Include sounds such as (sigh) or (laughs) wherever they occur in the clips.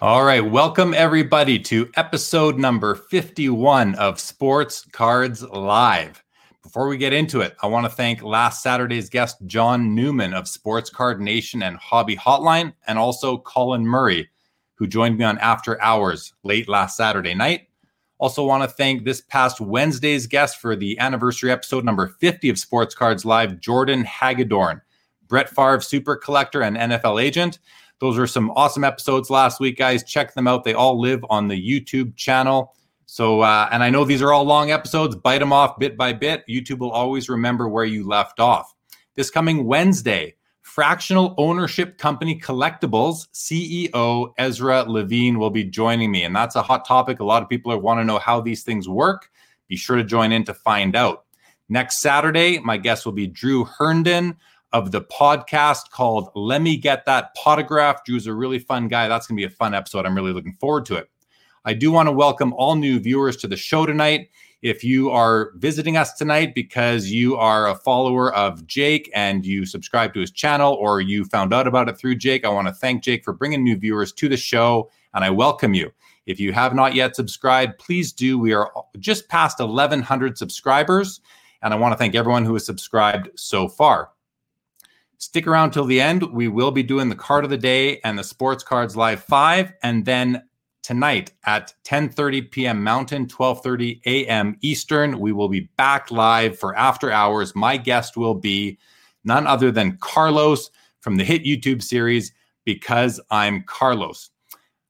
All right, welcome everybody to episode number 51 of Sports Cards Live. Before we get into it, I want to thank last Saturday's guest, John Newman of Sports Card Nation and Hobby Hotline, and also Colin Murray, who joined me on After Hours late last Saturday night. Also, want to thank this past Wednesday's guest for the anniversary episode number 50 of Sports Cards Live, Jordan Hagedorn, Brett Favre super collector and NFL agent. Those are some awesome episodes last week, guys. Check them out. They all live on the YouTube channel. So, uh, and I know these are all long episodes. Bite them off bit by bit. YouTube will always remember where you left off. This coming Wednesday, Fractional Ownership Company Collectibles CEO Ezra Levine will be joining me. And that's a hot topic. A lot of people want to know how these things work. Be sure to join in to find out. Next Saturday, my guest will be Drew Herndon of the podcast called Let Me Get That Potograph. Drew's a really fun guy. That's going to be a fun episode. I'm really looking forward to it. I do want to welcome all new viewers to the show tonight. If you are visiting us tonight because you are a follower of Jake and you subscribe to his channel or you found out about it through Jake, I want to thank Jake for bringing new viewers to the show and I welcome you. If you have not yet subscribed, please do. We are just past 1,100 subscribers, and I want to thank everyone who has subscribed so far. Stick around till the end. We will be doing the card of the day and the sports cards live five, and then tonight at 10:30 p.m. Mountain, 12:30 a.m. Eastern, we will be back live for after hours. My guest will be none other than Carlos from the hit YouTube series because I'm Carlos.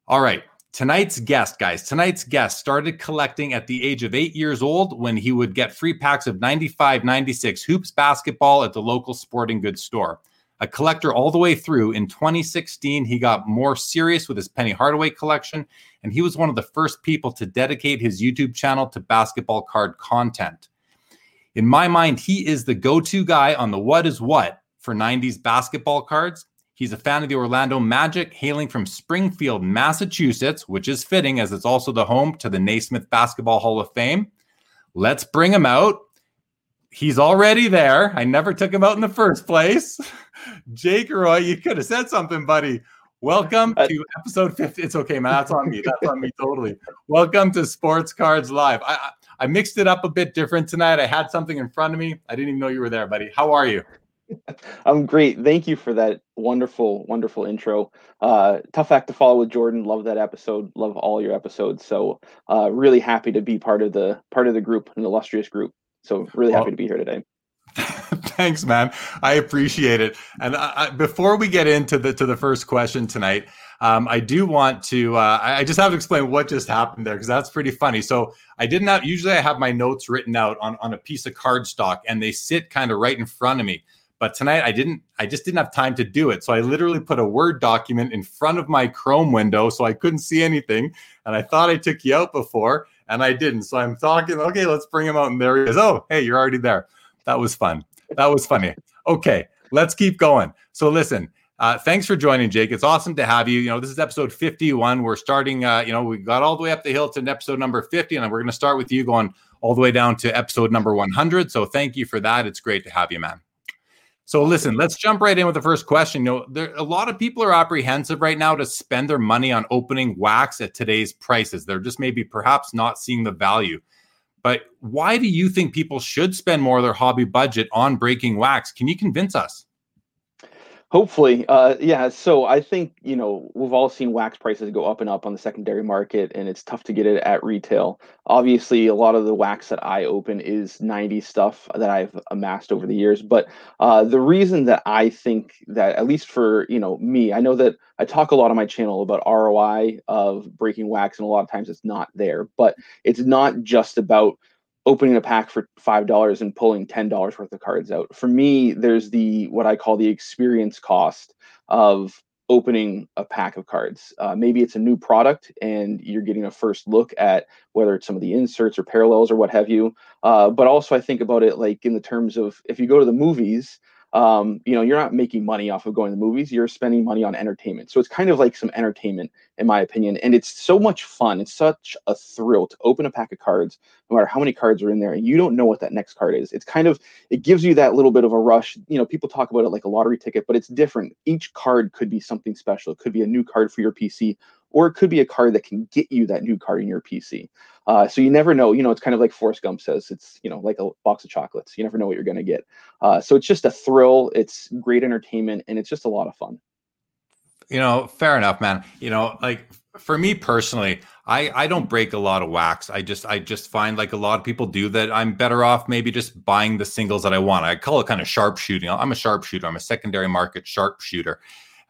All right, Tonight's guest, guys, tonight's guest started collecting at the age of eight years old when he would get free packs of 95, 96 hoops basketball at the local sporting goods store. A collector all the way through, in 2016, he got more serious with his Penny Hardaway collection, and he was one of the first people to dedicate his YouTube channel to basketball card content. In my mind, he is the go to guy on the what is what for 90s basketball cards He's a fan of the Orlando Magic, hailing from Springfield, Massachusetts, which is fitting as it's also the home to the Naismith Basketball Hall of Fame. Let's bring him out. He's already there. I never took him out in the first place. (laughs) Jake Roy, you could have said something, buddy. Welcome to episode 50. It's okay, man. That's on me. That's on me totally. Welcome to Sports Cards Live. I, I mixed it up a bit different tonight. I had something in front of me. I didn't even know you were there, buddy. How are you? I'm great. Thank you for that wonderful, wonderful intro. Uh, tough act to follow with Jordan. Love that episode. Love all your episodes. So uh, really happy to be part of the part of the group, an illustrious group. So really happy well, to be here today. (laughs) Thanks, man. I appreciate it. And I, I, before we get into the to the first question tonight, um, I do want to. Uh, I just have to explain what just happened there because that's pretty funny. So I didn't have. Usually, I have my notes written out on on a piece of cardstock, and they sit kind of right in front of me. But tonight I didn't, I just didn't have time to do it. So I literally put a Word document in front of my Chrome window so I couldn't see anything. And I thought I took you out before and I didn't. So I'm talking, okay, let's bring him out. And there he is. Oh, hey, you're already there. That was fun. That was funny. Okay, let's keep going. So listen, uh, thanks for joining, Jake. It's awesome to have you. You know, this is episode 51. We're starting, uh, you know, we got all the way up the hill to episode number 50, and we're going to start with you going all the way down to episode number 100. So thank you for that. It's great to have you, man. So listen, let's jump right in with the first question. You know, there a lot of people are apprehensive right now to spend their money on opening wax at today's prices. They're just maybe perhaps not seeing the value. But why do you think people should spend more of their hobby budget on breaking wax? Can you convince us? Hopefully, uh, yeah. So I think you know we've all seen wax prices go up and up on the secondary market, and it's tough to get it at retail. Obviously, a lot of the wax that I open is 90 stuff that I've amassed over the years. But uh, the reason that I think that, at least for you know me, I know that I talk a lot on my channel about ROI of breaking wax, and a lot of times it's not there. But it's not just about opening a pack for five dollars and pulling ten dollars worth of cards out. For me, there's the what I call the experience cost of opening a pack of cards. Uh, maybe it's a new product and you're getting a first look at whether it's some of the inserts or parallels or what have you. Uh, but also, I think about it like in the terms of if you go to the movies, um, you know, you're not making money off of going to the movies. You're spending money on entertainment. So it's kind of like some entertainment, in my opinion. And it's so much fun. It's such a thrill to open a pack of cards, no matter how many cards are in there, and you don't know what that next card is. It's kind of, it gives you that little bit of a rush. You know, people talk about it like a lottery ticket, but it's different. Each card could be something special. It could be a new card for your PC or it could be a card that can get you that new card in your PC. Uh, so you never know. You know, it's kind of like Forrest Gump says. It's you know like a box of chocolates. You never know what you're going to get. Uh, so it's just a thrill. It's great entertainment, and it's just a lot of fun. You know, fair enough, man. You know, like for me personally, I I don't break a lot of wax. I just I just find like a lot of people do that. I'm better off maybe just buying the singles that I want. I call it kind of sharpshooting. I'm a sharpshooter. I'm a secondary market sharpshooter.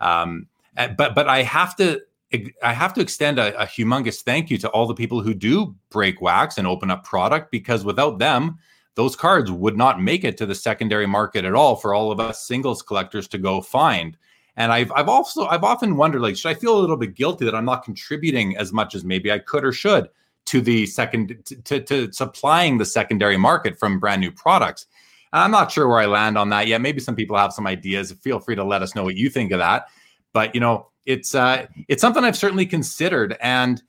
Um, eh, but but I have to I have to extend a, a, humongous thank you to all the people who do break wax and open up product because without them, those cards would not make it to the secondary market at all for all of us singles collectors to go find. And I've I've also I've often wondered like should I feel a little bit guilty that I'm not contributing as much as maybe I could or should to the second to, to, to supplying the secondary market from brand new products. And I'm not sure where I land on that yet. Maybe some people have some ideas. Feel free to let us know what you think of that. But you know, it's uh, it's something I've certainly considered, and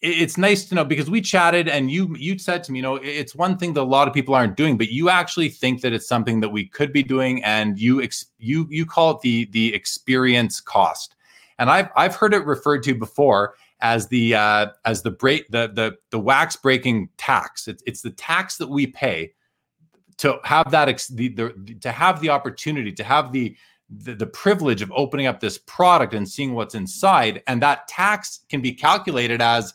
it's nice to know because we chatted and you you said to me, you know, it's one thing that a lot of people aren't doing, but you actually think that it's something that we could be doing, and you ex- you you call it the the experience cost, and I've I've heard it referred to before as the uh, as the break the the the wax breaking tax. It's it's the tax that we pay to have that ex- the, the to have the opportunity to have the the, the privilege of opening up this product and seeing what's inside. And that tax can be calculated as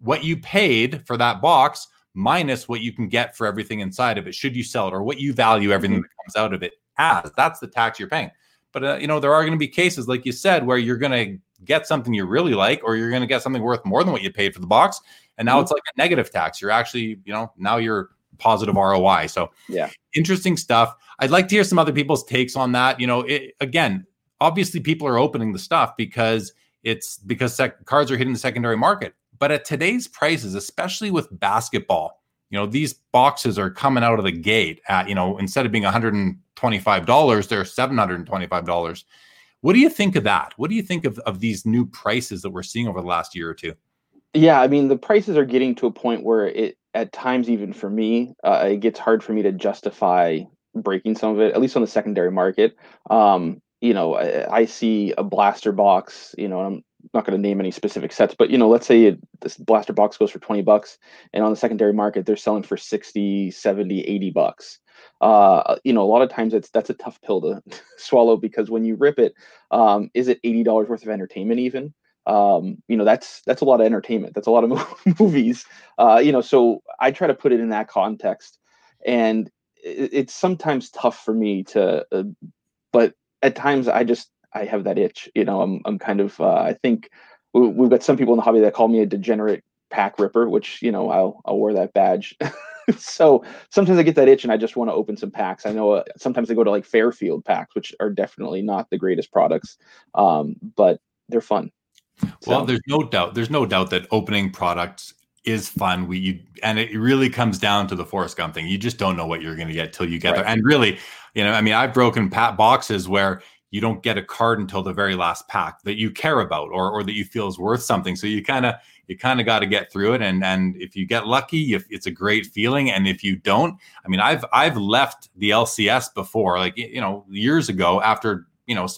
what you paid for that box minus what you can get for everything inside of it, should you sell it, or what you value everything mm-hmm. that comes out of it as. That's the tax you're paying. But uh, you know, there are going to be cases, like you said, where you're going to get something you really like, or you're going to get something worth more than what you paid for the box, and now mm-hmm. it's like a negative tax. You're actually, you know, now you're positive ROI. So yeah, interesting stuff. I'd like to hear some other people's takes on that. You know, it, again, obviously people are opening the stuff because it's because sec- cards are hitting the secondary market. But at today's prices, especially with basketball, you know, these boxes are coming out of the gate at, you know, instead of being $125, they're $725. What do you think of that? What do you think of, of these new prices that we're seeing over the last year or two? Yeah, I mean, the prices are getting to a point where it, at times, even for me, uh, it gets hard for me to justify breaking some of it, at least on the secondary market. Um, you know, I, I, see a blaster box, you know, I'm not going to name any specific sets, but you know, let's say it, this blaster box goes for 20 bucks and on the secondary market, they're selling for 60, 70, 80 bucks. Uh, you know, a lot of times it's, that's a tough pill to (laughs) swallow because when you rip it, um, is it $80 worth of entertainment even? Um, you know, that's, that's a lot of entertainment. That's a lot of (laughs) movies. Uh, you know, so I try to put it in that context and it's sometimes tough for me to, uh, but at times I just I have that itch. You know, I'm I'm kind of uh, I think we, we've got some people in the hobby that call me a degenerate pack ripper, which you know I'll I'll wear that badge. (laughs) so sometimes I get that itch and I just want to open some packs. I know uh, sometimes I go to like Fairfield packs, which are definitely not the greatest products, um, but they're fun. Well, so. there's no doubt. There's no doubt that opening products is fun. We you, and it really comes down to the Forrest Gump thing. You just don't know what you're going to get till you get right. there. And really, you know, I mean, I've broken pat boxes where you don't get a card until the very last pack that you care about or or that you feel is worth something. So you kind of you kind of got to get through it. And and if you get lucky, if it's a great feeling. And if you don't, I mean, I've I've left the LCS before, like you know, years ago after you know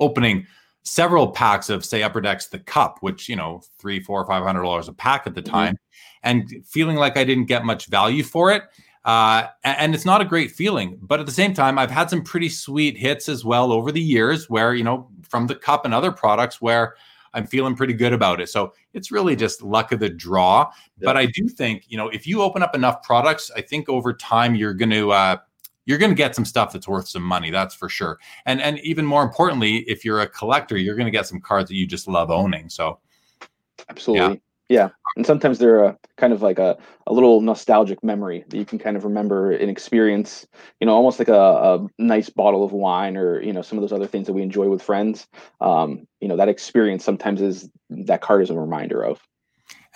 opening several packs of say upper decks the cup which you know three four five hundred dollars a pack at the mm-hmm. time and feeling like I didn't get much value for it. Uh, and it's not a great feeling. But at the same time, I've had some pretty sweet hits as well over the years where, you know, from the cup and other products where I'm feeling pretty good about it. So it's really just luck of the draw. Yeah. But I do think, you know, if you open up enough products, I think over time you're going to, uh, you're going to get some stuff that's worth some money that's for sure. And and even more importantly if you're a collector you're going to get some cards that you just love owning so. Absolutely. Yeah, and sometimes they're a kind of like a, a little nostalgic memory that you can kind of remember an experience, you know, almost like a, a nice bottle of wine or, you know, some of those other things that we enjoy with friends. Um, you know, that experience sometimes is that card is a reminder of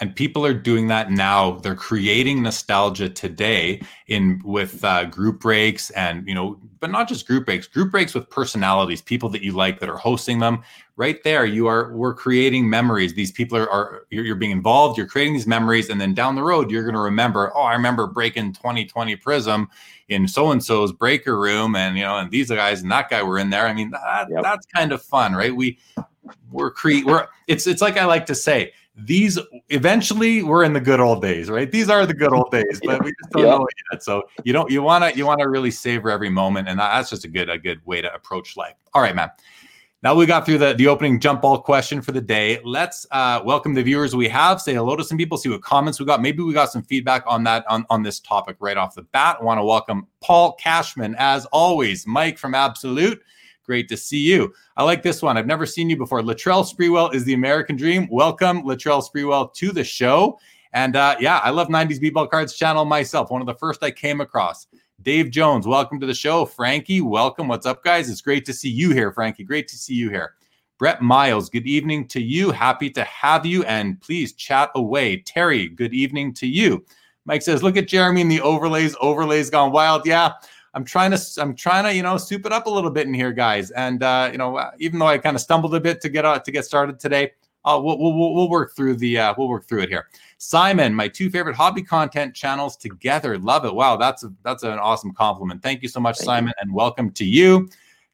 and people are doing that now. They're creating nostalgia today in with uh, group breaks and you know but not just group breaks group breaks with personalities people that you like that are hosting them. Right there you are we're creating memories. These people are, are you're, you're being involved you're creating these memories and then down the road you're going to remember oh i remember breaking 2020 prism in so and so's breaker room and you know and these guys and that guy were in there. I mean that, yep. that's kind of fun right? We we're cre- we're it's it's like I like to say these eventually we're in the good old days, right? These are the good old days, (laughs) but we just don't yeah. know it yet. So you don't you want to you want to really savor every moment, and that's just a good a good way to approach life. All right, man. Now we got through the, the opening jump ball question for the day. Let's uh, welcome the viewers we have. Say hello to some people. See what comments we got. Maybe we got some feedback on that on, on this topic right off the bat. I want to welcome Paul Cashman as always. Mike from Absolute. Great to see you. I like this one. I've never seen you before. Latrell Sprewell is the American Dream. Welcome, Latrell Sprewell, to the show. And uh, yeah, I love 90s B-ball cards channel myself. One of the first I came across. Dave Jones, welcome to the show. Frankie, welcome. What's up, guys? It's great to see you here, Frankie. Great to see you here. Brett Miles, good evening to you. Happy to have you. And please chat away. Terry, good evening to you. Mike says, look at Jeremy and the overlays. Overlays gone wild. Yeah. I'm trying to I'm trying to you know soup it up a little bit in here, guys. And uh, you know, even though I kind of stumbled a bit to get out to get started today, uh, we'll, we'll, we'll work through the uh, we'll work through it here. Simon, my two favorite hobby content channels together. Love it. Wow, that's a, that's an awesome compliment. Thank you so much, Thank Simon, you. and welcome to you.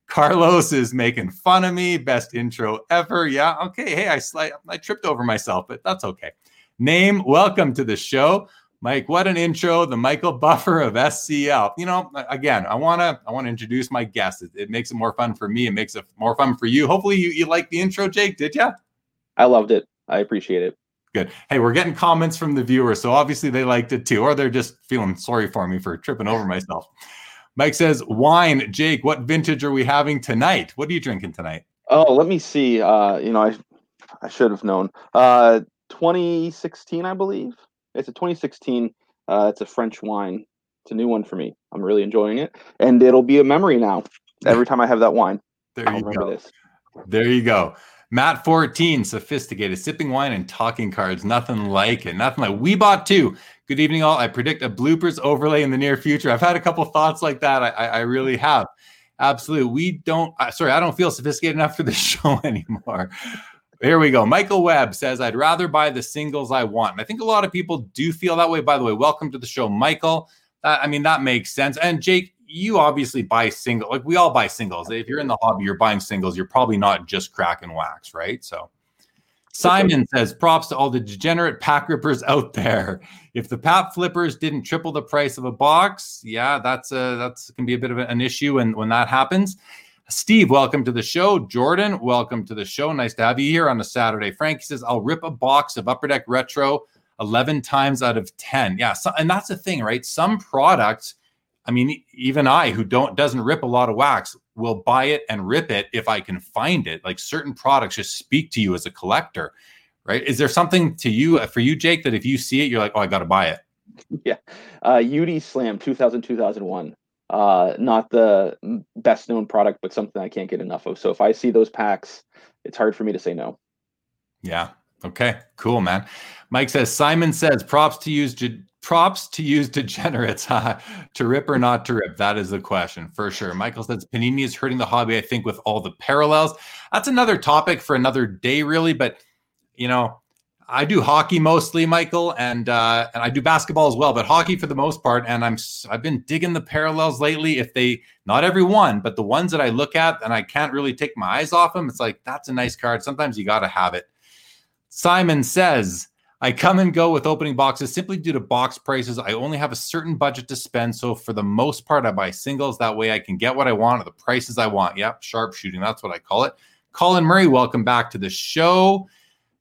Carlos is making fun of me. Best intro ever. Yeah. Okay. Hey, I sli- I tripped over myself, but that's okay. Name, welcome to the show. Mike, what an intro, the Michael Buffer of SCL. You know, again, I wanna I wanna introduce my guest. It, it, makes it more fun for me. It makes it more fun for you. Hopefully, you, you like the intro, Jake. Did you? I loved it. I appreciate it. Good. Hey, we're getting comments from the viewers, so obviously they liked it too, or they're just feeling sorry for me for tripping over myself. Mike says, "Wine, Jake. What vintage are we having tonight? What are you drinking tonight?" Oh, let me see. Uh, you know, I I should have known. Uh, 2016, I believe. It's a 2016. Uh, it's a French wine. It's a new one for me. I'm really enjoying it, and it'll be a memory now. Every time I have that wine, there I'll you go. This. There you go. Matt 14, sophisticated, sipping wine and talking cards. Nothing like it. Nothing like we bought two. Good evening, all. I predict a bloopers overlay in the near future. I've had a couple thoughts like that. I, I, I really have. Absolutely. We don't, uh, sorry, I don't feel sophisticated enough for this (laughs) show anymore. Here we go. Michael Webb says, I'd rather buy the singles I want. And I think a lot of people do feel that way. By the way, welcome to the show, Michael. Uh, I mean, that makes sense. And Jake, you obviously buy single like we all buy singles. If you're in the hobby, you're buying singles. You're probably not just cracking wax, right? So Simon says, props to all the degenerate pack rippers out there. If the pap flippers didn't triple the price of a box, yeah, that's a that's can be a bit of an issue when when that happens. Steve, welcome to the show. Jordan, welcome to the show. Nice to have you here on a Saturday. Frankie says, I'll rip a box of Upper Deck Retro 11 times out of 10. Yeah, so, and that's the thing, right? Some products I mean, even I, who don't doesn't rip a lot of wax, will buy it and rip it if I can find it. Like certain products just speak to you as a collector, right? Is there something to you for you, Jake, that if you see it, you're like, oh, I got to buy it? (laughs) Yeah, uh, UD Slam 2000 2001. Uh, not the best known product, but something I can't get enough of. So if I see those packs, it's hard for me to say no. Yeah. Okay. Cool, man. Mike says Simon says props to use props to use degenerates (laughs) to rip or not to rip that is the question for sure michael says panini is hurting the hobby i think with all the parallels that's another topic for another day really but you know i do hockey mostly michael and uh and i do basketball as well but hockey for the most part and i'm i've been digging the parallels lately if they not every one but the ones that i look at and i can't really take my eyes off them it's like that's a nice card sometimes you got to have it simon says I come and go with opening boxes simply due to box prices. I only have a certain budget to spend. So for the most part, I buy singles. That way I can get what I want at the prices I want. Yep, sharpshooting. That's what I call it. Colin Murray, welcome back to the show.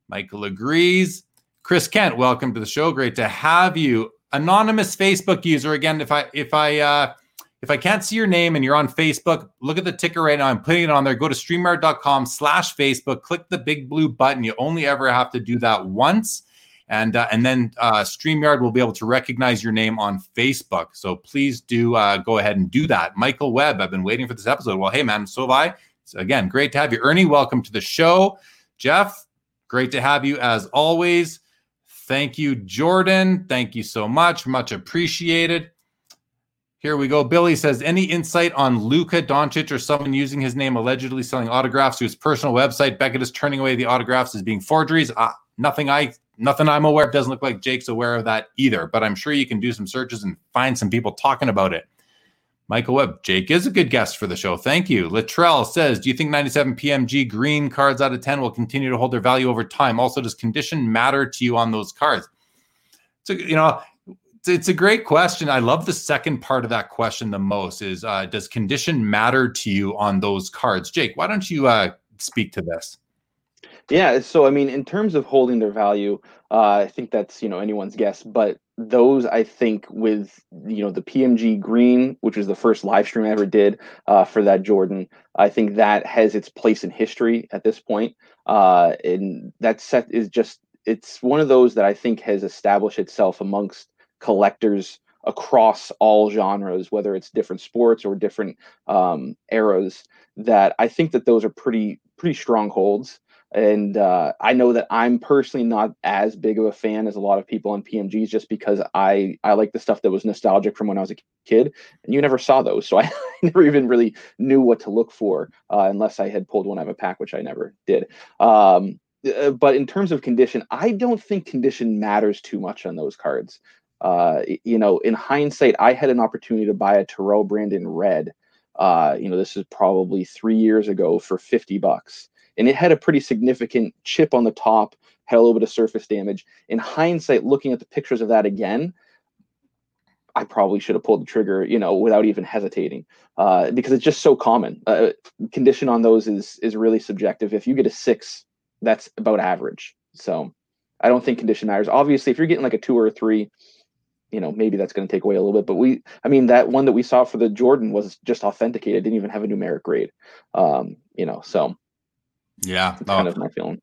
Michael agrees. Chris Kent, welcome to the show. Great to have you. Anonymous Facebook user. Again, if I if I uh if I can't see your name and you're on Facebook, look at the ticker right now. I'm putting it on there. Go to streamyard.com slash Facebook, click the big blue button. You only ever have to do that once and uh, and then uh, Streamyard will be able to recognize your name on Facebook. So please do uh, go ahead and do that. Michael Webb, I've been waiting for this episode. Well, hey man, so have I. So again, great to have you, Ernie. Welcome to the show, Jeff. Great to have you as always. Thank you, Jordan. Thank you so much. Much appreciated. Here we go. Billy says, any insight on Luka Doncic or someone using his name allegedly selling autographs to his personal website? Beckett is turning away the autographs as being forgeries. Uh, nothing I nothing I'm aware of. Doesn't look like Jake's aware of that either. But I'm sure you can do some searches and find some people talking about it. Michael Webb, Jake is a good guest for the show. Thank you. Latrell says, Do you think 97 PMG green cards out of 10 will continue to hold their value over time? Also, does condition matter to you on those cards? So, you know, it's, a great question. I love the second part of that question the most is uh, does condition matter to you on those cards? Jake, why don't you uh, speak to this? Yeah, so I mean, in terms of holding their value, uh, I think that's you know anyone's guess. But those, I think, with you know the PMG Green, which was the first live stream I ever did uh, for that Jordan, I think that has its place in history at this point. Uh, and that set is just it's one of those that I think has established itself amongst collectors across all genres, whether it's different sports or different um, eras. That I think that those are pretty pretty strong holds and uh, I know that I'm personally not as big of a fan as a lot of people on PMGs, just because I I like the stuff that was nostalgic from when I was a kid, and you never saw those, (laughs) so I never even really knew what to look for uh, unless I had pulled one out of a pack, which I never did. Um, uh, but in terms of condition, I don't think condition matters too much on those cards. Uh, you know, in hindsight, I had an opportunity to buy a Terrell Brandon red. Uh, you know, this is probably three years ago for fifty bucks and it had a pretty significant chip on the top, had a little bit of surface damage. In hindsight, looking at the pictures of that again, I probably should have pulled the trigger, you know, without even hesitating, uh, because it's just so common. Uh, condition on those is is really subjective. If you get a six, that's about average. So I don't think condition matters. Obviously, if you're getting like a two or a three, you know, maybe that's going to take away a little bit. But we, I mean, that one that we saw for the Jordan was just authenticated. Didn't even have a numeric grade. Um, you know, so yeah, that's kind of my feeling.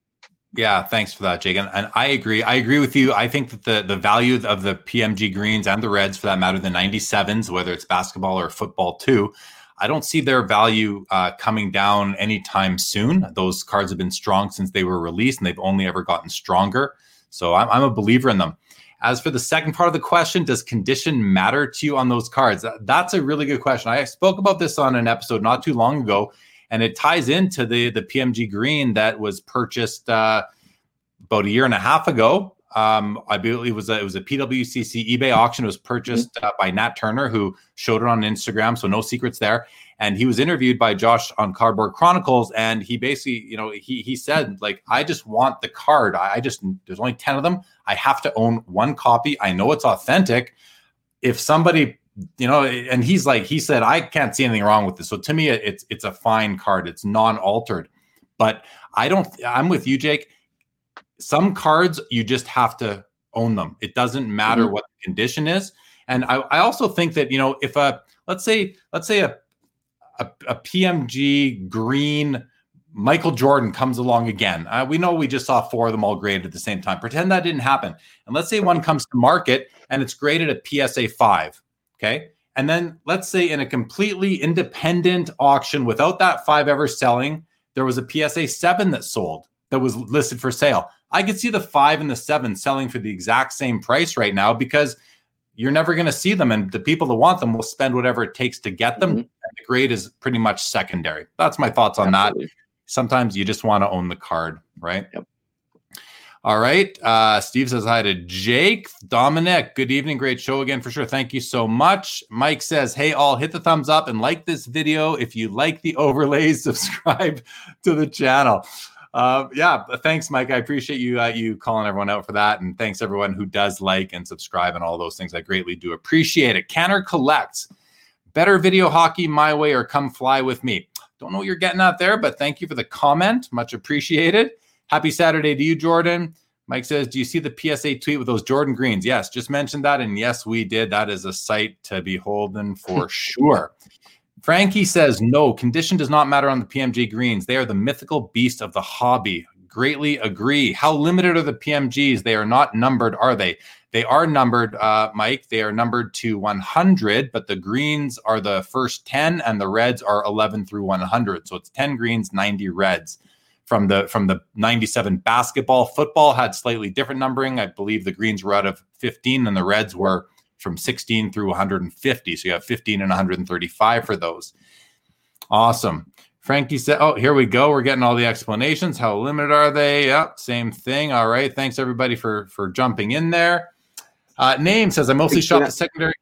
Yeah, thanks for that, Jake. And, and, I agree. I agree with you. I think that the the value of the PMG greens and the reds, for that matter, the 97s, whether it's basketball or football too, I don't see their value uh, coming down anytime soon. Those cards have been strong since they were released, and they've only ever gotten stronger. So I'm, I'm a believer in them. As for the second part of the question, does condition matter to you on those cards? That's a really good question. I spoke about this on an episode not too long ago and it ties into the the PMG green that was purchased uh, about a year and a half ago. Um, I believe it was a, it was a PWCC eBay auction. It was purchased uh, by Nat Turner, who showed it on Instagram. So no secrets there. And he was interviewed by Josh on Cardboard Chronicles, and he basically, you know, he he said like, I just want the card. I, I just there's only ten of them. I have to own one copy. I know it's authentic. If somebody you know, and he's like, he said, I can't see anything wrong with this. So to me, it's it's a fine card. It's non-altered. But I don't. I'm with you, Jake. Some cards you just have to own them. It doesn't matter mm-hmm. what the condition is. And I, I also think that you know, if a let's say let's say a a, a PMG green Michael Jordan comes along again. Uh, we know we just saw four of them all graded at the same time. Pretend that didn't happen. And let's say one comes to market and it's graded at PSA 5. Okay. And then let's say in a completely independent auction without that five ever selling, there was a PSA 7 that sold that was listed for sale. I could see the five and the seven selling for the exact same price right now because you're never going to see them. And the people that want them will spend whatever it takes to get them. Mm-hmm. the grade is pretty much secondary. That's my thoughts on Absolutely. that. Sometimes you just want to own the card, right? Yep. All right. Uh, Steve says hi to Jake. Dominic, good evening. Great show again for sure. Thank you so much. Mike says, Hey, all, hit the thumbs up and like this video. If you like the (laughs) overlays, (laughs) subscribe to the channel. Uh, yeah, thanks, Mike. I appreciate you uh, you calling everyone out for that, and thanks everyone who does like and subscribe and all those things. I greatly do appreciate it. Canner collects better video hockey my way or come fly with me. Don't know what you're getting out there, but thank you for the comment. Much appreciated. Happy Saturday to you, Jordan. Mike says, Do you see the PSA tweet with those Jordan Greens? Yes, just mentioned that. And yes, we did. That is a sight to beholden for (laughs) sure. Frankie says, No, condition does not matter on the PMG Greens. They are the mythical beast of the hobby. Greatly agree. How limited are the PMGs? They are not numbered, are they? They are numbered, uh, Mike. They are numbered to 100, but the greens are the first 10 and the reds are 11 through 100. So it's 10 greens, 90 reds from the from the 97 basketball football had slightly different numbering. I believe the greens were out of 15 and the reds were from 16 through 150 so you have 15 and 135 for those. Awesome. Frankie said oh here we go. We're getting all the explanations. How limited are they? Yep same thing. All right. Thanks everybody for for jumping in there. Uh name says i mostly shop the secondary.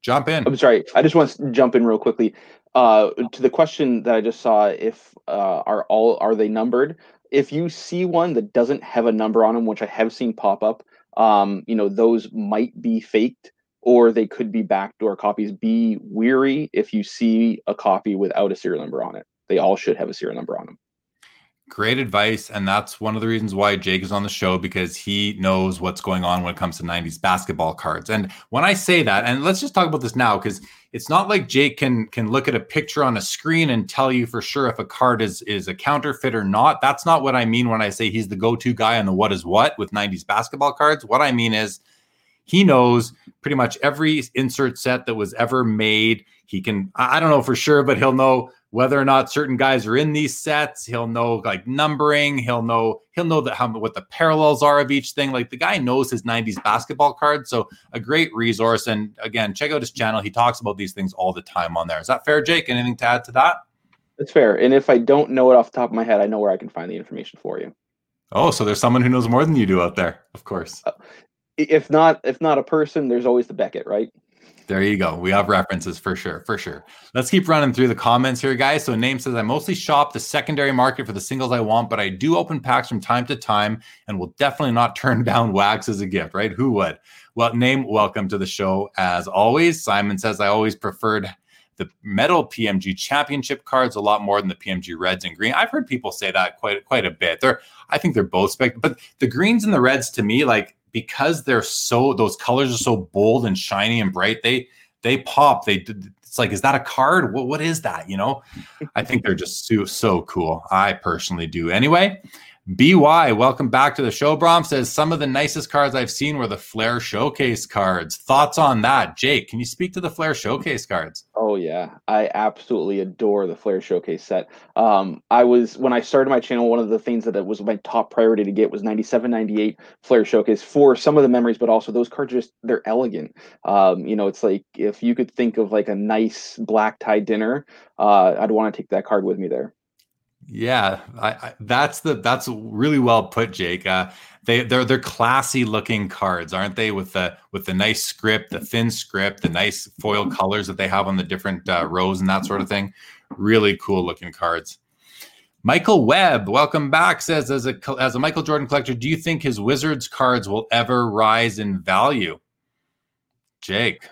Jump in. I'm sorry. I just want to jump in real quickly. Uh, to the question that I just saw, if uh, are all are they numbered? If you see one that doesn't have a number on them, which I have seen pop up, um, you know those might be faked or they could be backdoor copies. Be weary if you see a copy without a serial number on it. They all should have a serial number on them. Great advice. And that's one of the reasons why Jake is on the show because he knows what's going on when it comes to 90s basketball cards. And when I say that, and let's just talk about this now, because it's not like Jake can can look at a picture on a screen and tell you for sure if a card is is a counterfeit or not. That's not what I mean when I say he's the go-to guy on the what is what with 90s basketball cards. What I mean is he knows pretty much every insert set that was ever made. He can, I don't know for sure, but he'll know whether or not certain guys are in these sets. He'll know like numbering. He'll know he'll know that how what the parallels are of each thing. Like the guy knows his 90s basketball cards. So a great resource. And again, check out his channel. He talks about these things all the time on there. Is that fair, Jake? Anything to add to that? That's fair. And if I don't know it off the top of my head, I know where I can find the information for you. Oh, so there's someone who knows more than you do out there, of course. Uh, if not, if not a person, there's always the Beckett, right? There you go. We have references for sure, for sure. Let's keep running through the comments here, guys. So, name says I mostly shop the secondary market for the singles I want, but I do open packs from time to time, and will definitely not (laughs) turn down wax as a gift. Right? Who would? Well, name, welcome to the show as always. Simon says I always preferred the metal PMG championship cards a lot more than the PMG reds and green. I've heard people say that quite quite a bit. They're I think they're both spec, but the greens and the reds to me like because they're so those colors are so bold and shiny and bright they they pop they it's like is that a card? What, what is that you know? I think they're just so so cool. I personally do. Anyway BY, welcome back to the show. Brom says some of the nicest cards I've seen were the Flair Showcase cards. Thoughts on that, Jake? Can you speak to the Flair Showcase cards? Oh yeah, I absolutely adore the Flair Showcase set. Um, I was when I started my channel, one of the things that was my top priority to get was 97, 98 Flair Showcase for some of the memories, but also those cards just they're elegant. Um, you know, it's like if you could think of like a nice black tie dinner, uh, I'd want to take that card with me there. Yeah, I, I, that's the that's really well put, Jake. Uh, they they're they're classy looking cards, aren't they? With the with the nice script, the thin script, the nice foil colors that they have on the different uh, rows and that sort of thing. Really cool looking cards. Michael Webb, welcome back. Says as a as a Michael Jordan collector, do you think his Wizards cards will ever rise in value? Jake.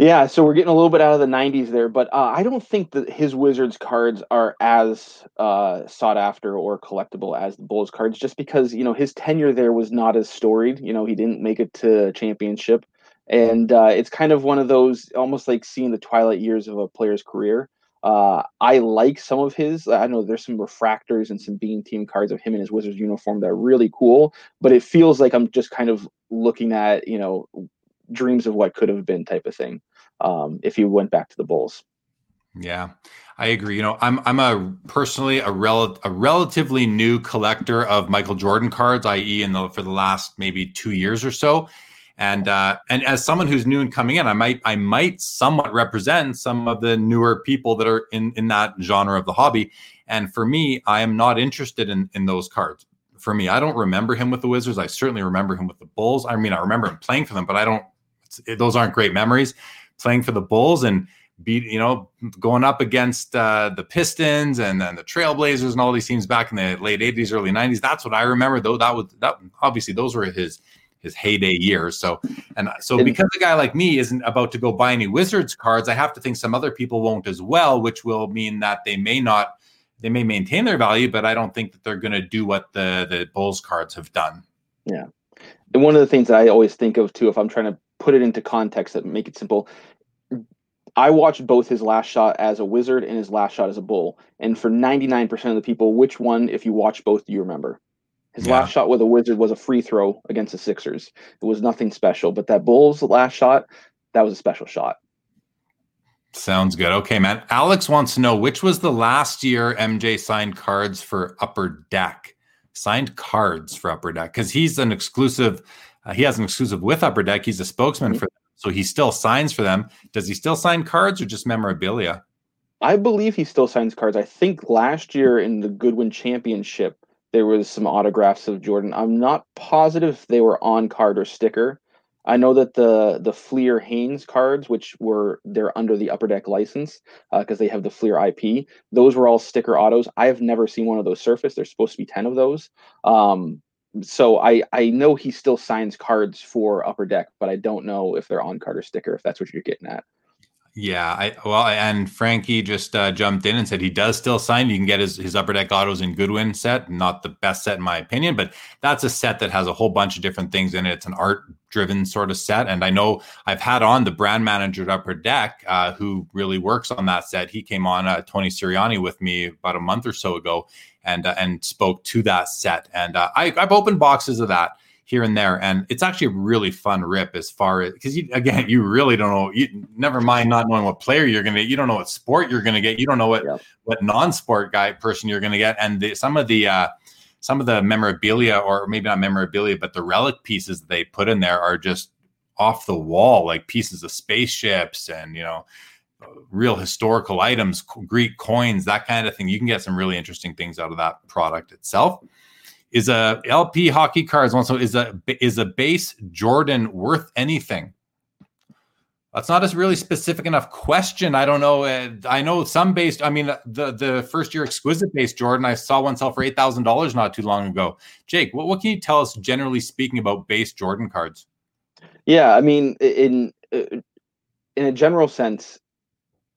Yeah, so we're getting a little bit out of the 90s there, but uh, I don't think that his Wizards cards are as uh, sought after or collectible as the Bulls cards, just because you know his tenure there was not as storied. You know, he didn't make it to championship, and uh, it's kind of one of those almost like seeing the twilight years of a player's career. Uh, I like some of his. I know there's some refractors and some beam team cards of him in his Wizards uniform that are really cool, but it feels like I'm just kind of looking at you know dreams of what could have been type of thing um, if you went back to the Bulls. Yeah, I agree. You know, I'm I'm a personally a rel- a relatively new collector of Michael Jordan cards, i.e., in the for the last maybe two years or so. And uh, and as someone who's new and coming in, I might I might somewhat represent some of the newer people that are in in that genre of the hobby. And for me, I am not interested in in those cards. For me, I don't remember him with the Wizards. I certainly remember him with the Bulls. I mean, I remember him playing for them, but I don't. those aren't great memories playing for the Bulls and beat, you know, going up against uh, the Pistons and then the Trailblazers and all these teams back in the late 80s, early 90s. That's what I remember. Though that was that obviously those were his his heyday years. So and so because a guy like me isn't about to go buy any Wizards cards, I have to think some other people won't as well, which will mean that they may not they may maintain their value, but I don't think that they're going to do what the the Bulls cards have done. Yeah. And one of the things that I always think of too, if I'm trying to put it into context that make it simple. I watched both his last shot as a wizard and his last shot as a bull. And for 99% of the people, which one, if you watch both, do you remember? His yeah. last shot with a wizard was a free throw against the Sixers. It was nothing special. But that Bulls last shot, that was a special shot. Sounds good. Okay, man. Alex wants to know which was the last year MJ signed cards for Upper Deck. Signed cards for Upper Deck because he's an exclusive uh, he has an exclusive with Upper Deck. He's a spokesman mm-hmm. for them, so he still signs for them. Does he still sign cards or just memorabilia? I believe he still signs cards. I think last year in the Goodwin Championship there was some autographs of Jordan. I'm not positive if they were on card or sticker. I know that the the Fleer Haynes cards, which were they're under the Upper Deck license because uh, they have the Fleer IP, those were all sticker autos. I have never seen one of those surface. There's supposed to be ten of those. Um, so I I know he still signs cards for Upper Deck, but I don't know if they're on card or sticker. If that's what you're getting at. Yeah, I well, and Frankie just uh, jumped in and said he does still sign. You can get his his upper deck autos in Goodwin set, not the best set in my opinion, but that's a set that has a whole bunch of different things in it. It's an art driven sort of set, and I know I've had on the brand manager at Upper Deck uh, who really works on that set. He came on uh, Tony Siriani with me about a month or so ago, and uh, and spoke to that set, and uh, I, I've opened boxes of that here and there. And it's actually a really fun rip as far as because you again, you really don't know. You never mind not knowing what player you're gonna get. You don't know what sport you're gonna get. You don't know what yeah. what non-sport guy person you're gonna get. And the, some of the uh, some of the memorabilia, or maybe not memorabilia, but the relic pieces that they put in there are just off the wall, like pieces of spaceships and you know real historical items, Greek coins, that kind of thing. You can get some really interesting things out of that product itself. Is a LP hockey cards also is a is a base Jordan worth anything? That's not a really specific enough question. I don't know. Uh, I know some base. I mean, the the first year exquisite base Jordan, I saw one sell for eight thousand dollars not too long ago. Jake, what, what can you tell us generally speaking about base Jordan cards? Yeah, I mean, in in a general sense,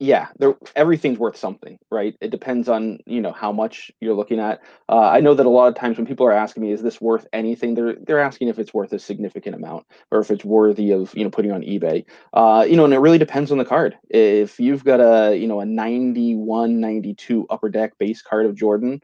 yeah everything's worth something right? It depends on you know how much you're looking at. Uh, i know that a lot of times when people are asking me is this worth anything? they're they're asking if it's worth a significant amount or if it's worthy of you know putting on ebay. Uh, you know and it really depends on the card. If you've got a you know a 91 92 upper deck base card of jordan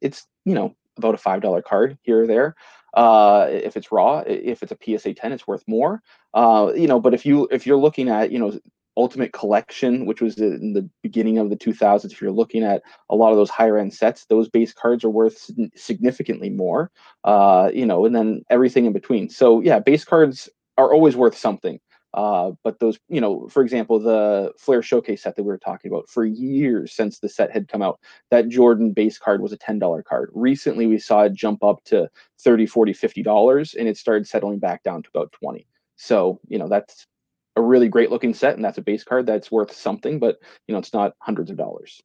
it's you know about a five dollar card here or there. Uh, if it's raw if it's a psa 10 it's worth more. Uh, you know but if you if you're looking at you know Ultimate Collection, which was in the beginning of the 2000s, if you're looking at a lot of those higher end sets, those base cards are worth significantly more, uh, you know, and then everything in between. So yeah, base cards are always worth something. Uh, but those, you know, for example, the Fleer Showcase set that we were talking about for years since the set had come out, that Jordan base card was a $10 card. Recently, we saw it jump up to 30, 40, 50 dollars, and it started settling back down to about 20. So, you know, that's a really great looking set and that's a base card that's worth something, but you know, it's not hundreds of dollars.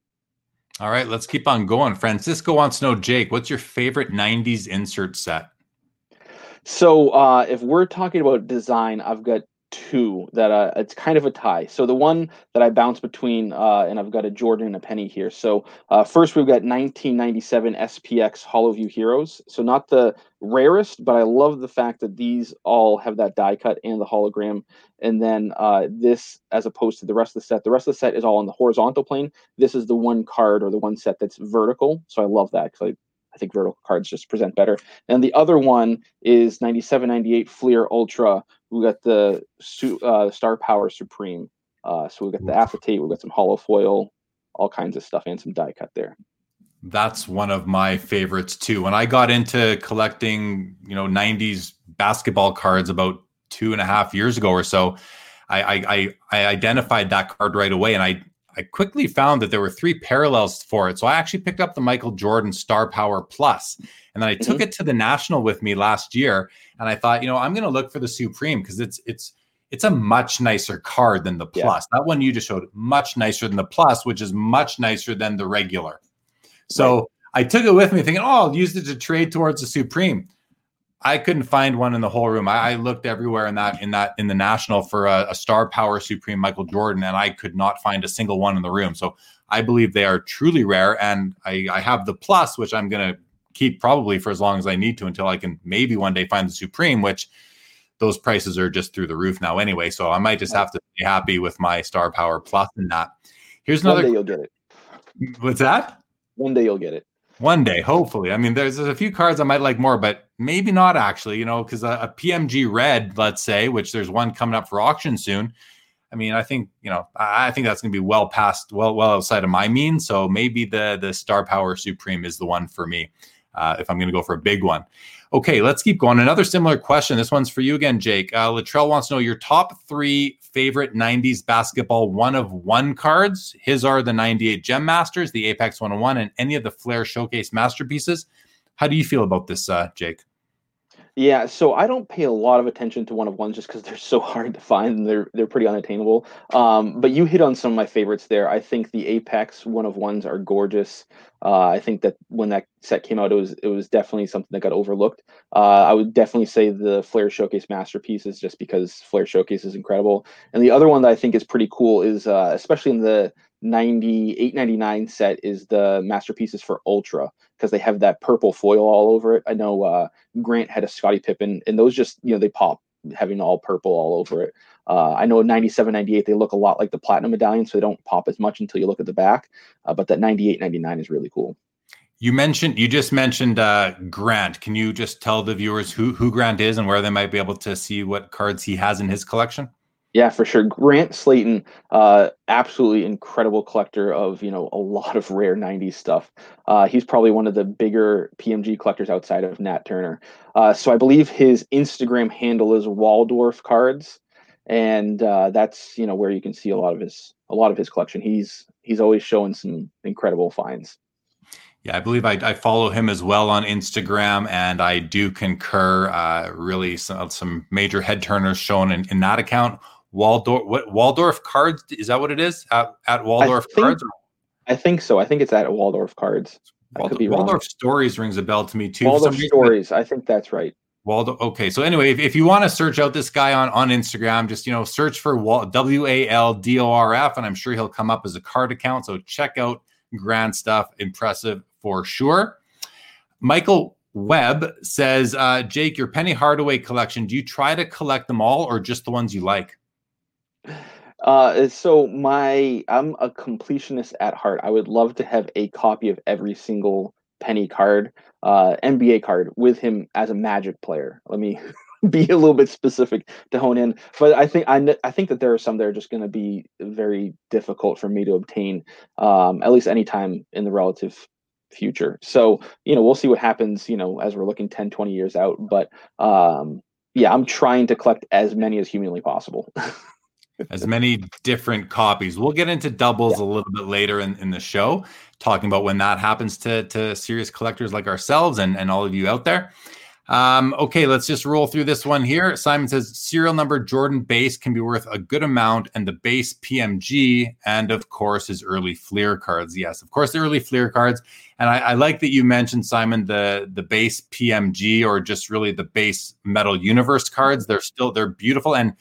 All right, let's keep on going. Francisco wants to know, Jake, what's your favorite 90s insert set? So, uh, if we're talking about design, I've got two that uh, it's kind of a tie. So the one that I bounce between, uh, and I've got a Jordan and a penny here. So uh, first we've got 1997 SPX HoloView Heroes. So not the rarest, but I love the fact that these all have that die cut and the hologram. And then uh, this, as opposed to the rest of the set, the rest of the set is all on the horizontal plane. This is the one card or the one set that's vertical. So I love that because I I think vertical cards just present better. And the other one is 97, 98 Fleer Ultra. We got the uh, Star Power Supreme. Uh, so we got the acetate, we got some hollow foil, all kinds of stuff, and some die cut there. That's one of my favorites too. When I got into collecting, you know, 90s basketball cards about two and a half years ago or so, I, I, I identified that card right away, and I I quickly found that there were three parallels for it. So I actually picked up the Michael Jordan Star Power Plus, and then I mm-hmm. took it to the National with me last year. And I thought, you know, I'm going to look for the Supreme because it's it's it's a much nicer card than the Plus. Yeah. That one you just showed much nicer than the Plus, which is much nicer than the regular. So right. I took it with me, thinking, oh, I'll use it to trade towards the Supreme. I couldn't find one in the whole room. I, I, looked everywhere in that in that in the national for a, a, Star Power Supreme Michael Jordan, and I could not find a single one in the room. So I believe they are truly rare, and I, I have the plus, which I'm going to keep probably for as long as I need to until I can maybe one day find the Supreme, which those prices are just through the roof now anyway. So I might just have to be happy with my Star Power Plus and that. Here's another. One day you'll get it. What's that? One day you'll get it. One day, hopefully. I mean, there's, there's a few cards I might like more, but maybe not actually, you know, because a, a, PMG red, let's say, which there's one coming up for auction soon. I mean, I think, you know, I, I think that's going to be well past, well, well outside of my means. So maybe the the Star Power Supreme is the one for me uh, if I'm going to go for a big one. Okay, let's keep going. Another similar question. This one's for you again, Jake. Uh, Latrell wants to know your top three favorite 90s basketball one of one cards. His are the 98 Gem Masters, the Apex 101, and any of the Fleer Showcase masterpieces. How do you feel about this, uh, Jake? Yeah, so I don't pay a lot of attention to one of ones just because they're so (laughs) hard to find and they're they're pretty unattainable. Um, but you hit on some of my favorites there. I think the Apex one of ones are gorgeous. Uh, I think that when that set came out, it was it was definitely something that got overlooked. Uh, I would definitely say the Flair Showcase masterpieces, just because Flair Showcase is incredible. And the other one that I think is pretty cool is, uh, especially in the 98.99 set, is the masterpieces for Ultra because they have that purple foil all over it. I know uh, Grant had a Scottie Pippen, and those just you know they pop having all purple all over it. Uh, I know 97, 98, they look a lot like the platinum medallion, so they don't pop as much until you look at the back. Uh, but that 98, 99 is really cool. You mentioned, you just mentioned uh, Grant. Can you just tell the viewers who, who Grant is and where they might be able to see what cards he has in his collection? Yeah, for sure. Grant Slayton, uh, absolutely incredible collector of you know a lot of rare '90s stuff. Uh, he's probably one of the bigger PMG collectors outside of Nat Turner. Uh, so I believe his Instagram handle is Waldorf Cards, and uh, that's you know where you can see a lot of his a lot of his collection. He's he's always showing some incredible finds. Yeah, I believe I, I, follow him as well on Instagram, and I do concur. Uh, really, some, some major head turners shown in, in that account. Waldorf what Waldorf cards is that what it is at, at Waldorf I think, cards? I think so. I think it's at Waldorf cards. Waldorf, Waldorf stories rings a bell to me too. Waldorf stories. I think that's right. Waldorf. Okay, so anyway, if, if you want to search out this guy on on Instagram, just you know search for W A L D O R F, and I'm sure he'll come up as a card account. So check out Grant stuff, impressive for sure. Michael Webb says, uh, Jake, your Penny Hardaway collection. Do you try to collect them all, or just the ones you like? Uh, so my I'm a completionist at heart. I would love to have a copy of every single penny card, uh, NBA card with him as a Magic player. Let me (laughs) be a little bit specific to hone in, but I think I, I think that there are some that are just going to be very difficult for me to obtain, um, at least anytime in the relative future. So you know we'll see what happens. You know as we're looking 10, 20 years out, but um, yeah, I'm trying to collect as many as humanly possible. (laughs) as many different copies. We'll get into doubles yeah. a little bit later in, in the show, talking about when that happens to, to serious collectors like ourselves and, and all of you out there. Um, okay, let's just roll through this one here. Simon says serial number Jordan base can be worth a good amount, and the base PMG, and of course his early Fleer cards. Yes, of course the early Fleer cards, and I, I like that you mentioned Simon the the base PMG or just really the base Metal Universe cards. They're still they're beautiful, and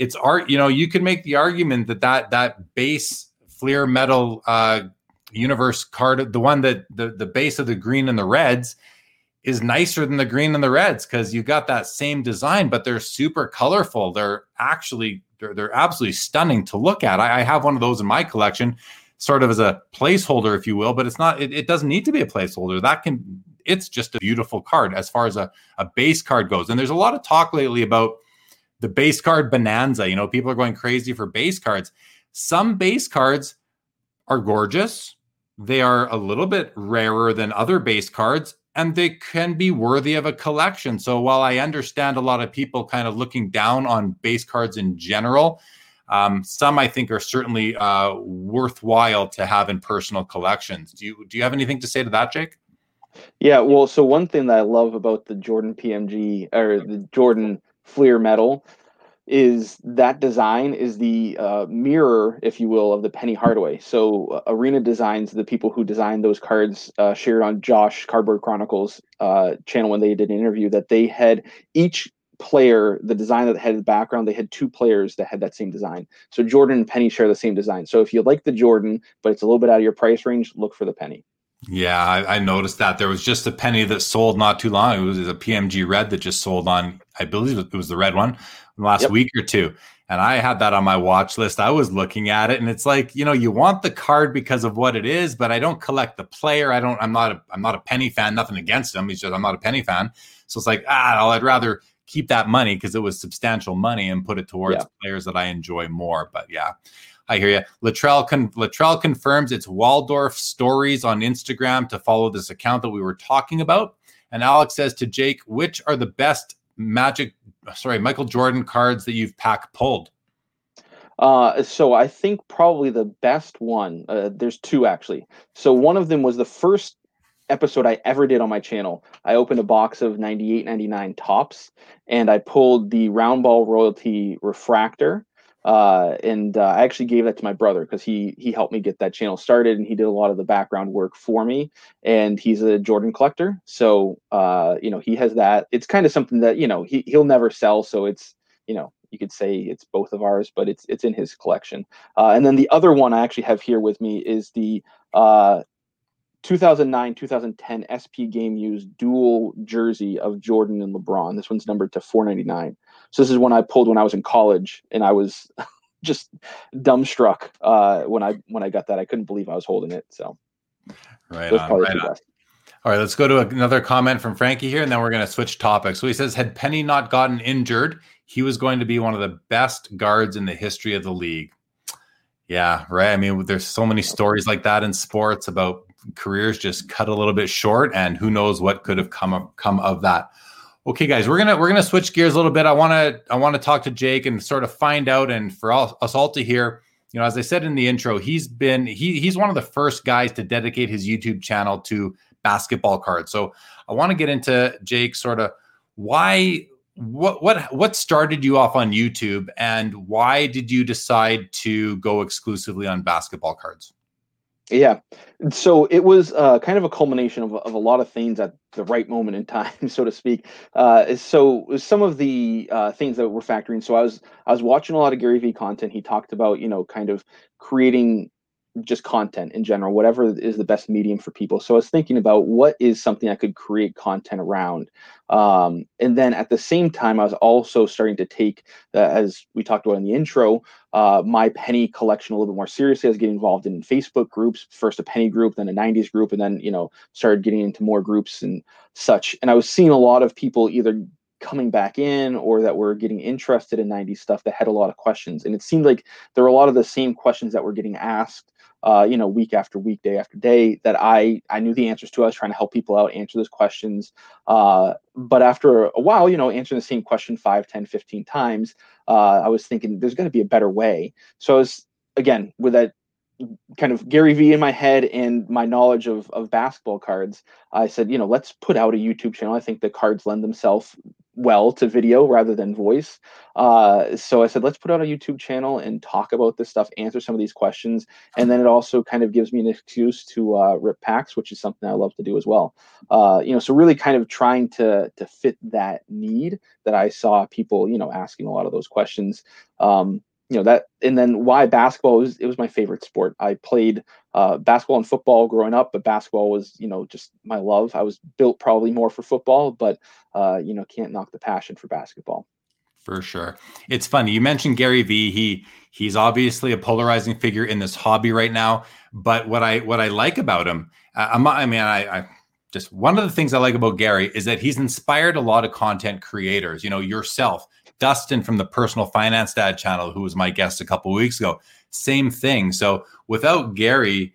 it's art. You know, you can make the argument that that that base Fleer metal uh, universe card, the one that the the base of the green and the reds, is nicer than the green and the reds because you got that same design, but they're super colorful. They're actually they're, they're absolutely stunning to look at. I, I have one of those in my collection, sort of as a placeholder, if you will, but it's not. It, it doesn't need to be a placeholder. That can. It's just a beautiful card as far as a, a base card goes. And there's a lot of talk lately about the base card bonanza. You know, people are going crazy for base cards. Some base cards are gorgeous. They are a little bit rarer than other base cards, and they can be worthy of a collection. So while I understand a lot of people kind of looking down on base cards in general, um, some I think are certainly uh, worthwhile to have in personal collections. Do you do you have anything to say to that, Jake? Yeah, well, so one thing that I love about the Jordan PMG or the Jordan Fleer metal is that design is the uh, mirror, if you will, of the Penny Hardaway. So uh, Arena Designs, the people who designed those cards, uh, shared on Josh Cardboard Chronicles uh, channel when they did an interview that they had each player, the design that had the background, they had two players that had that same design. So Jordan and Penny share the same design. So if you like the Jordan, but it's a little bit out of your price range, look for the Penny. Yeah, I, I, noticed that there was just a penny that sold not too long. It was a PMG red that just sold on, I believe it was the red one last yep. week or two. And I had that on my watch list. I was looking at it and it's like, you know, you want the card because of what it is, but I don't collect the player. I don't, I'm not a, I'm not a penny fan, nothing against him. He's just, I'm not a penny fan. So it's like, ah, I'd rather keep that money because it was substantial money and put it towards yeah. players that I enjoy more. But yeah, I hear you. Latrell, con- Latrell confirms it's Waldorf Stories on Instagram to follow this account that we were talking about. And Alex says to Jake, which are the best Magic, sorry, Michael Jordan cards that you've pack pulled? Uh, so I think probably the best one. Uh, there's two actually. So one of them was the first episode I ever did on my channel. I opened a box of 98, 99 Topps, and I pulled the round ball royalty refractor. Uh, and uh, I actually gave that to my brother because he he helped me get that channel started, and he did a lot of the background work for me. And he's a Jordan collector, so uh, you know he has that. It's kind of something that you know he he'll never sell, so it's you know you could say it's both of ours, but it's it's in his collection. Uh, and then the other one I actually have here with me is the uh, 2009 2010 SP Game Used dual jersey of Jordan and LeBron. This one's numbered to 499. So this is one I pulled when I was in college, and I was (laughs) just dumbstruck uh, when I when I got that. I couldn't believe I was holding it. So right on, right on. All right, let's go to another comment from Frankie here, and then we're going to switch topics. So he says, had Penny not gotten injured, he was going to be one of the best guards in the history of the league. Yeah, right. I mean, there's so many stories like that in sports about careers just cut a little bit short, and who knows what could have come up, come of that. Okay, guys, we're gonna we're gonna switch gears a little bit. I want to I want to talk to Jake and sort of find out, and for all, us all to hear. You know, as I said in the intro, he's been he he's one of the first guys to dedicate his YouTube channel to basketball cards. So I want to get into Jake sort of why what what what started you off on YouTube and why did you decide to go exclusively on basketball cards? Yeah. So it was uh, kind of a culmination of, of a lot of things at the right moment in time, (laughs) so to speak. Uh, so some of the uh, things that were factoring. So I was I was watching a lot of Gary Vee content. He talked about you know kind of creating just content in general, whatever is the best medium for people. So I was thinking about what is something I could create content around. Um, and then at the same time, I was also starting to take, uh, as we talked about in the intro, uh, my penny collection a little bit more seriously. I was getting involved in Facebook groups, first a penny group, then a 90s group, and then, you know, started getting into more groups and such. And I was seeing a lot of people either coming back in or that were getting interested in 90s stuff that had a lot of questions. And it seemed like there were a lot of the same questions that were getting asked uh, you know, week after week, day after day, that I I knew the answers to. I was trying to help people out, answer those questions. Uh, but after a while, you know, answering the same question 5, 10, 15 times, uh, I was thinking there's got to be a better way. So I was again with that kind of Gary Vee in my head and my knowledge of of basketball cards, I said, you know, let's put out a YouTube channel. I think the cards lend themselves well to video rather than voice. Uh, so I said, let's put out a YouTube channel and talk about this stuff, answer some of these questions, and then it also kind of gives me an excuse to uh, rip packs, which is something I love to do as well. Uh, you know, so really kind of trying to to fit that need that I saw people, you know, asking a lot of those questions. Um, you know that and then why basketball was it was my favorite sport. I played uh, basketball and football growing up but basketball was you know just my love. I was built probably more for football but uh, you know can't knock the passion for basketball. For sure. It's funny you mentioned gary vee. He he's obviously a polarizing figure in this hobby right now but what i what i like about him i mean I, I just one of the things I like about Gary is that he's inspired a lot of content creators, you know, yourself, Dustin from the Personal Finance Dad channel, who was my guest a couple weeks ago. Same thing. So without Gary,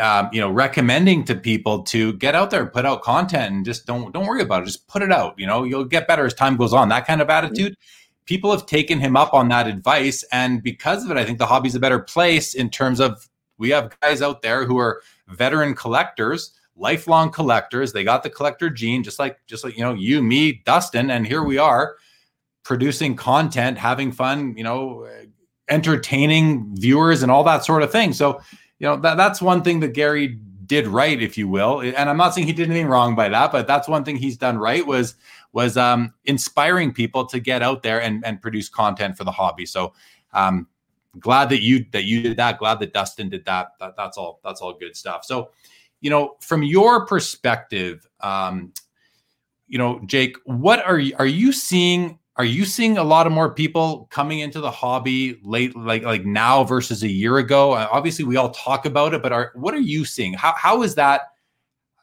um, you know, recommending to people to get out there, and put out content, and just don't don't worry about it. Just put it out. You know, you'll get better as time goes on. That kind of attitude. People have taken him up on that advice, and because of it, I think the hobby's a better place in terms of we have guys out there who are veteran collectors lifelong collectors. They got the collector gene, just like just like you know you, me, Dustin, and here we are producing content, having fun, you know, entertaining viewers and all that sort of thing. So you know that that's one thing that Gary did right, if you will. And I'm not saying he did anything wrong by that, but that's one thing he's done right was was um, inspiring people to get out there and and produce content for the hobby. So. Um, glad that you that you did that glad that dustin did that, that that's all that's all good stuff so you know, from your perspective, um, you know, Jake, what are you are you seeing? Are you seeing a lot of more people coming into the hobby late, like like now versus a year ago? Uh, obviously, we all talk about it, but are what are you seeing? How how is that?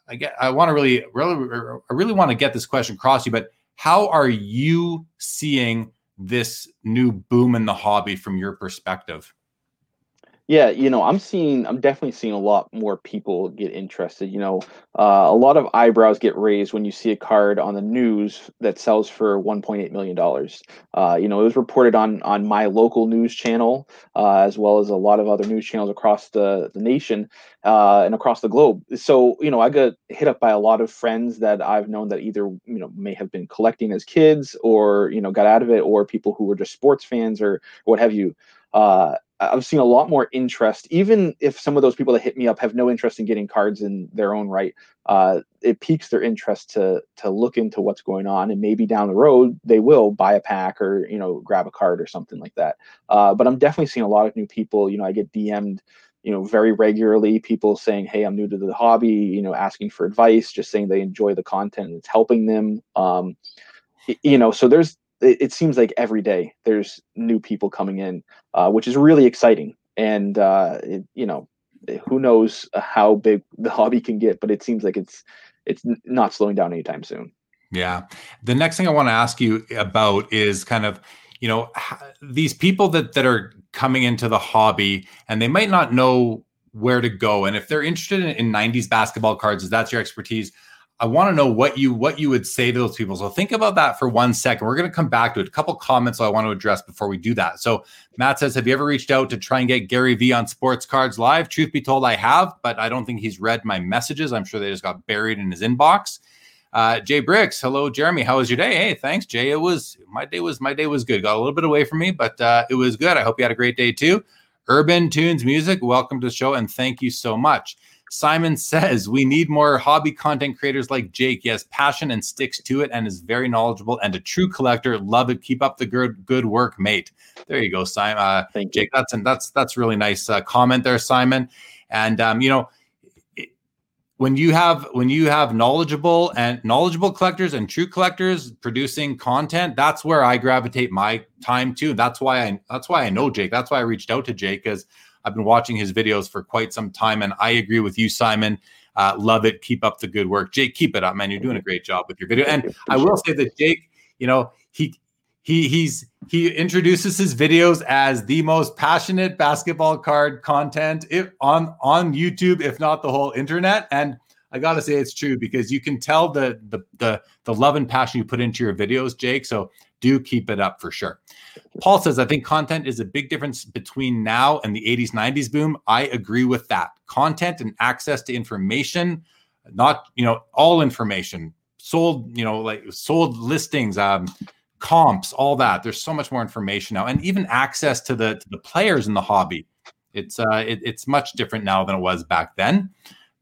I get. I want to really, really, I really want to get this question across you. But how are you seeing this new boom in the hobby from your perspective? Yeah, you know, I'm seeing, I'm definitely seeing a lot more people get interested. You know, uh, a lot of eyebrows get raised when you see a card on the news that sells for 1.8 million dollars. Uh, you know, it was reported on on my local news channel, uh, as well as a lot of other news channels across the the nation uh, and across the globe. So, you know, I got hit up by a lot of friends that I've known that either you know may have been collecting as kids, or you know, got out of it, or people who were just sports fans or what have you. Uh, I've seen a lot more interest, even if some of those people that hit me up have no interest in getting cards in their own right. Uh, it piques their interest to to look into what's going on, and maybe down the road they will buy a pack or you know grab a card or something like that. Uh, but I'm definitely seeing a lot of new people. You know, I get DM'd, you know, very regularly. People saying, "Hey, I'm new to the hobby," you know, asking for advice, just saying they enjoy the content and it's helping them. Um, you know, so there's it, it, seems like every day there's new people coming in, uh, which is really exciting. And uh, it, you know, who knows how big (laughs) the hobby can get, but it seems like it's it's not slowing down anytime soon. Yeah. The next thing I want to ask you about is kind of, you know, these people that that are coming into the hobby and they might not know where to go. And if they're interested in, in 90s basketball cards, that's your expertise, I want to know what you what you would say to those people. So think about that for one second. We're going to come back to it. A couple comments I want to address before we do that. So Matt says, "Have you ever reached out to try and get Gary Vee on Sports Cards Live?" Truth be told, I have, but I don't think he's read my messages. I'm sure they just got buried in his inbox. Uh, Jay Bricks, hello, Jeremy. How was your day? Hey, thanks, Jay. It was my day was my day was good. Got a little bit away from me, but uh, it was good. I hope you had a great day too. Urban Tunes Music, welcome to the show and thank you so much. Simon says we need more hobby content creators like Jake. He has passion and sticks to it and is very knowledgeable and a true collector. Love it. Keep up the good good work, mate. There you go, Simon. Uh, Thank Jake. You. That's and that's that's really nice uh, comment there, Simon. And um, you know, when you have when you have knowledgeable and knowledgeable collectors and true collectors producing content, that's where I gravitate my time to. That's why I that's why I know Jake. That's why I reached out to Jake because I've been watching his videos for quite some time, and I agree with you, Simon. Uh, love it. Keep up the good work, Jake. Keep it up, man. You're doing a great job with your video. And I will say that Jake, you know, he he he's he introduces his videos as the most passionate basketball card content if, on on YouTube, if not the whole internet. And I gotta say it's true because you can tell the the the the love and passion you put into your videos, Jake. So do keep it up for sure. Paul says, I think content is a big difference between now and the 80s, 90s boom. I agree with that. Content and access to information, not, you know, all information, sold, you know, like sold listings, um, comps, all that. There's so much more information now, and even access to the to the players in the hobby. It's uh, it, it's much different now than it was back then.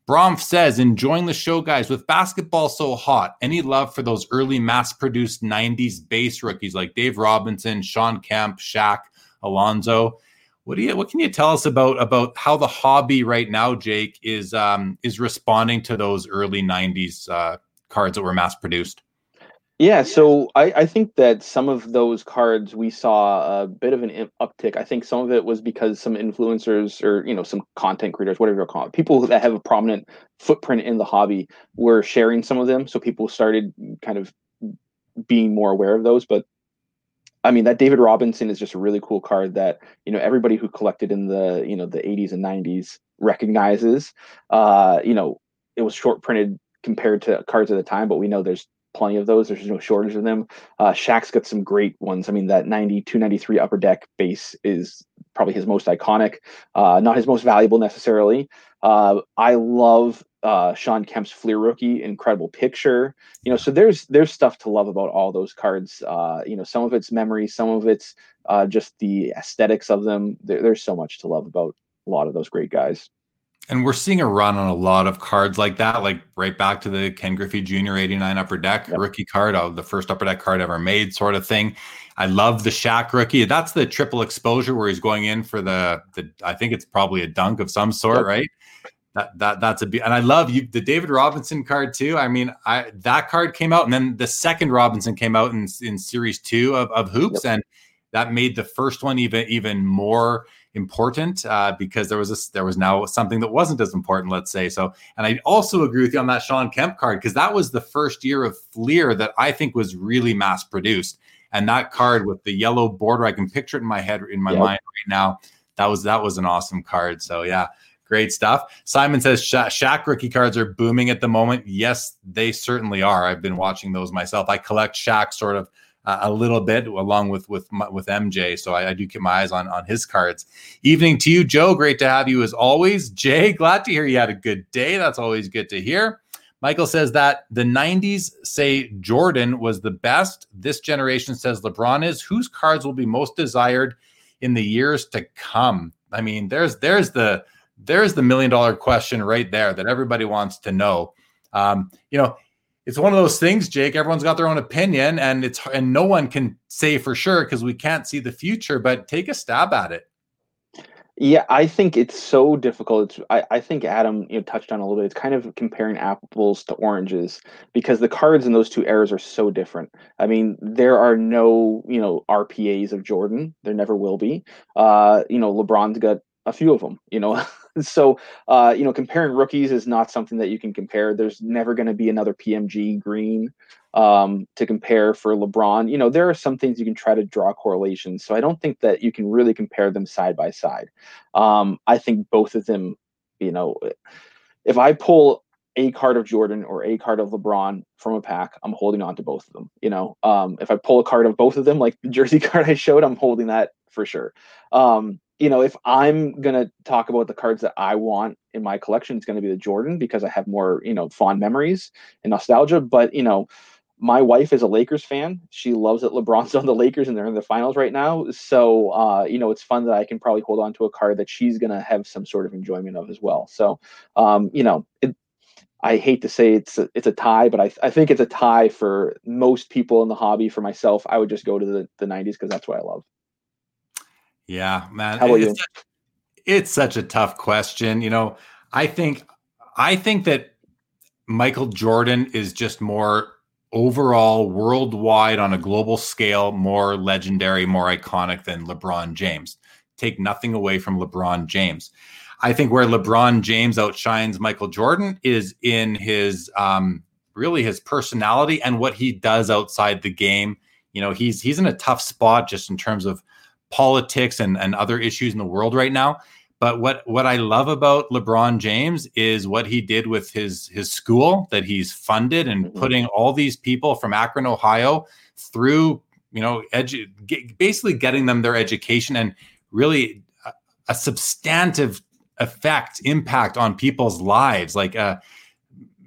Bromf says, enjoying the show, guys. With basketball so hot, any love for those early mass produced 90s base rookies like Dave Robinson, Shawn Kemp, Shaq, Alonzo? What do you what can you tell us about about how the hobby right now, Jake, is um is responding to those early 90s uh, cards that were mass produced? Yeah, so I, I think that some of those cards we saw a bit of an uptick. I think some of it was because some influencers or you know some content creators, whatever you call it, people that have a prominent footprint in the hobby were sharing some of them. So people started kind of being more aware of those. But I mean, that David Robinson is just a really cool card that you know everybody who collected in the you know the 80s and 90s recognizes. Uh, you know, it was short printed compared to cards at the time, but we know there's plenty of those. There's no shortage of them. Uh, Shaq's got some great ones. I mean, that 92, 93 upper deck base is probably his most iconic, uh, not his most valuable necessarily. Uh, I love uh, Shawn Kemp's Fleer rookie, incredible picture. You know, so there's there's stuff to love about all those cards. Uh, you know, some of it's memory, some of it's uh, just the aesthetics of them. There, there's so much to love about a lot of those great guys. And we're seeing a run on a lot of cards like that, like right back to the Ken Griffey Jr. 89 upper deck yep. rookie card, uh, the first upper deck card ever made, sort of thing. I love the Shaq rookie. That's the triple exposure where he's going in for the, the I think it's probably a dunk of some sort, yep. right? That, that that's a and I love you the David Robinson card too. I mean, I that card came out and then the second Robinson came out in in series two of, of hoops, yep. and that made the first one even even more important uh, because there was a, there was now something that wasn't as important, let's say. So, and I also agree with you on that Shawn Kemp card because that was the first year of Fleer that I think was really mass produced. And that card with the yellow border, I can picture it in my head, in my yep. mind right now. that was that was an awesome card. So yeah, great stuff. Simon says Sha- Shaq rookie cards are booming at the moment. Yes, they certainly are. I've been watching those myself. I collect Shaq sort of uh, a little bit along with with with MJ. So I, I, do keep my eyes on on his cards. Evening to you, Joe. Great to have you as always. Jay, glad to hear you had a good day. That's always good to hear. Michael says that the 90s say Jordan was the best. This generation says LeBron is. Whose cards will be most desired in the years to come? I mean, there's there's the there's the million dollar question right there that everybody wants to know. Um, you know, it's one of those things, Jake. Everyone's got their own opinion, and it's and no one can say for sure because we can't see the future. But take a stab at it. Yeah, I think it's so difficult. It's, I, I think Adam you know touched on a little bit. It's kind of comparing apples to oranges because the cards in those two eras are so different. I mean, there are no you know RPAs of Jordan. There never will be. Uh, you know, LeBron's got a few of them. You know, (laughs) so uh, you know, comparing rookies is not something that you can compare. There's never going to be another PMG green um, to compare for LeBron. You know, there are some things you can try to draw correlations. So I don't think that you can really compare them side by side. Um, I think both of them, you know, if I pull a card of Jordan or a card of LeBron from a pack, I'm holding on to both of them. You know, um, if I pull a card of both of them, like the (laughs) jersey card I showed, I'm holding that for sure. Um, you know, if I'm gonna talk about the cards that I want in my collection, it's gonna be the Jordan because I have more, you know, fond memories and nostalgia. But you know, my wife is a Lakers fan. She loves that LeBron's (laughs) on the Lakers and they're in the finals right now. So, uh, you know, it's fun that I can probably hold on to a card that she's to have some sort of enjoyment of as well. So, um, you know, it, I hate to say it's a, it's a tie, but I, I think it's a tie for most people in the hobby. For myself, I would just go to the, the 90s because that's what I love. Yeah, man. How about it's, you? It's such a tough question. You know, I think I think that Michael Jordan is just more overall worldwide on a global scale more legendary, more iconic than LeBron James. Take nothing away from LeBron James. I think where LeBron James outshines Michael Jordan is in his um, really his personality and what he does outside the game. You know, he's he's in a tough spot just in terms of politics and, and other issues in the world right now. But what what I love about LeBron James is what he did with his his school that he's funded and mm-hmm. putting all these people from Akron, Ohio, through you know, edu- get, basically getting them their education and really a, a substantive effect impact on people's lives like uh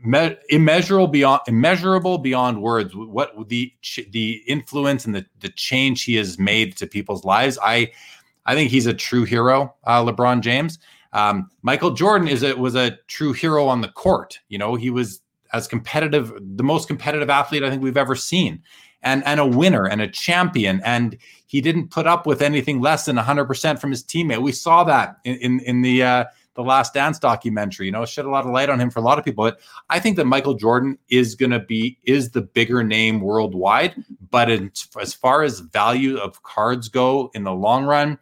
me- immeasurable beyond immeasurable beyond words what the the influence and the the change he has made to people's lives i I think he's a true hero, uh, LeBron James. Um, Michael Jordan is a, was a true hero on the court. You know, he was as competitive, the most competitive athlete I think we've ever seen, and and a winner and a champion. And he didn't put up with anything less than 100% from his teammate. We saw that in in, in the uh, the Last Dance documentary. You know, shed a lot of light on him for a lot of people. But I think that Michael Jordan is going to be is the bigger name worldwide. But in, as far as value of cards go in the long run,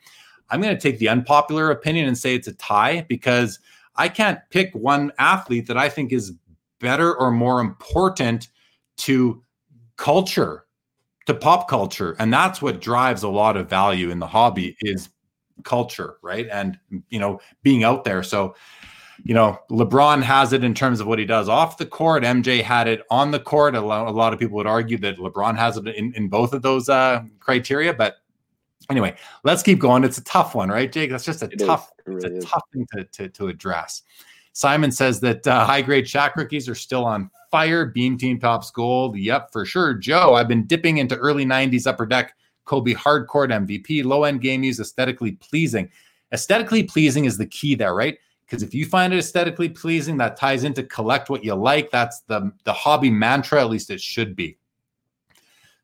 I'm going to take the unpopular opinion and say it's a tie because I can't pick one athlete that I think is better or more important to culture to pop culture and that's what drives a lot of value in the hobby is culture, right? And you know, being out there. So, you know, LeBron has it in terms of what he does off the court. MJ had it on the court. A lot, a lot of people would argue that LeBron has it in, in both of those uh, criteria. But anyway, let's keep going. It's a tough one, right, Jake? That's just a it tough, it it's a is. tough thing to, to, to address. Simon says that uh, high grade Shaq rookies are still on fire. Beam Team Topps Gold. Yep, for sure. Joe, I've been dipping into early 90s Upper Deck Kobe hardcore MVP, low end game use, aesthetically pleasing. Aesthetically pleasing is the key there, right? Because if you find it aesthetically pleasing, that ties into collect what you like. That's the, the hobby mantra, at least it should be.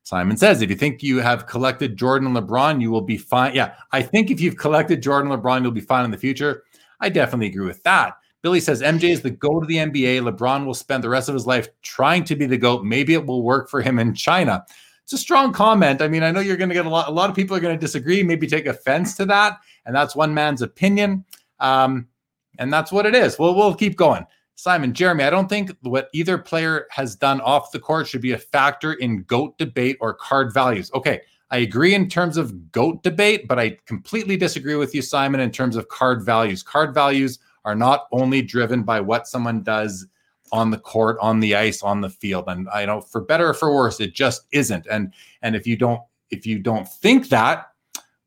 Simon says, if you think you have collected Jordan LeBron, you will be fine. Yeah, I think if you've collected Jordan LeBron, you'll be fine in the future. I definitely agree with that. Billy says MJ is the GOAT of the NBA. LeBron will spend the rest of his life trying to be the GOAT. Maybe it will work for him in China it's a strong comment. I mean, I know you're going to get a lot. A lot of people are going to disagree, maybe take offense to that, and that's one man's opinion. Um, and that's what it is. Well, we'll keep going. Simon, Jeremy, I don't think what either player has done off the court should be a factor in GOAT debate or card values. Okay, I agree in terms of GOAT debate, but I completely disagree with you, Simon, in terms of card values. Card values are not only driven by what someone does on the court, on the ice, on the field. And I know for better or for worse, it just isn't. And and if you don't if you don't think that,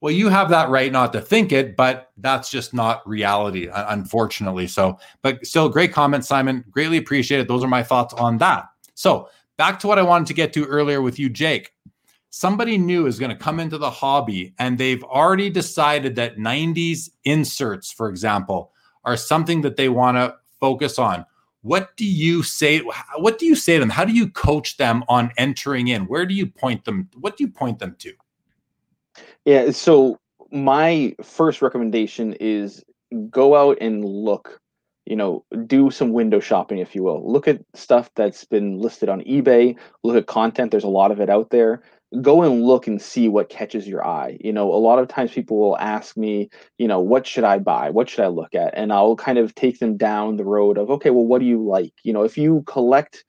well, you have that right not to think it, but that's just not reality, uh, unfortunately. So, but still, great comment, Simon. Greatly appreciated. Those are my thoughts on that. So, back to what I wanted to get to earlier with you, Jake. Somebody new is going to come into the hobby and they've already decided that 90s inserts, for example, are something that they want to focus on. What do you say? What do you say to them? How do you coach them on entering in? Where do you point them? What do you point them to? Yeah. So my first recommendation is go out and look. You know, do some window shopping, if you will. Look at stuff that's been listed on eBay. Look at content. There's a lot of it out there go and look and see what catches your eye. You know, a lot of times people will ask me, you know, what should I buy? What should I look at? And I'll kind of take them down the road of, okay, well, what do you like? You know, if you collect,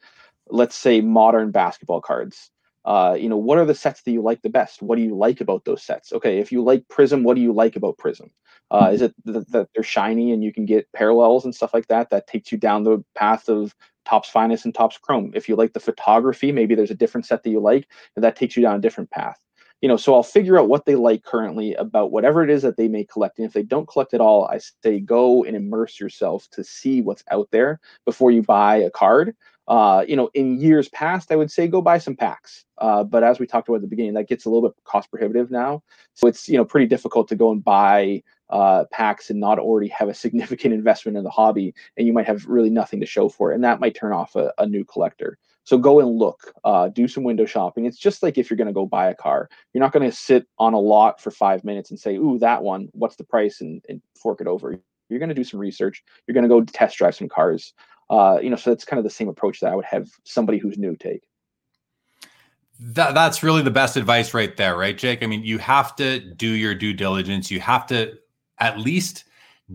let's say, modern basketball cards, uh, you know, what are the sets that you like the best? What do you like about those sets? Okay, if you like Prizm, what do you like about Prizm? Uh, is it that the, they're shiny and you can get parallels and stuff like that? That takes you down the path of Topps Finest and Topps Chrome. If you like the photography, maybe there's a different set that you like, and that takes you down a different path. You know, so I'll figure out what they like currently about whatever it is that they may collect. And if they don't collect at all, I say go and immerse yourself to see what's out there before you buy a card. Uh, you know, in years past, I would say go buy some packs. Uh, but as we talked about at the beginning, that gets a little bit cost prohibitive now. So it's you know pretty difficult to go and buy uh, packs and not already have a significant (laughs) investment in the hobby, and you might have really nothing to show for it, and that might turn off a, a new collector. So go and look, uh, do some window shopping. It's just like if you're going to go buy a car, you're not going to sit on a lot for five minutes and say, "Ooh, that one, what's the price?" and, and fork it over. You're going to do some research. You're going to go test drive some cars. Uh, you know, so that's kind of the same approach that I would have somebody who's new take. That, that's really the best advice right there, right, Jake? I mean, you have to do your due diligence. You have to at least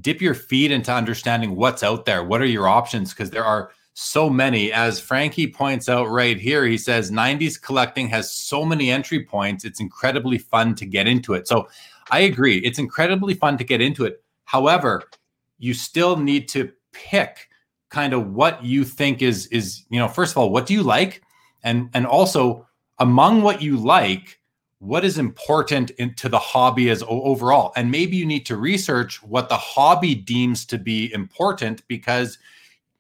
dip your feet into understanding what's out there. What are your options? Because there are so many. As Frankie points out right here, he says 90s collecting has so many entry points. It's incredibly fun to get into it. So I agree. It's incredibly fun to get into it. However, you still need to pick kind of what you think is is you know first of all what do you like and and also among what you like what is important in, to the hobby as overall? And maybe you need to research what the hobby deems to be important because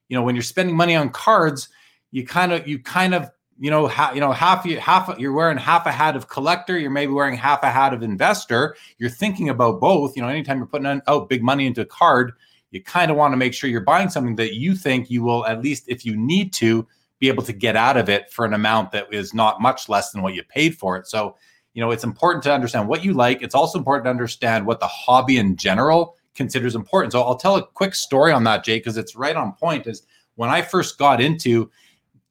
you know when you're spending money on cards you kind of you kind of you know ha, you know half you half you're wearing half a hat of collector you're maybe wearing half a hat of investor. You're thinking about both you know anytime you're putting out oh, big money into a card you kind of want to make sure you're buying something that you think you will at least if you need to be able to get out of it for an amount that is not much less than what you paid for it. So you know it's important to understand what you like it's also important to understand what the hobby in general considers important so i'll tell a quick story on that jay because it's right on point is when i first got into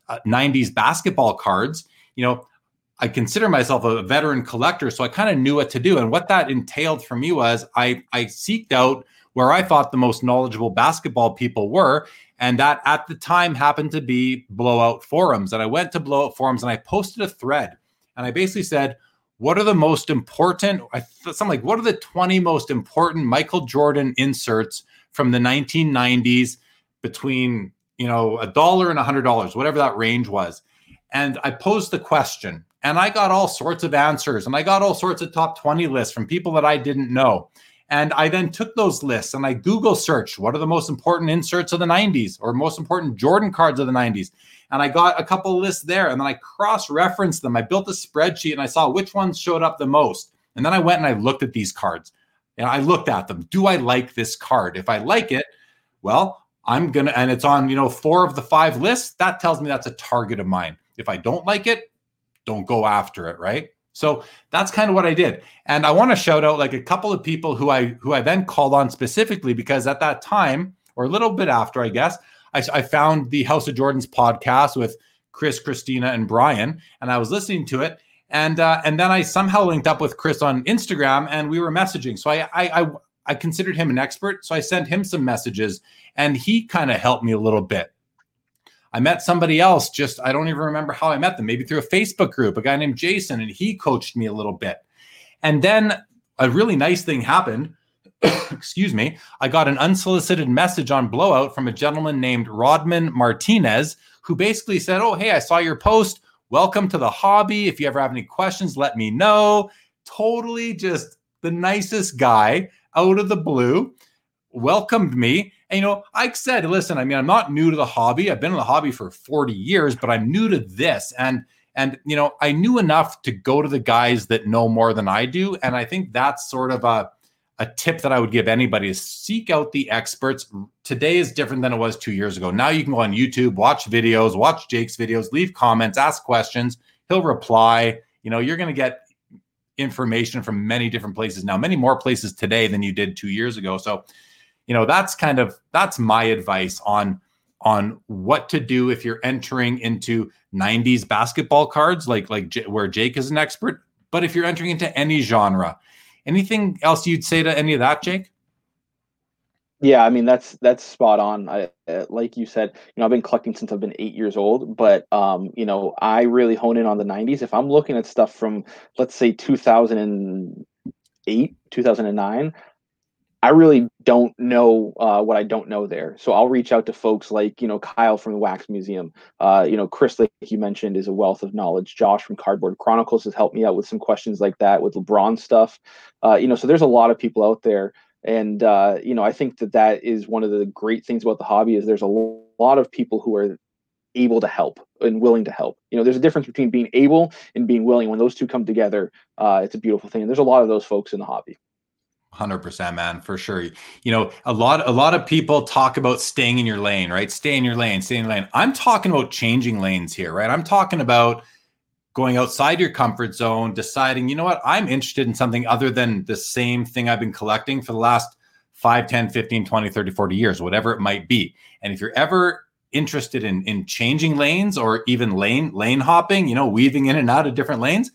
uh, 90s basketball cards you know I consider myself a veteran collector, so I kind of knew what to do. And what that entailed for me was I I seeked out where I thought the most knowledgeable basketball people were, and that at the time happened to be blowout forums. And I went to blowout forums and I posted a thread, and I basically said, what are the most important I thought something like what are the 20 most important Michael Jordan inserts from the 1990s between you know a dollar and a hundred dollars whatever that range was? And I posed the question and I got all sorts of answers and I got all sorts of top 20 lists from people that I didn't know. And I then took those lists and I Google searched what are the most important inserts of the 90s or most important Jordan cards of the 90s and I got a couple lists there and then I cross referenced them. I built a spreadsheet and I saw which ones showed up the most. And then I went and I looked at these cards and I looked at them. Do I like this card? If I like it, well, I'm to, and it's on, you know, four of the five lists. That tells me that's a target of mine. If I don't like it, don't go after it. Right. So that's kind of what I did. And I want to shout out like a couple of people who I, who I then called on specifically because at that time, or a little bit after, I guess, I, I found the House of Jordans podcast with Chris, Christina, and Brian, and I was listening to it. And uh, and then I somehow linked up with Chris on Instagram, and we were messaging. So I I I, I considered him an expert, so I sent him some messages, and he kind of helped me a little bit. I met somebody else just, I don't even remember how I met them, maybe through a Facebook group, a guy named Jason, and he coached me a little bit. And then a really nice thing happened. (coughs) Excuse me. I got an unsolicited message on Blowout from a gentleman named Rodman Martinez, who basically said, Oh, hey, I saw your post. Welcome to the hobby. If you ever have any questions, let me know. Totally just the nicest guy out of the blue welcomed me. And, you know, I said, listen, I mean, I'm not new to the hobby. I've been in the hobby for 40 years, but I'm new to this. And, and, you know, I knew enough to go to the guys that know more than I do. And I think that's sort of a, a tip that I would give anybody is seek out the experts. Today is different than it was two years ago. Now you can go on YouTube, watch videos, watch Jake's videos, leave comments, ask questions. He'll reply. You know, you're going to get information from many different places now, many more places today than you did two years ago. So you know that's kind of that's my advice on on what to do if you're entering into 90s basketball cards like like J- where Jake is an expert but if you're entering into any genre anything else you'd say to any of that Jake yeah, I mean that's that's spot on. I uh, like you said, you know, I've been collecting since I've been eight years old, but um, you know, I really hone in on the '90s. If I'm looking at stuff from, let's say, 2008, 2009, I really don't know uh, what I don't know there. So I'll reach out to folks like, you know, Kyle from the Wax Museum. Uh, you know, Chris, like you mentioned, is a wealth of knowledge. Josh from Cardboard Chronicles has helped me out with some questions like that with LeBron stuff. Uh, you know, so there's a lot of people out there. And, uh, you know, I think that that is one of the great things about the hobby is there's a lot of people who are able to help and willing to help. You know, there's a difference between being able and being willing. When those two come together, uh, it's a beautiful thing. And there's a lot of those folks in the hobby. Hundred percent, man, for sure. You know, a lot, a lot of people talk about staying in your lane, right? Stay in your lane, stay in your lane. I'm talking about changing lanes here, right? I'm talking about going outside your comfort zone, deciding, you know what, I'm interested in something other than the same thing I've been collecting for the last 5, 10, 15, 20, 30, 40 years, whatever it might be. And if you're ever interested in in changing lanes or even lane lane hopping, you know, weaving in and out of different lanes,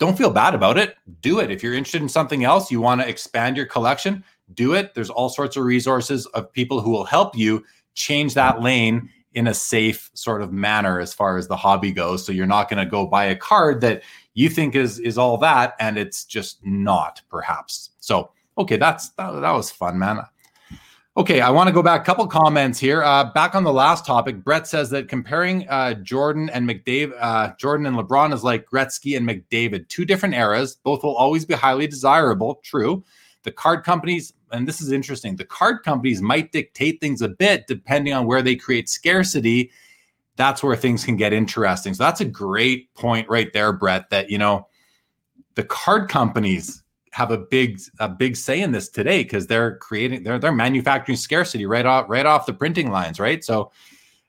don't feel bad about it. Do it. If you're interested in something else, you want to expand your collection, do it. There's all sorts of resources of people who will help you change that lane in a safe sort of manner as far as the hobby goes. So you're not going to go buy a card that you think is is all that and it's just not perhaps. So, okay, that's that, that was fun, man. Okay, I want to go back a couple comments here. Uh, back on the last topic, Brett says that comparing uh, Jordan and McDavid, uh, Jordan and LeBron is like Gretzky and McDavid, two different eras. Both will always be highly desirable. True. The card companies, and this is interesting, the card companies might dictate things a bit depending on where they create scarcity. That's where things can get interesting. So that's a great point right there, Brett. That you know, the card companies have a big a big say in this today because they're creating they're they're manufacturing scarcity right off right off the printing lines, right? So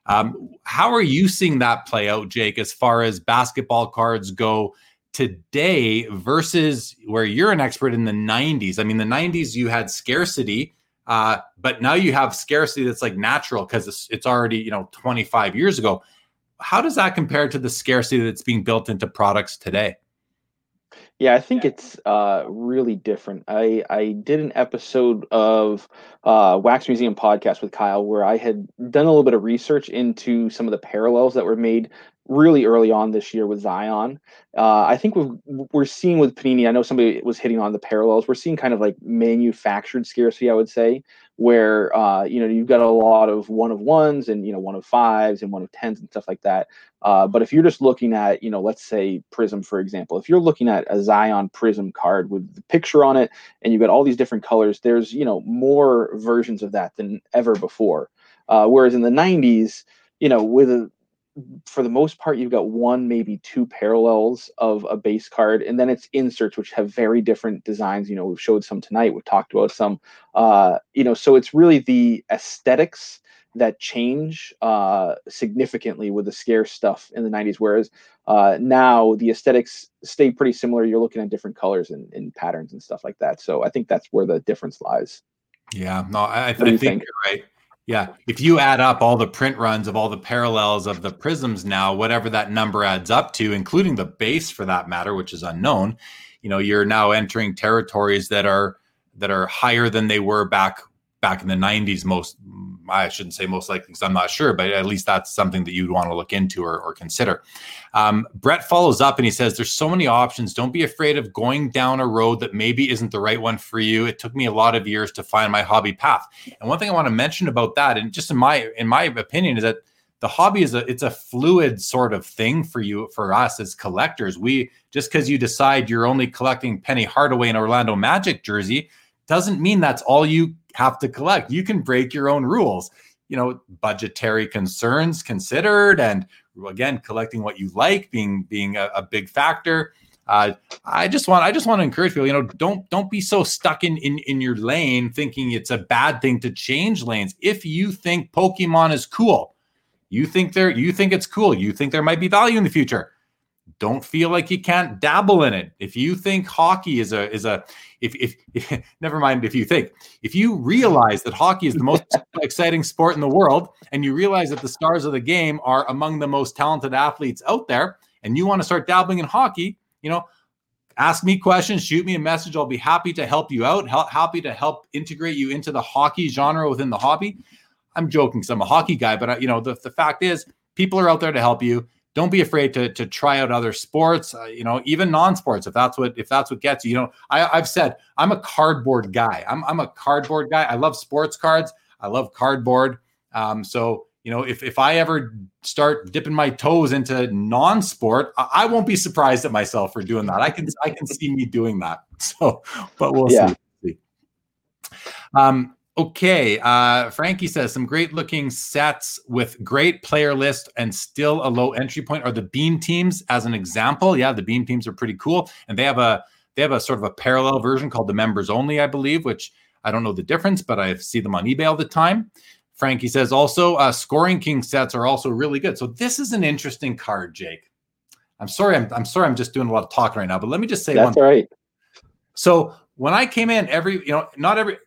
um, how are you seeing that play out, Jake, as far as basketball cards go today versus where you're an expert in the 90s? I mean, the 90s you had scarcity, uh, but now you have scarcity that's like natural because it's, it's already, you know, 25 years ago. How does that compare to the scarcity that's being built into products today? Yeah, I think it's uh, really different. I I did an episode of uh, Wax Museum podcast with Kyle where I had done a little bit of research into some of the parallels that were made really early on this year with Zion. Uh, I think we've, we're seeing with Panini. I know somebody was hitting on the parallels. We're seeing kind of like manufactured scarcity, I would say, where uh, you know you've got a lot of one of ones and you know one of fives and one of tens and stuff like that. Uh, but if you're just looking at you know let's say Prizm for example, if you're looking at a Zion Prizm card with the picture on it and you've got all these different colors, there's you know more versions of that than ever before. Uh, whereas in the 90s, you know with a for the most part, you've got one, maybe two parallels of a base card, and then it's inserts, which have very different designs. You know, we've showed some tonight, we've talked about some. Uh, you know, so it's really the aesthetics that change uh, significantly with the scarce stuff in the 90s, whereas uh, now the aesthetics stay pretty similar. You're looking at different colors and, and, patterns and stuff like that. So I think that's where the difference lies. Yeah, no, I, I think, think you're right. Yeah. If you add up all the print runs of all the parallels of the Prizms now, whatever that number adds up to, including the base for that matter, which is unknown, you know, you're now entering territories that are that are higher than they were back back in the 90s most I shouldn't say most likely because I'm not sure, but at least that's something that you'd want to look into or, or consider. Um, Brett follows up and he says, There's so many options. Don't be afraid of going down a road that maybe isn't the right one for you. It took me a lot of years to find my hobby path. And one thing I want to mention about that, and just in my in my opinion, is that the hobby is a it's a fluid sort of thing for you for us as collectors. We just because you decide you're only collecting Penny Hardaway and Orlando Magic jersey doesn't mean that's all you have to collect. You can break your own rules. You know, budgetary concerns considered, and again, collecting what you like being being a, a big factor. Uh, I just want I just want to encourage people. You know, don't don't be so stuck in in in your lane thinking it's a bad thing to change lanes. If you think Pokemon is cool, you think there you think it's cool, you think there might be value in the future don't feel like you can't dabble in it. If you think hockey is a is a if if, if (laughs) never mind if you think if you realize that hockey is the most (laughs) exciting sport in the world and you realize that the stars of the game are among the most talented athletes out there and you want to start dabbling in hockey, you know, ask me questions, shoot me a message. I'll be happy to help you out, help, happy to help integrate you into the hockey genre within the hobby. I'm joking because I'm a hockey guy, but I, you know the, the fact is people are out there to help you don't be afraid to to try out other sports uh, you know even non-sports if that's what if that's what gets you you know I, i've said i'm a cardboard guy. I'm, I'm a cardboard guy. I love sports cards. I love cardboard. Um, so you know if, if i ever start dipping my toes into non-sport I, I won't be surprised at myself for doing that. I can i can see me doing that. (laughs) So but we'll yeah. see um Okay. Uh, Frankie says some great looking sets with great player list and still a low entry point are the beam teams as an example. Yeah, the beam teams are pretty cool. And they have a they have a sort of a parallel version called the members only, I believe, which I don't know the difference, but I see them on eBay all the time. Frankie says also uh, scoring king sets are also really good. So this is an interesting card, Jake. I'm sorry, I'm, I'm sorry, I'm just doing a lot of talking right now, but let me just say That's one. right. So when I came in, every you know, not every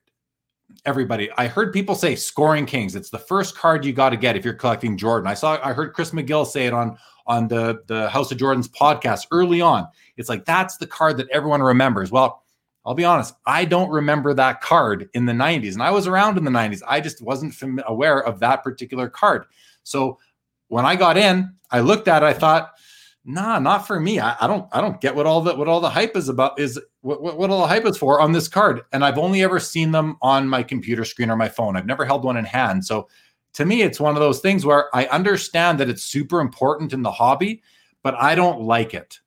everybody. I heard people say scoring kings. It's the first card you got to get if you're collecting Jordan. I saw I heard Chris McGill say it on on the the House of Jordans podcast early on. It's like that's the card that everyone remembers. Well, I'll be honest, I don't remember that card in the 90s and I was around in the 90s. I just wasn't fam- aware of that particular card. So when I got in, I looked at it, I thought nah, not for me. I, I, don't I don't get what all the what all the hype is about is what, what, what all the hype is for on this card. And I've only ever seen them on my computer screen or my phone. I've never held one in hand. So to me, it's one of those things where I understand that it's super important in the hobby, but I don't like it.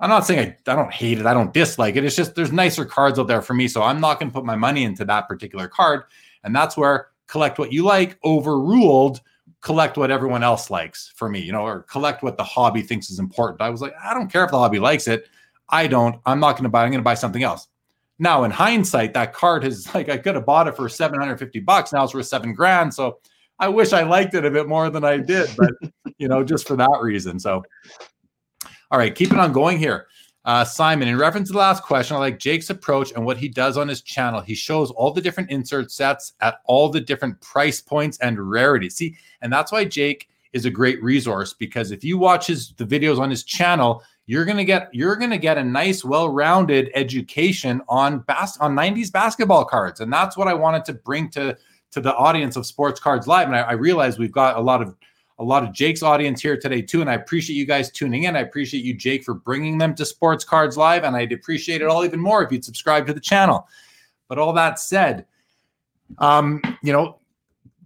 I'm not saying I, I don't hate it, I don't dislike it. It's just there's nicer cards out there for me. So I'm not going to put my money into that particular card. And that's where collect what you like overruled collect what everyone else likes for me, you know, or collect what the hobby thinks is important. I was like, I don't care if the hobby likes it. I don't. I'm not going to buy. I'm going to buy something else. Now, in hindsight, that card is (laughs) like I could have bought it for 750 bucks. Now it's worth seven grand. So I wish I liked it a bit more than I did, but (laughs) you know, just for that reason. So, all right, keep it on going here. Uh, Simon, in reference to the last question, I like Jake's approach and what he does on his channel. He shows all the different insert sets at all the different price points and rarities. See, and that's why Jake is a great resource because if you watch his the videos on his channel, you're gonna get you're gonna get a nice, well-rounded education on bas- on 90s basketball cards, and that's what I wanted to bring to to the audience of Sports Cards Live. And I, I realize we've got a lot of a lot of Jake's audience here today too, and I appreciate you guys tuning in. I appreciate you, Jake, for bringing them to Sports Cards Live, and I'd appreciate it all even more if you'd subscribe to the channel. But all that said, um, you know,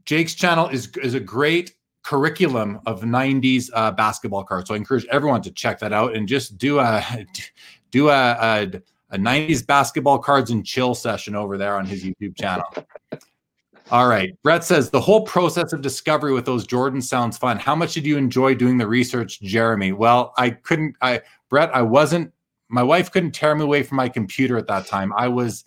Jake's channel is is a great curriculum of 90s uh, basketball cards. So I encourage everyone to check that out and just do a (laughs) do a, a, a 90s basketball cards and chill session over there on his YouTube channel. All right. Brett says the whole process of discovery with those Jordans sounds fun. How much did you enjoy doing the research, Jeremy? Well, I couldn't I Brett, I wasn't my wife couldn't tear me away from my computer at that time. I was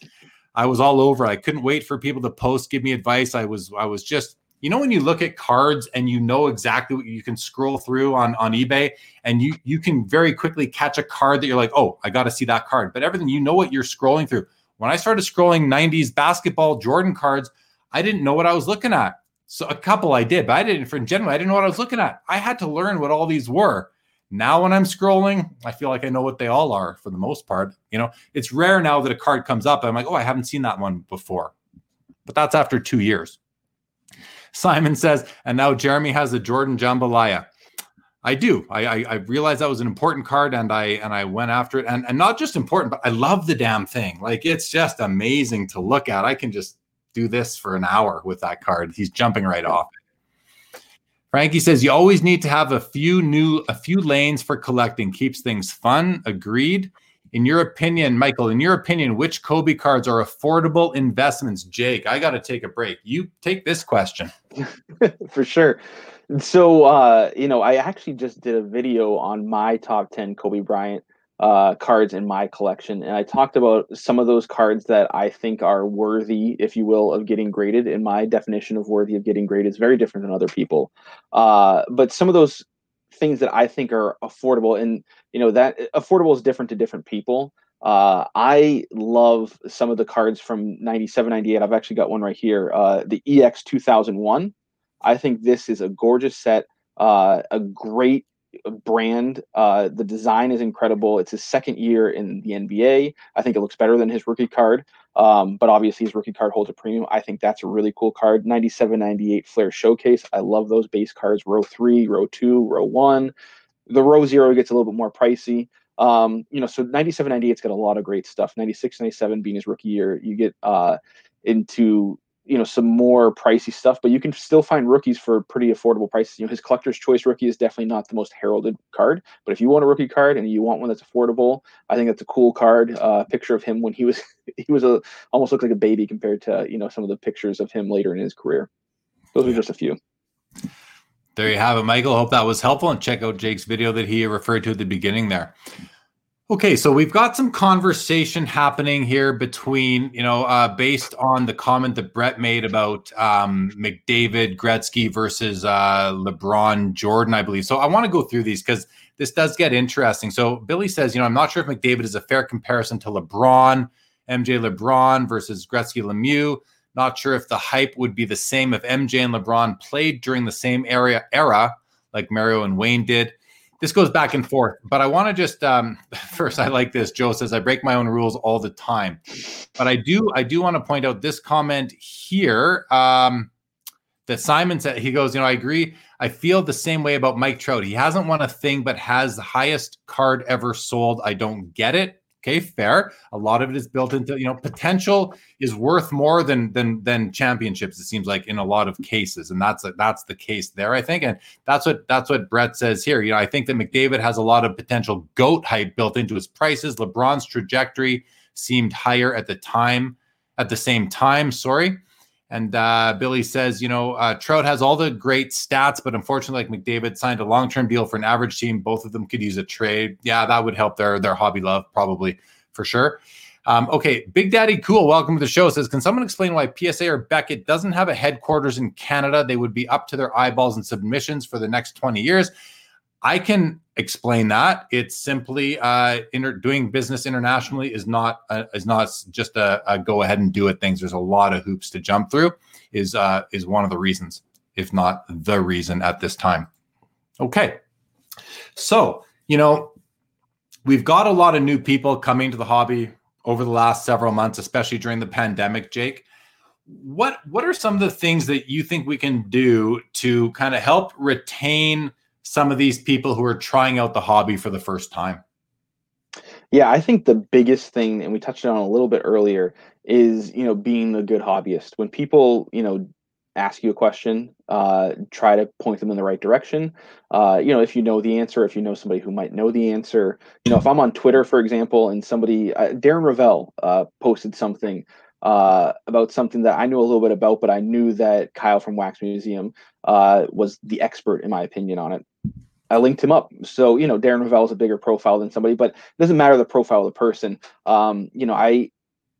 I was all over. I couldn't wait for people to post, give me advice. I was I was just you know when you look at cards and you know exactly what you can scroll through on on eBay and you you can very quickly catch a card that you're like, "Oh, I got to see that card." But everything you know what you're scrolling through. When I started scrolling 90s basketball Jordan cards, I didn't know what I was looking at. So a couple I did, but I didn't. For in general, I didn't know what I was looking at. I had to learn what all these were. Now, when I'm scrolling, I feel like I know what they all are for the most part. You know, it's rare now that a card comes up. I'm like, oh, I haven't seen that one before, but that's after two years. Simon says, and now Jeremy has a Jordan Jambalaya. I do. I, I, I realized that was an important card, and I and I went after it, and and not just important, but I love the damn thing. Like it's just amazing to look at. I can just do this for an hour with that card. He's jumping right off. Frankie says you always need to have a few new a few lanes for collecting. Keeps things fun. Agreed. In your opinion, Michael, in your opinion, which Kobe cards are affordable investments? Jake, I got to take a break. You take this question. (laughs) For sure. So, uh, you know, I actually just did a video on my top 10 Kobe Bryant uh, cards in my collection. And I talked about some of those cards that I think are worthy, if you will, of getting graded. And my definition of worthy of getting graded is very different than other people. Uh, but some of those things that I think are affordable, and you know that affordable is different to different people. Uh, I love some of the cards from 97, 98. I've actually got one right here. Uh, the EX 2001. I think this is a gorgeous set, uh, a great brand. Uh, the design is incredible. It's his second year in the NBA. I think it looks better than his rookie card. Um, but obviously his rookie card holds a premium. I think that's a really cool card. 97, 98 Flair Showcase. I love those base cards. Row three, row two, row one. The row zero gets a little bit more pricey. Um, you know, so 97, 98's got a lot of great stuff. 96, 97 being his rookie year, you get uh, into you know some more pricey stuff, but you can still find rookies for pretty affordable prices. You know, his collector's choice rookie is definitely not the most heralded card, but if you want a rookie card and you want one that's affordable, I think that's a cool card. Uh, picture of him when he was (laughs) he was a almost looked like a baby compared to you know some of the pictures of him later in his career. Those are just a few. There you have it, Michael. Hope that was helpful, and check out Jake's video that he referred to at the beginning there. Okay, so we've got some conversation happening here between, you know, uh, based on the comment that Brett made about um, McDavid, Gretzky versus uh, LeBron, Jordan, I believe. So I want to go through these because this does get interesting. So Billy says, you know, I'm not sure if McDavid is a fair comparison to LeBron, MJ LeBron versus Gretzky Lemieux. Not sure if the hype would be the same if MJ and LeBron played during the same area era like Mario and Wayne did this goes back and forth, but I want to just um, (laughs) first. I like this. Joe says I break my own rules all the time, but I do. I do want to point out this comment here um, that Simon said. He goes, you know, I agree. I feel the same way about Mike Trout. He hasn't won a thing, but has the highest card ever sold. I don't get it. Okay, fair. A lot of it is built into you know potential is worth more than than than championships. It seems like in a lot of cases, and that's a, that's the case there. I think, and that's what that's what Brett says here. You know, I think that McDavid has a lot of potential goat hype built into his prices. LeBron's trajectory seemed higher at the time, at the same time. Sorry. And uh, Billy says, you know, uh, Trout has all the great stats, but unfortunately, like McDavid signed a long-term deal for an average team. Both of them could use a trade. Yeah, that would help their their hobby love probably for sure. Um, okay, Big Daddy Cool, welcome to the show. Says, can someone explain why PSA or Beckett doesn't have a headquarters in Canada? They would be up to their eyeballs in submissions for the next 20 years. I can explain that. It's simply uh, inter- doing business internationally is not uh, is not just a, a, go ahead and do it things. There's a lot of hoops to jump through. Is uh, is one of the reasons, if not the reason, at this time. Okay, so you know we've got a lot of new people coming to the hobby over the last several months, especially during the pandemic. Jake, what what are some of the things that you think we can do to kind of help retain some of these people who are trying out the hobby for the first time? Yeah, I think the biggest thing, and we touched on a little bit earlier, is you know being a good hobbyist. When people you know ask you a question, uh, try to point them in the right direction. Uh, you know, if you know the answer, if you know somebody who might know the answer, you know, if I'm on Twitter, for example, and somebody, uh, Darren Rovell uh, posted something uh, about something that I knew a little bit about, but I knew that Kyle from Wax Museum uh, was the expert, in my opinion, on it. I linked him up. So, you know, Darren Rovell is a bigger profile than somebody, but it doesn't matter the profile of the person. Um, you know, I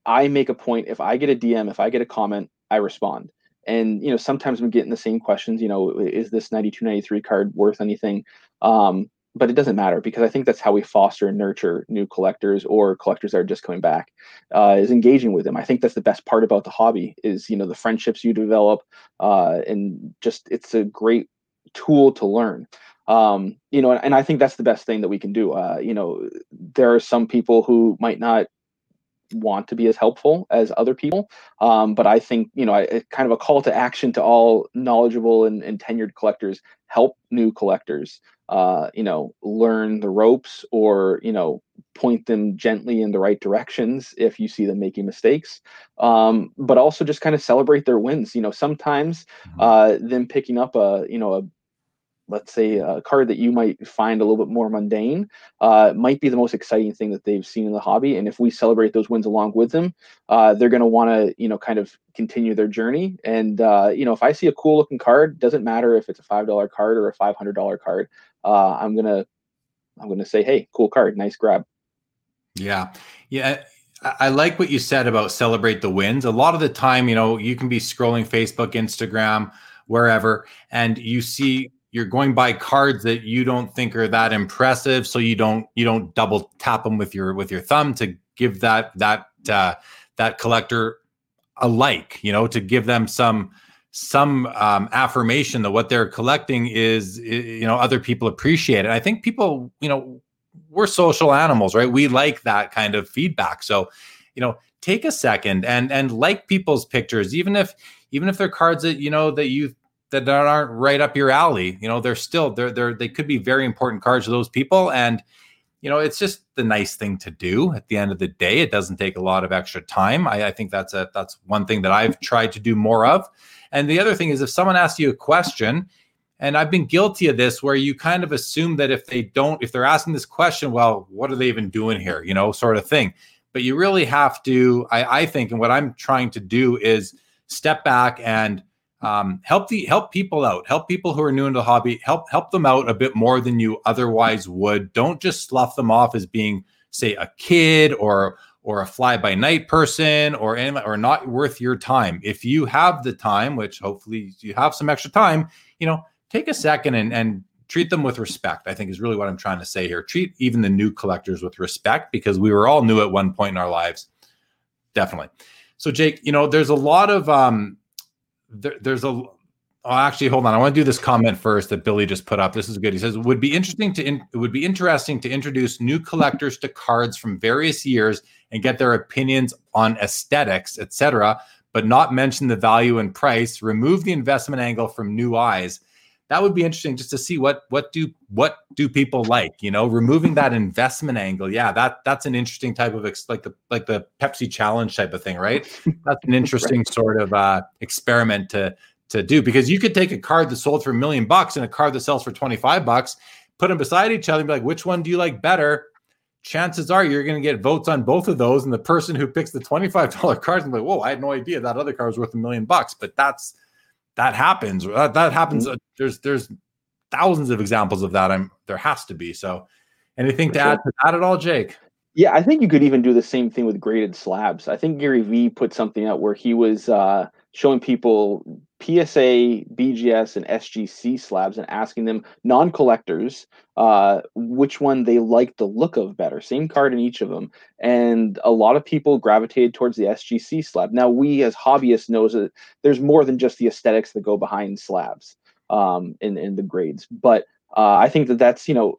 I make a point if I get a DM, if I get a comment, I respond. And you know, sometimes I'm getting the same questions, you know, is this 92 93 card worth anything? Um, but it doesn't matter because I think that's how we foster and nurture new collectors or collectors that are just coming back uh, is engaging with them. I think that's the best part about the hobby is you know the friendships you develop uh, and just it's a great tool to learn um, you know, and, and, I think that's the best thing that we can do. Uh, you know, there are some people who might not want to be as helpful as other people. Um, but I think you know, I, kind of a call to action to all knowledgeable and, and tenured collectors: help new collectors. Uh, you know, learn the ropes, or you know, point them gently in the right directions if you see them making mistakes. Um, but also just kind of celebrate their wins. You know, sometimes mm-hmm. uh, them picking up a you know a let's say a card that you might find a little bit more mundane uh, might be the most exciting thing that they've seen in the hobby and if we celebrate those wins along with them uh, they're going to want to you know kind of continue their journey. And uh, you know if i see a cool looking card doesn't matter if it's a five dollar card or a five hundred dollar card uh, i'm gonna i'm gonna say hey cool card nice grab. Yeah. Yeah I like what you said about celebrate the wins. A lot of the time, you know, you can be scrolling Facebook, Instagram, wherever, and you see you're going by cards that you don't think are that impressive so you don't you don't double tap them with your with your thumb to give that that uh, that collector a like you know to give them some some um, affirmation that what they're collecting is you know other people appreciate it. I think people you know we're social animals right? We like that kind of feedback. So you know take a second and and like people's pictures even if even if they're cards that you know that you that aren't right up your alley. You know, they're still they're they're they could be very important cards to those people. And you know, it's just the nice thing to do at the end of the day. It doesn't take a lot of extra time. I, I think that's a that's one thing that I've tried to do more of. And the other thing is if someone asks you a question, and I've been guilty of this where you kind of assume that if they don't, if they're asking this question, well, what are they even doing here? You know, sort of thing. But you really have to, I, I think, and what I'm trying to do is step back and um, help the help people out. Help people who are new into the hobby. Help help them out a bit more than you otherwise would. Don't just slough them off as being say a kid or or a fly by night person or or not worth your time. If you have the time which hopefully you have some extra time you know take a second and and treat them with respect i think is really what i'm trying to say here. Treat even the new collectors with respect because we were all new at one point in our lives. Definitely. So jake you know there's a lot of um there, there's a Oh, actually, hold on. I want to do this comment first that Billy just put up. This is good. He says, it "Would be interesting to in, it would be interesting to introduce new collectors to cards from various years and get their opinions on aesthetics, etc., but not mention the value and price. Remove the investment angle from new eyes that would be interesting just to see what what do what do people like you know? Removing that investment angle yeah that that's an interesting type of ex- like the like the pepsi challenge type of thing right? That's an (laughs) interesting right. sort of uh experiment to to do because you could take a card that sold for a million bucks and a card that sells for 25 bucks put them beside each other and be like which one do you like better? Chances are you're going to get votes on both of those and the person who picks the $25 cards and like whoa i had no idea that other card was worth a million bucks but that's that happens. That, that happens. Mm-hmm. Uh, there's there's thousands of examples of that. I'm there has to be. So, anything For to sure. add to that at all, Jake? Yeah, I think you could even do the same thing with graded slabs. I think Gary Vee put something out where he was uh, showing people PSA, BGS, and SGC slabs and asking them non collectors uh, which one they like the look of better. Same card in each of them. And a lot of people gravitated towards the SGC slab. Now, we as hobbyists knows that there's more than just the aesthetics that go behind slabs um, in, in the grades. But uh, I think that that's, you know,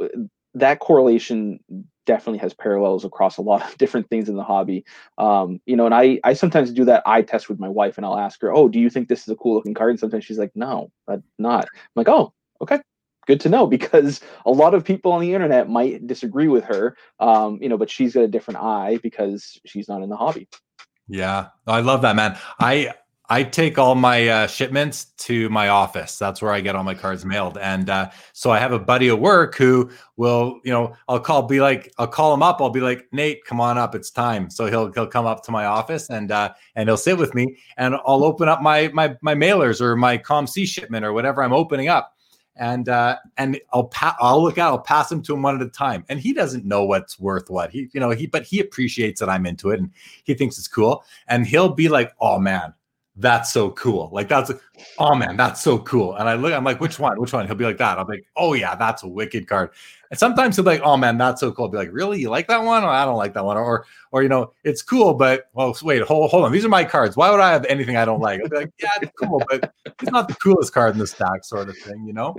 that correlation definitely has parallels across a lot of (laughs) different things in the hobby. Um, you know, and I I sometimes do that eye test with my wife, and I'll ask her, "Oh, do you think this is a cool looking card?" And sometimes she's like, "No, I'm not." I'm like, "Oh, okay." Good to know (laughs) because a lot of people on the internet might disagree with her, um, you know, but she's got a different eye because she's not in the hobby. Yeah, I love that, man. I I take all my uh, shipments to my office. That's where I get all my cards mailed. And uh, so I have a buddy at work who will, you know, I'll call, be like, I'll call him up. I'll be like, Nate, come on up. It's time. So he'll he'll come up to my office and uh, and he'll sit with me, and I'll open up my my my mailers or my COMC shipment or whatever I'm opening up, and uh, and I'll pa- I'll look out. I'll pass them to him one at a time, and he doesn't know what's worth what. He you know he but he appreciates that I'm into it, and he thinks it's cool, and he'll be like, oh man that's so cool. Like that's oh man, that's so cool. And I look, I'm like, which (laughs) one? Which one? He'll be like that. I'm like, oh yeah, that's a wicked card. And sometimes he'll be like, oh man, that's so cool. I'll be like, really? You like that one? Or I don't like that one. Or or you know, it's cool, but well, wait, hold hold on. These are my cards. Why would I have anything I don't like? I'll be like, yeah, it's cool, but it's not the coolest card in the stack, sort of thing, you know.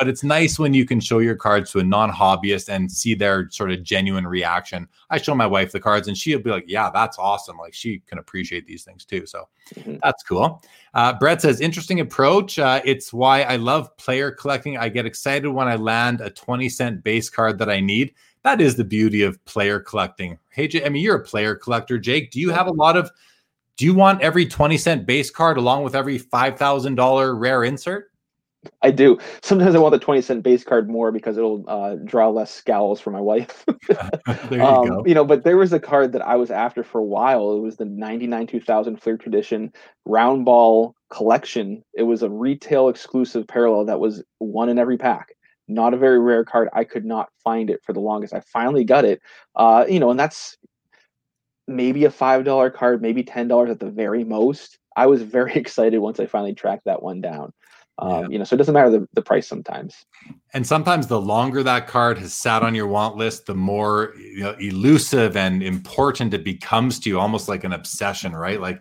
But it's nice when you can show your cards to a non-hobbyist and see their sort of genuine reaction. I show my wife the cards and she'll be like, "Yeah, that's awesome." Like she can appreciate these things too. So mm-hmm. that's cool. Uh, Brett says, "Interesting approach. Uh, it's why I love player collecting. I get excited when I land a twenty cent base card that I need." That is the beauty of player collecting. Hey, Jay, I mean, you're a player collector, Jake. Do you have a lot of do you want every 20 cent base card along with every $5,000 rare insert? I do. Sometimes I want the 20 cent base card more because it'll uh, draw less scowls for my wife. (laughs) there you um, go. You know, but there was a card that I was after for a while. It was the 99 2000 Fleer Tradition Round Ball Collection. It was a retail exclusive parallel that was one in every pack. Not a very rare card. I could not find it for the longest. I finally got it. Uh, you know, and that's maybe a five dollar card, maybe ten dollars at the very most. I was very (laughs) excited once I finally tracked that one down. Um, yeah. You know, so it doesn't matter the, the price sometimes. And sometimes the longer that card has sat on your want list, the more you know, elusive and important it becomes to you, almost like an obsession, right? Like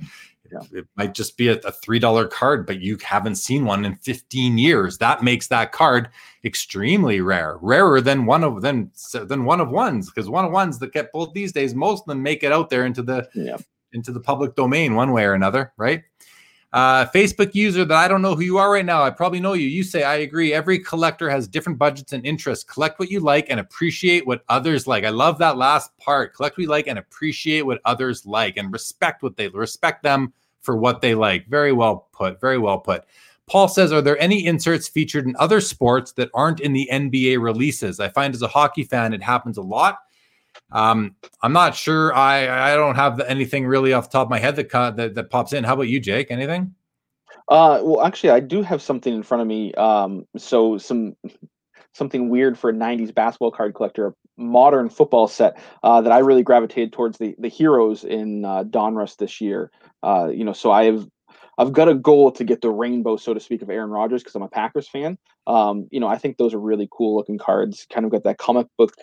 yeah. It might just be a, a $3 card, but you haven't seen one in 15 years. That makes that card extremely rare, rarer than one of than than one of ones, because one of ones that get pulled these days, most of them make it out there into the yeah. into the public domain one way or another, right? Uh, Facebook user that I don't know who you are right now. I probably know you. You say, I agree. Every collector has different budgets and interests. Collect what you like and appreciate what others like. I love that last part. Collect what you like and appreciate what others like and respect what they respect them for what they like. Very well put. Very well put. Paul says, Are there any inserts featured in other sports that aren't in the NBA releases? I find as a hockey fan, it happens a lot. Um, I'm not sure. I I don't have anything really off the top of my head that that, that pops in. How about you, Jake? Anything? Uh, well, actually, I do have something in front of me. Um, so some something weird for a '90s basketball card collector, a modern football set uh, that I really gravitated towards the the heroes in uh, Donruss this year. Uh, you know, so I have I've got a goal to get the rainbow, so to speak, of Aaron Rodgers because I'm a Packers fan. Um, you know, I think those are really cool looking cards. Kind of got that comic book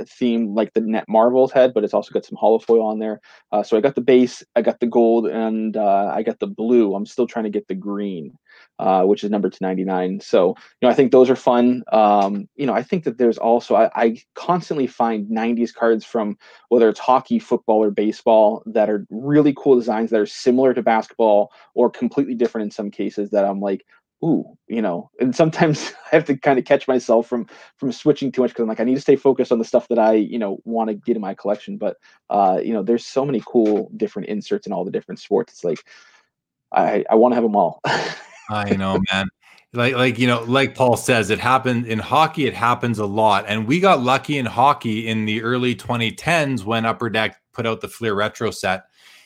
theme like the net marvels head, but it's also got some holofoil on there. Uh, so I got the base, I got the gold, and uh, I got the blue. I'm still trying to get the green, uh, which is number 299. So you know, I think those are fun. Um, you know, I think that there's also I, I, constantly find 90s cards from whether it's hockey, football, or baseball that are really cool designs that are similar to basketball or completely different in some cases. That I'm like, ooh, you know, and sometimes (laughs) I have to kind of catch myself from from switching too much because I'm like, I need to stay focused on the stuff that I, you know, want to get in my collection. But uh, you know, there's so many cool different inserts in all the different sports. It's like I I want to have them all. I know, man. Like like you know, like Paul says, it happened in hockey, it happens a lot. And we got lucky in hockey in the early 2010s when Upper Deck put out the Fleer Retro set.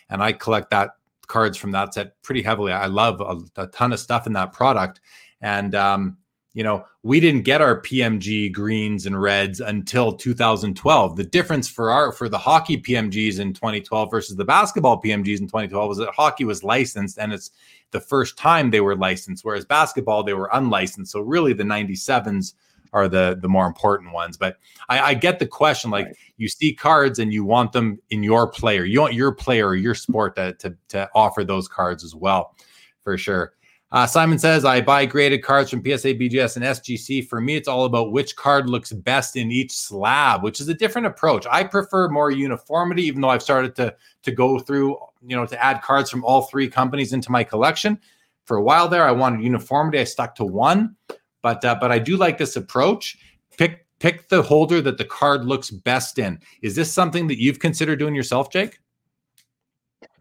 And I collect that cards from that set pretty heavily. I love a, a ton of stuff in that product. And, um, you know, we didn't get our PMG greens and reds until 2012. The difference for our for the hockey PMGs in 2012 versus the basketball PMGs in 2012 was that hockey was licensed and it's the first time they were licensed, whereas basketball they were unlicensed. So really the 97s are the the more important ones. But I, I get the question. Like right. you see cards and you want them in your player. You want your player or your sport to to, to offer those cards as well, for sure. Uh, Simon says, I buy graded cards from PSA, BGS, and SGC. For me, it's all about which card looks best in each slab, which is a different approach. I prefer more uniformity, even though I've started to, to go through, you know, to add cards from all three companies into my collection. For a while there, I wanted uniformity. I stuck to one. But uh, but I do like this approach. Pick pick the holder that the card looks best in. Is this something that you've considered doing yourself, Jake?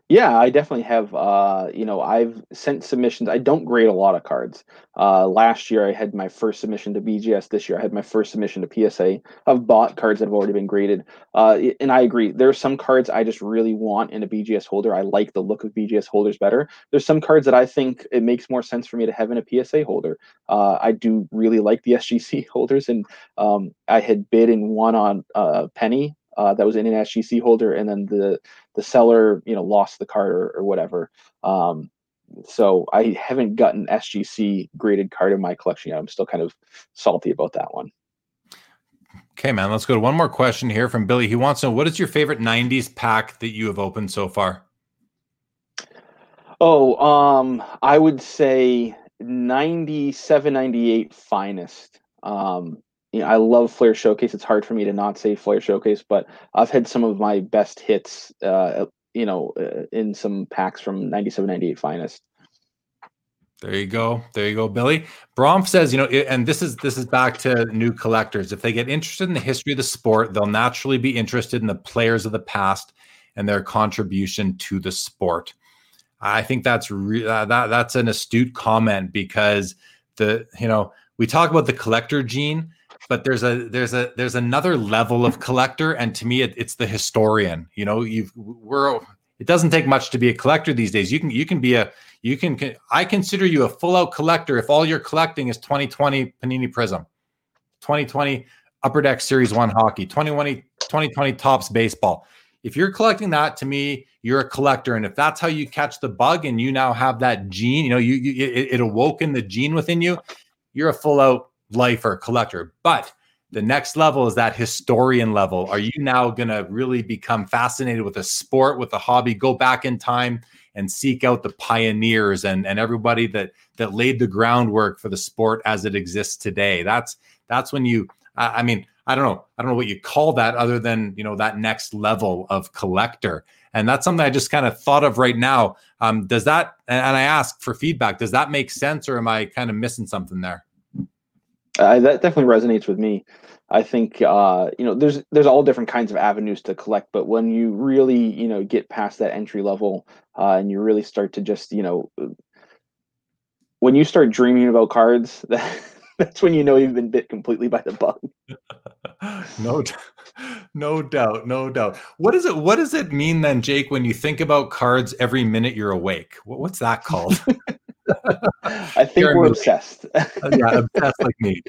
Yeah, I definitely have. Uh, you know, I've sent submissions. I don't grade a lot of cards. Uh, last year, I had my first submission to BGS. This year, I had my first submission to PSA. I've bought cards that have already been graded. Uh, and I agree. There are some cards I just really want in a BGS holder. I like the look of BGS holders better. There's some cards that I think it makes more sense for me to have in a PSA holder. Uh, I do really like the SGC (laughs) holders, and um, I had bid in one on uh, Penny uh, that was in an SGC holder, and then the the seller, you know, lost the card or, or whatever. Um, so I haven't gotten SGC graded card in my collection yet. I'm still kind of salty about that one. Okay, man. Let's go to one more question here from Billy. He wants to know what is your favorite '90s pack that you have opened so far? Oh, um, I would say 97, 98 finest. Um, you know, I love Flair Showcase. It's hard for me to not say Flair Showcase, but I've had some of my best hits, uh, you know, uh, in some packs from 97, 98 Finest. There you go. There you go, Billy. Bromf says, you know, and this is this is back to new collectors. If they get interested in the history of the sport, they'll naturally be interested in the players of the past and their contribution to the sport. I think that's re- uh, that that's an astute comment because the you know we talk about the collector gene, but there's a there's a there's another level of collector, and to me, it, it's the historian. You know, you've we're it doesn't take much to be a collector these days. You can you can be a you can I consider you a full out collector if all you're collecting is 2020 Panini Prizm, 2020 Upper Deck Series 1 hockey, 2020 2020 Topps baseball. If you're collecting that to me, you're a collector and if that's how you catch the bug and you now have that gene, you know, you, you it, it awoken the gene within you, you're a full out lifer collector. But the next level is that historian level. Are you now going to really become fascinated with a sport, with a hobby, go back in time and seek out the pioneers and, and everybody that that laid the groundwork for the sport as it exists today? That's that's when you I, I mean, I don't know. I don't know what you call that other than, you know, that next level of collector. And that's something I just kind of thought of right now. Um, does that and I ask for feedback, does that make sense or am I kind of missing something there? Uh, that definitely resonates with me. I think uh, you know there's there's all different kinds of avenues to collect, but when you really you know get past that entry level uh, and you really start to just you know when you start dreaming about cards, (laughs) that, that's when you know you've been bit completely by the bug. (laughs) no, no doubt, no doubt. What does it What does it mean then, Jake, when you think about cards every minute you're awake? What's that called? (laughs) I think we're obsessed. Uh, yeah, obsessed like me.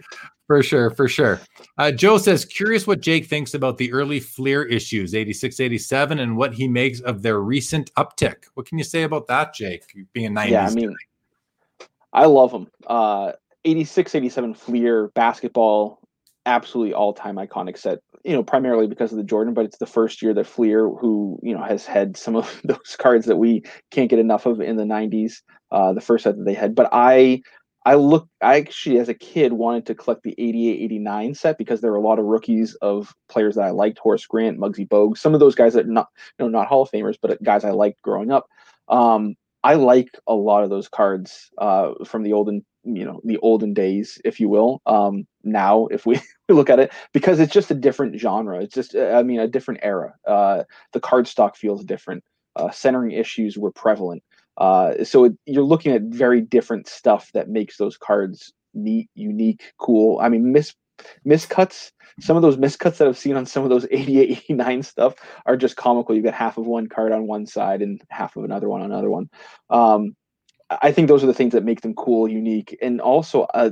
For sure, for sure. Uh, Joe says, curious what Jake thinks about the early Fleer issues, 86, 87, and what he makes of their recent uptick. What can you say about that, Jake, being a 90s Yeah, I mean, guy? I love them. Uh, 86, 87 Fleer basketball, absolutely all time iconic set, you know, primarily because of the Jordan, but it's the first year that Fleer, who, you know, has had some of (laughs) those cards that we can't get enough of in the 90s, uh, the first set that they had. But I, I look, I actually, as a kid, wanted to collect the 88 89 set because there were a lot of rookies of players that I liked Horace Grant, Muggsy Bogues, some of those guys that not, you know, not Hall of Famers, but guys I liked growing up. Um, I like a lot of those cards uh, from the olden, you know, the olden days, if you will. Um, now, if we (laughs) look at it, because it's just a different genre. It's just, I mean, a different era. Uh, the card stock feels different. Uh, centering issues were prevalent. Uh, so it, you're looking at very different stuff that makes those cards neat, unique, cool. I mean, miss miscuts. Some of those miscuts that I've seen on some of those (laughs) 88, 89 stuff are just comical. you've got half of one card on one side and half of another one on another one. Um, I think those are the things that make them cool, unique, and also uh,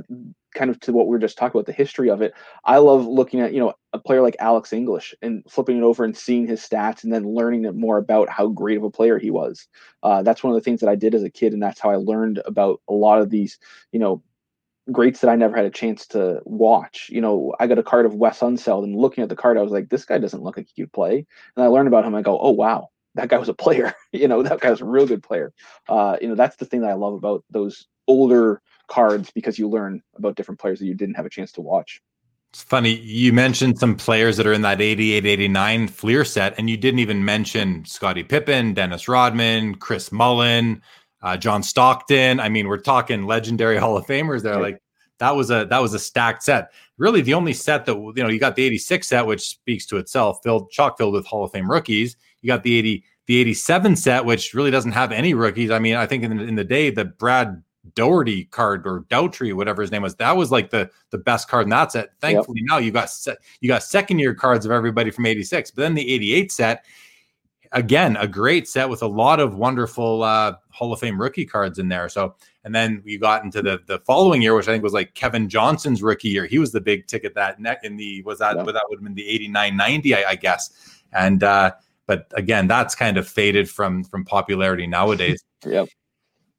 kind of to what we were just talking about the history of it. I love looking at you know a player like Alex English and flipping it over and seeing his stats and then learning more about how great of a player he was. Uh, that's one of the things that I did as a kid, and that's how I learned about a lot of these you know greats that I never had a chance to watch. You know, I got a card of Wes Unseld, and looking at the card, I was like, this guy doesn't look like he could play. And I learned about him. I go, oh wow, that guy was a player. (laughs) you know, that guy was a real good player. Uh, you know, that's the thing that I love about those older cards because you learn about different players that you didn't have a chance to watch. It's funny. You mentioned some players that are in that 88 89 Fleer set, and you didn't even mention Scottie Pippen, Dennis Rodman, Chris Mullin, uh, John Stockton. I mean, we're talking legendary (laughs) Hall of Famers there. Like that was a that was a stacked set. Really, the only set that you know you got the 86 set, which speaks to itself, filled chock filled with Hall of Fame rookies. You got the 80 the 87 set, which really doesn't have any rookies. I mean, I think in, in the day the Brad Daugherty card or Daughtry, whatever his name was, that was like the the best card in that set. Thankfully, yep. now you got set, you got second year cards of everybody from 86. But then the 88 set, again, a great set with a lot of wonderful uh, Hall of Fame rookie cards in there. So, and then you got into the the following year, which I think was like Kevin Johnson's rookie year. He was the big ticket that neck in the was that yep. that would have been the 89 90, I, I guess. And uh, but again, that's kind of faded from from popularity nowadays. (laughs) yep.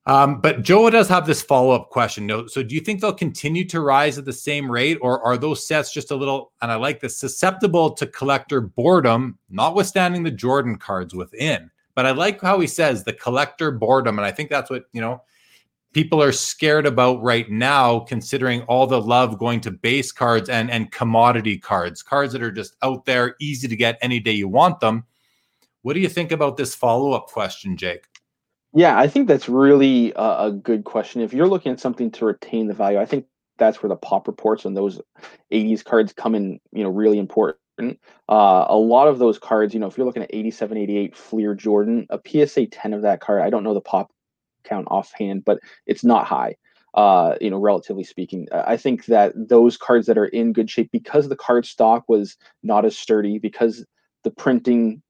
Um, but Joe does have this follow up question. So, do you think they'll continue to rise at the same rate, or are those sets just a little, and I like this, susceptible to collector boredom, notwithstanding the Jordan cards within? But I like how he says the collector boredom. And I think that's what, you know, people are scared about right now, considering all the love going to base cards and, and commodity cards, cards that are just out there, easy to get any day you want them. What do you think about this follow up question, Jake? Yeah, I think that's really a, a, good question. If you're looking at something to retain the value, I think that's where the pop reports and those 80s cards come in, you know, really important. Uh, a lot of those cards, you know, if you're looking at 87, 88 Fleer Jordan, a PSA 10 of that card, I don't know the pop count offhand, but it's not high. Uh, you know, relatively speaking, I think that those cards that are in good shape because the card stock was not as sturdy, because the printing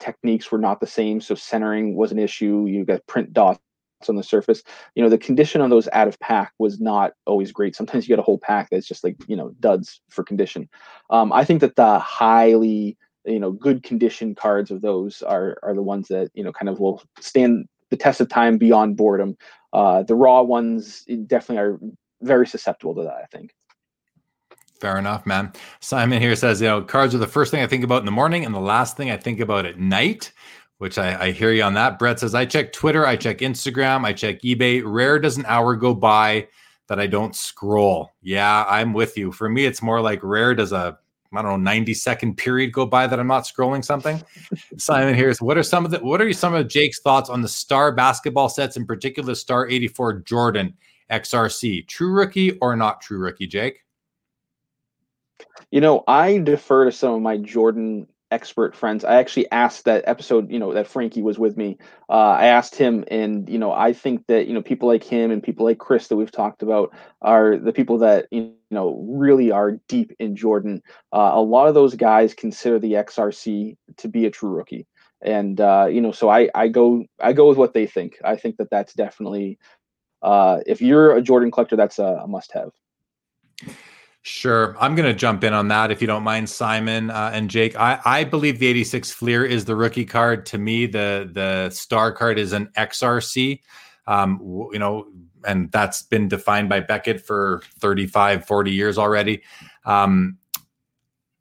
techniques were not the same, so centering was an issue. You got print dots on the surface. You know, the condition on those out of pack was not always great. Sometimes you get a whole pack that's just like, you know, duds for condition. Um, I think that the highly, you know, good condition cards of those are are the ones that, you know, kind of will stand the test of time beyond boredom. Uh, the raw ones definitely are very susceptible to that, I think. Fair enough, man. Simon here says, you know, cards are the first thing I think about in the morning and the last thing I think about at night which I, I, hear you on that. Brett says, I check Twitter, I check Instagram, I check eBay. Rare does an hour go by that I don't scroll. Yeah, I'm with you. For me, it's more like rare does a I don't know 90 second period go by that I'm not scrolling something. Simon here's what are some of the what are some of Jake's thoughts on the star basketball sets, in particular the star 84 Jordan XRC? True rookie or not true rookie, Jake? You know, I defer to some of my Jordan expert friends. I actually asked that episode, you know, that Frankie was with me. Uh, I asked him, and you know, I think that you know people like him and people like Chris that we've talked about are the people that you know really are deep in Jordan. Uh, a lot of those guys consider the XRC to be a true rookie, and uh, you know, so I I go I go with what they think. I think that that's definitely uh, if you're a Jordan collector, that's a, a must have. Sure. I'm going to jump in on that if you don't mind, Simon uh, and Jake. I, I believe the 86 Fleer is the rookie card. To me, the the star card is an XRC. Um, you know, and that's been defined by Beckett for 35, 40 years already. Um,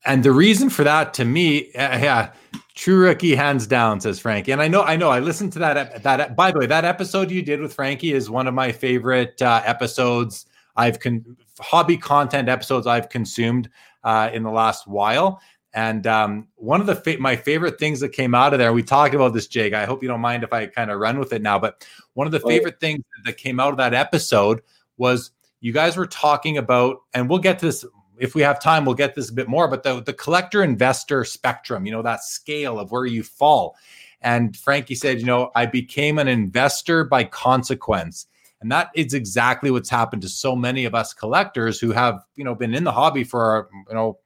and the reason for that to me, uh, yeah, true rookie hands down, says Frankie. And I know, I know, I listened to that. That by the way, that episode you did with Frankie is one of my favorite uh, episodes I've con- hobby content episodes I've consumed uh, in the last while. And um, one of the fa- my favorite things that came out of there, we talked about this, Jake. I hope you don't mind if I kind of run with it now. But one of the oh. favorite things that came out of that episode was you guys were talking about, and we'll get to this if we have time. We'll get this a bit more, but the the collector investor spectrum, you know, that scale of where you fall. And Frankie said, you know, I became an investor by consequence. And that is exactly what's happened to so many of us collectors who have, you know, been in the hobby for, you know,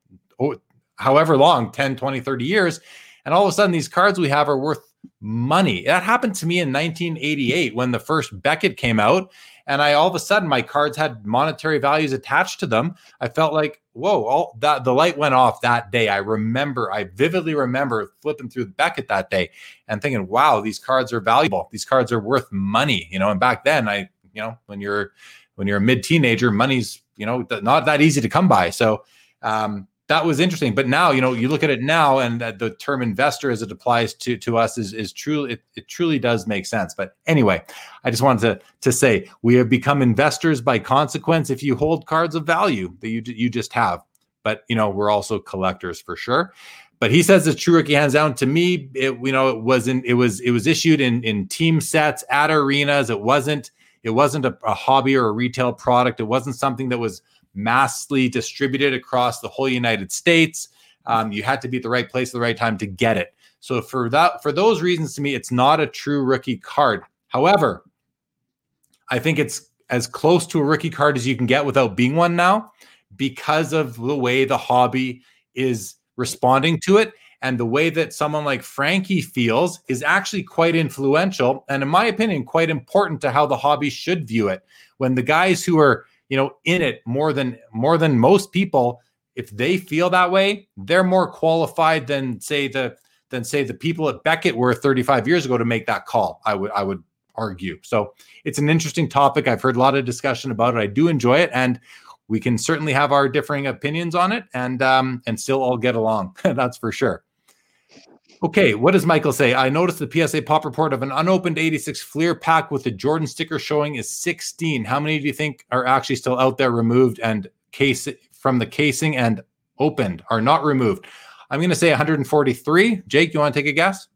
however long 10, 20, 30 years. And all of a sudden, these cards we have are worth money. That happened to me in 1988 when the first Beckett came out. And I all of a sudden my cards had monetary values attached to them. I felt like, whoa, all that the light went off that day. I remember, I vividly remember flipping through Beckett that day and thinking, wow, these cards are valuable. These cards are worth money. You know, and back then I you know when you're when you're a mid teenager money's you know not that easy to come by. So um, that was interesting. But now you know you look at it now and the term investor as it applies to to us is is truly it, it truly does make sense. But anyway i just wanted to to say we have become investors by consequence if you hold cards of value that you you just have. But you know we're also collectors for sure. But he says the true rookie hands down. To me it you know it wasn't it was it was issued in in team sets at arenas. It wasn't it wasn't a, a hobby or a retail product. It wasn't something that was massively distributed across the whole United States. Um, you had to be at the right place at the right time to get it. So for that, for those reasons, to me, it's not a true rookie card. However, I think it's as close to a rookie card as you can get without being one now, because of the way the hobby is responding to it and the way that someone like Frankie feels is actually quite influential and in my opinion quite important to how the hobby should view it. When the guys who are you know in it more than more than most people if they feel that way they're more qualified than say the than say the people at Beckett were 35 years ago to make that call I would I would argue. So it's an interesting topic. I've heard a lot of discussion about it. I do enjoy it and we can certainly have our differing opinions on it and um and still all get along. (laughs) That's for sure Okay, what does Michael say? I noticed the PSA pop report of an unopened 86 Fleer pack with the Jordan sticker showing is 16. How many do you think are actually still out there removed and case from the casing and opened are not removed? I'm going to say 143. Jake, you want to take a guess?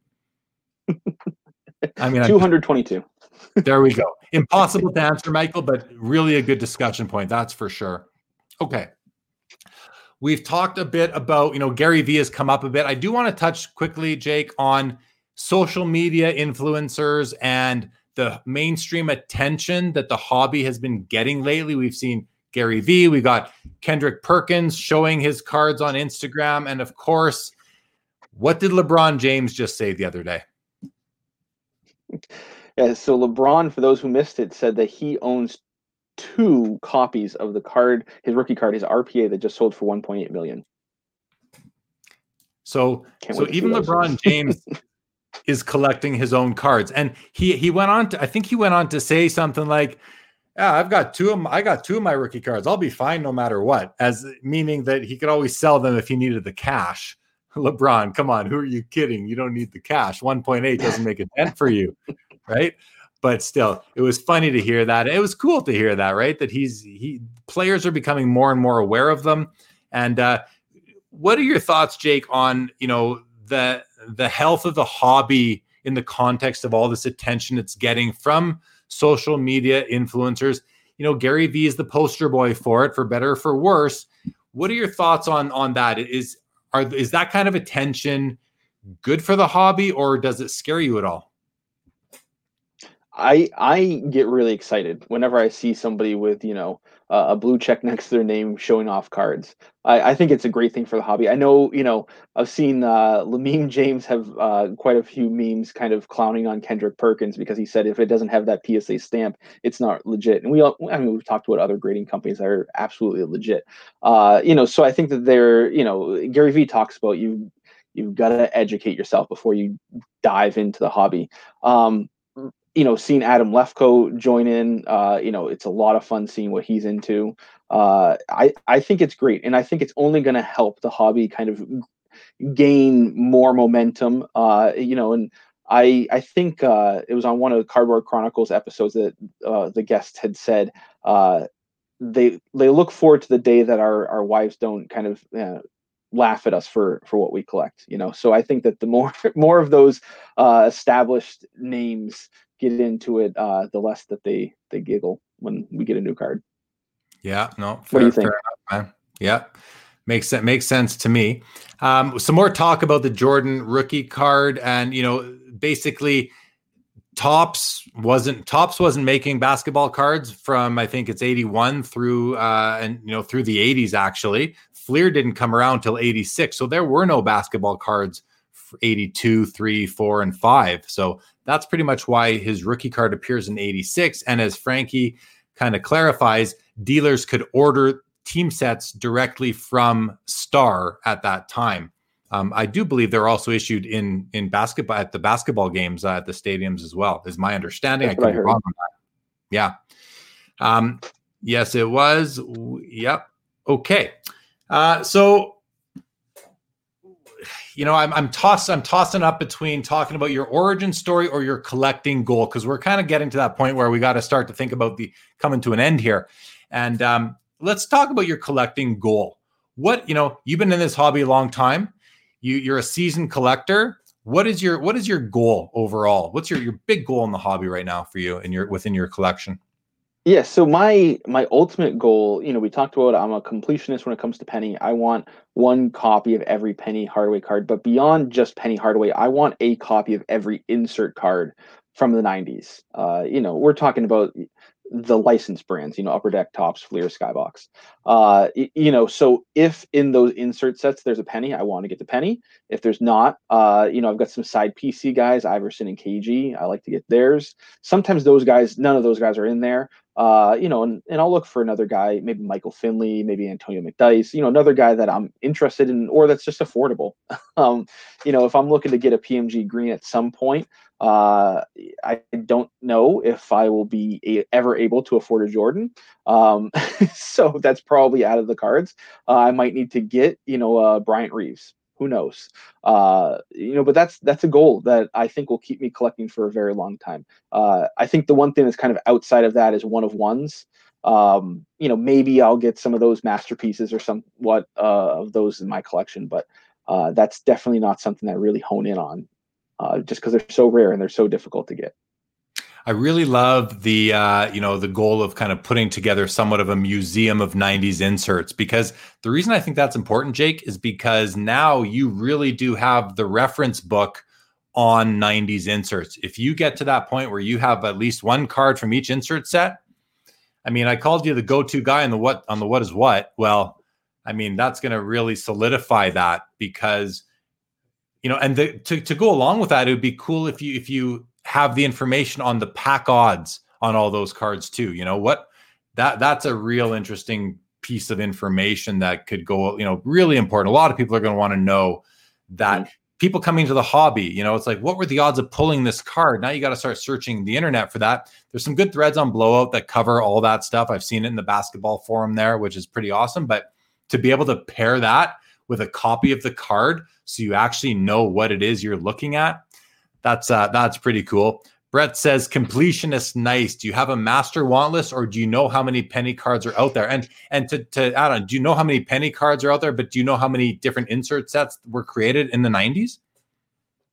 (laughs) I mean, 222. there we go. Impossible to answer, Michael, but really a good discussion point. That's for sure. Okay. We've talked a bit about, you know, Gary Vee has come up a bit. I do want to touch quickly, Jake, on social media influencers and the mainstream attention that the hobby has been getting lately. We've seen Gary Vee, we got Kendrick Perkins showing his cards on Instagram. And of course, what did LeBron James just say the other day? Yeah, so LeBron, for those who missed it, said that he owns two copies of the card, his rookie card, his RPA that just sold for 1.8 million. So, so even LeBron James (laughs) is collecting his own cards, and he he went on to I think he went on to say something like, "Yeah, I've got two of my, I got two of my rookie cards. I'll be fine no matter what." As meaning that he could always sell them if he needed the cash. (laughs) LeBron, come on, who are you kidding? You don't need the cash. 1.8 doesn't make a dent for you, right? But still it was funny to hear that. It was cool to hear that right? That he's he players are becoming more and more aware of them. And uh what are your thoughts jake on you know the the health of the hobby in the context of all this attention it's getting from social media influencers? You know gary vee is the poster boy for it for better or for worse. What are your thoughts on on that? Is are is that kind of attention good for the hobby or does it scare you at all I I get really excited whenever I see somebody with you know uh, a blue check next to their name showing off cards. I, I think it's a great thing for the hobby. I know you know I've seen uh, Lamine James have uh, quite a few memes kind of clowning on Kendrick Perkins because he said if it doesn't have that PSA stamp, it's not legit. And we all I mean we've talked about other grading companies that are absolutely legit. Uh, you know, so I think that they're you know Gary Vee talks about you you've got to educate yourself before you dive into the hobby. Um, you know, seeing Adam Lefkoe join in, uh, you know, it's a lot of fun seeing what he's into. Uh, I I think it's great, and I think it's only going to help the hobby kind of gain more momentum. Uh, you know, and I I think uh, it was on one of the Cardboard Chronicles episodes that uh, the guest had said uh, they they look forward to the day that our our wives don't kind of laugh at us for for what we collect you know so i think that the more (laughs) more of those uh established names get into it, uh, the less that they they giggle when we get a new card. Yeah, no. Fair, what do you think? Enough, yeah, makes sense. Makes sense to me. Um, some more talk about the Jordan rookie card, and you know, basically, Topps wasn't Topps wasn't making basketball cards from I think it's eighty one through uh, and you know through the eighties actually. Fleer didn't come around till eighty six, so there were no basketball cards 82, 3, 4, and 5. So that's pretty much why his rookie card appears in 86. And as Frankie kind of clarifies, dealers could order team sets directly from Star at that time. Um, I do believe they're also issued in in basketball at the basketball games uh, at the stadiums as well. Is my understanding? That's I could be wrong on that. Yeah. Um, yes, it was. Yep. Okay. Uh, so you know, I'm I'm tossed I'm tossing up between talking about your origin story or your collecting goal because we're kind of getting to that point where we got to start to think about the coming to an end here. And um, let's talk about your collecting goal. What you know, you've been in this hobby a long time. You you're a seasoned collector. What is your what is your goal overall? What's your your big goal in the hobby right now for you and your within your collection? Yeah, so my my ultimate goal, you know, we talked about I'm a completionist when it comes to Penny. I want one copy of every Penny Hardaway card, but beyond just Penny Hardaway, I want a copy of every insert card from the 90s. Uh, you know, we're talking about the licensed brands, you know, Upper Deck, Topps, Fleer, Skybox. Uh, you know, so if in those insert sets there's a penny, I want to get the penny. If there's not, uh, you know, I've got some side PC guys, Iverson and KG. I like to get theirs. Sometimes those guys, none of those guys are in there. Uh, you know, and, and I'll look for another guy, maybe Michael Finley, maybe Antonio McDyess, you know, another guy that I'm interested in or that's just affordable. (laughs) um, you know, if I'm looking to get a PMG green at some point, uh, I don't know if I will be a- ever able to afford a Jordan. Um, (laughs) so that's probably out of the cards. Uh, I might need to get, you know, uh, Bryant Reeves. Who knows? Uh, you know, but that's that's a goal that I think will keep me collecting for a very long time. Uh, I think the one thing that's kind of outside of that is one of ones. Um, you know, maybe I'll get some of those masterpieces or somewhat uh, of those in my collection, but uh, that's definitely not something that I really hone in on, uh, just because they're so rare and they're so difficult to get. I really love the uh, you know the goal of kind of putting together somewhat of a museum of 90s inserts because the reason I think that's important, Jake, is because now you really do have the reference book on 90s inserts. If you get to that point where you have at least one card from each insert set, I mean, I called you the go-to guy on the what on the what is what. Well, I mean, that's going to really solidify that because you know, and the, to to go along with that, it would be cool if you if you have the information on the pack odds on all those cards too. You know what? That that's a real interesting piece of information that could go, you know, really important. A lot of people are going to want to know that mm-hmm. people coming to the hobby, you know, it's like, what were the odds of pulling this card? Now you got to start searching the internet for that. There's some good threads on Blowout that cover all that stuff. I've seen it in the basketball forum there, which is pretty awesome. But to be able to pair that with a copy of the card so you actually know what it is you're looking at, that's uh, that's pretty cool. Brett says completionist nice. Do you have a master want list or do you know how many penny cards are out there? And and to, to add on, do you know how many penny cards are out there? But do you know how many different insert sets were created in the 90s?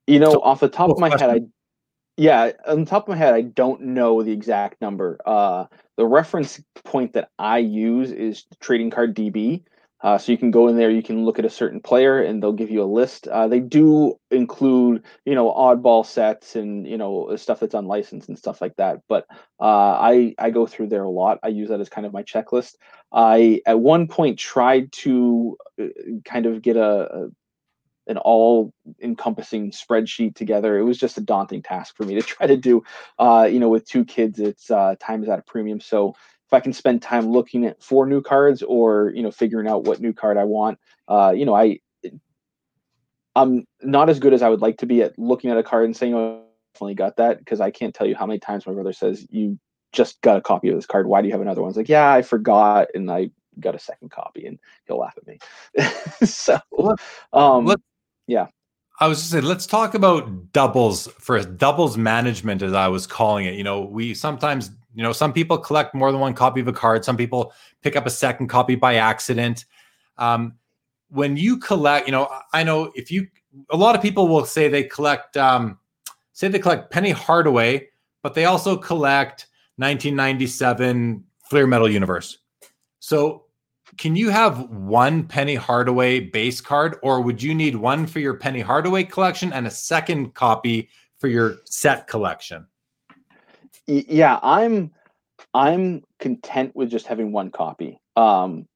You know, so, off the top of my question. head, I yeah, on the top of my head, I don't know the exact number. Uh the reference point that I use is trading card DB. Uh, so you can go in there, you can look at a certain player, and they'll give you a list. Uh, they do include, you know, oddball sets and you know stuff that's unlicensed and stuff like that. But uh, I I go through there a lot. I use that as kind of my checklist. I at one point tried to uh, kind of get a, a an all encompassing spreadsheet together. It was just a daunting task for me to try to do. Uh, you know, with two kids, it's uh, time is at a premium. So I can spend time looking at for new cards or you know figuring out what new card I want, uh, you know, I I'm not as good as I would like to be at looking at a card and saying, "Oh, I definitely got that," because I can't tell you how many times my brother says, "You just got a copy of this card. Why do you have another one?" It's like, "Yeah, I forgot," and I got a second copy, and he'll laugh at me. (laughs) so, um, yeah. I was just saying, let's talk about doubles for doubles management, as I was calling it. You know, we sometimes you know, some people collect more than one copy of a card. Some people pick up a second copy by accident. Um, when you collect, you know, I know if you, a lot of people will say they collect, um, say they collect Penny Hardaway, but they also collect 1997 Fleer Metal Universe. So, can you have one Penny Hardaway base card, or would you need one for your Penny Hardaway collection and a second copy for your set collection? Yeah, I'm I'm content with just having one copy. Um,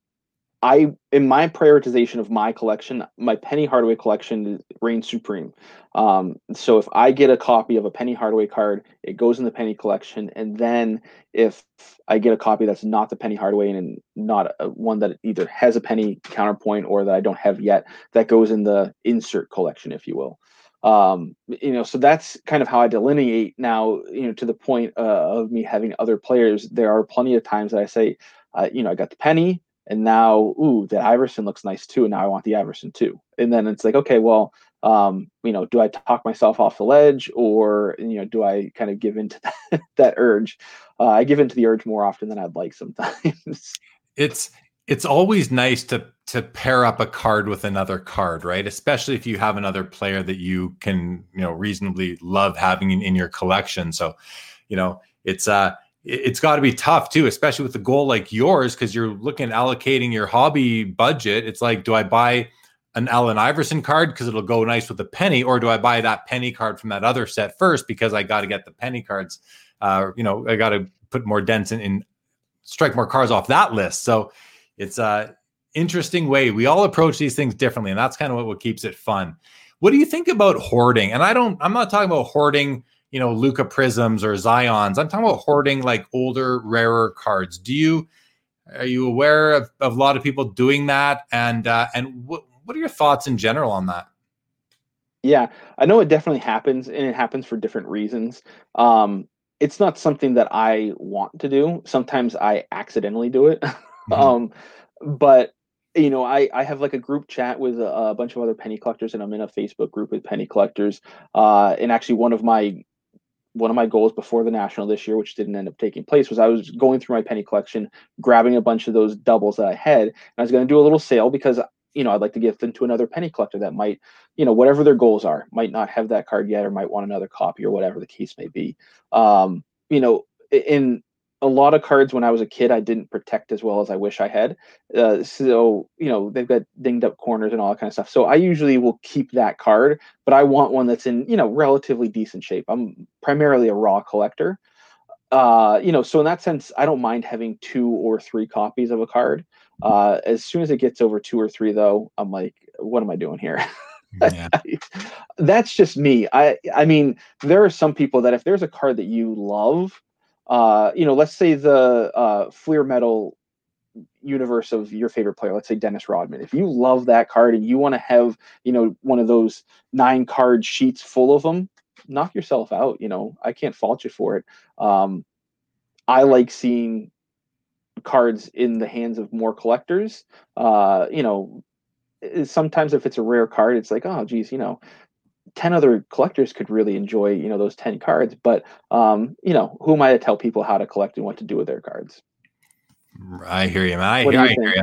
I in my prioritization of my collection, my Penny Hardaway collection reigns supreme. Um, so if I get a copy of a Penny Hardaway card, it goes in the Penny collection, and then if I get a copy that's not the Penny Hardaway and not a, one that either has a Penny counterpoint or that I don't have yet, that goes in the insert collection, if you will um you know so that's kind of how i delineate now you know to the point uh, of me having other players. There are plenty of times that i say uh, you know i got the penny and now ooh that iverson looks nice too and now i want the iverson too. And then it's like okay well um you know do i talk myself off the ledge or you know do i kind of give into (laughs) that, that urge? Uh, i give into the urge more often than i'd like sometimes. It's it's always nice to to pair up a card with another card, right? Especially if you have another player that you can, you know, reasonably love having in, in your collection. So, you know, it's uh it's got to be tough too, especially with a goal like yours, because you're looking at allocating your hobby budget. It's like, do I buy an Allen Iverson card because it'll go nice with a penny, or do I buy that penny card from that other set first because I got to get the penny cards? Uh, you know, I got to put more dents in, in strike more cards off that list. So it's a interesting way. We all approach these things differently, and that's kind of what, what keeps it fun. What do you think about hoarding? And I don't, I'm not talking about hoarding, you know, Luka Prizms or Zions. I'm talking about hoarding like older, rarer cards. Do you, are you aware of, of a lot of people doing that? And, uh, and what, what are your thoughts in general on that? Yeah, I know it definitely happens, and it happens for different reasons. Um, it's not something that I want to do. Sometimes I accidentally do it. (laughs) Mm-hmm. Um, but you know, I, I have like a group chat with a, a, bunch of other penny collectors, and I'm in a Facebook group with penny collectors. Uh, and actually, one of my one of my goals before the national this year, which didn't end up taking place, was I was going through my penny collection, grabbing a bunch of those doubles that I had, and I was going to do a little sale because you know I'd like to give them to another penny collector that might, you know, whatever their goals are, might not have that card yet or might want another copy or whatever the case may be. Um, you know, in a lot of cards when I was a kid, I didn't protect as well as I wish I had. Uh, so, you know, they've got dinged up corners and all that kind of stuff. So I usually will keep that card, but I want one that's in, you know, relatively decent shape. I'm primarily a raw collector. Uh, you know, so in that sense, I don't mind having two or three copies of a card. Uh, as soon as it gets over two or three, though, I'm like, what am I doing here? Yeah. (laughs) That's just me. I I mean, there are some people that if there's a card that you love, uh, you know, let's say the uh, Fleer Metal universe of your favorite player, let's say Dennis Rodman. If you love that card and you want to have, you know, one of those nine card sheets full of them, knock yourself out. You know, I can't fault you for it. Um, I like seeing cards in the hands of more collectors. Uh, you know, sometimes if it's a rare card, it's like, oh, geez, you know, 10 other collectors could really enjoy you know those 10 cards but um you know who am i to tell people how to collect and what to do with their cards? I hear you man. I, hear, I hear you.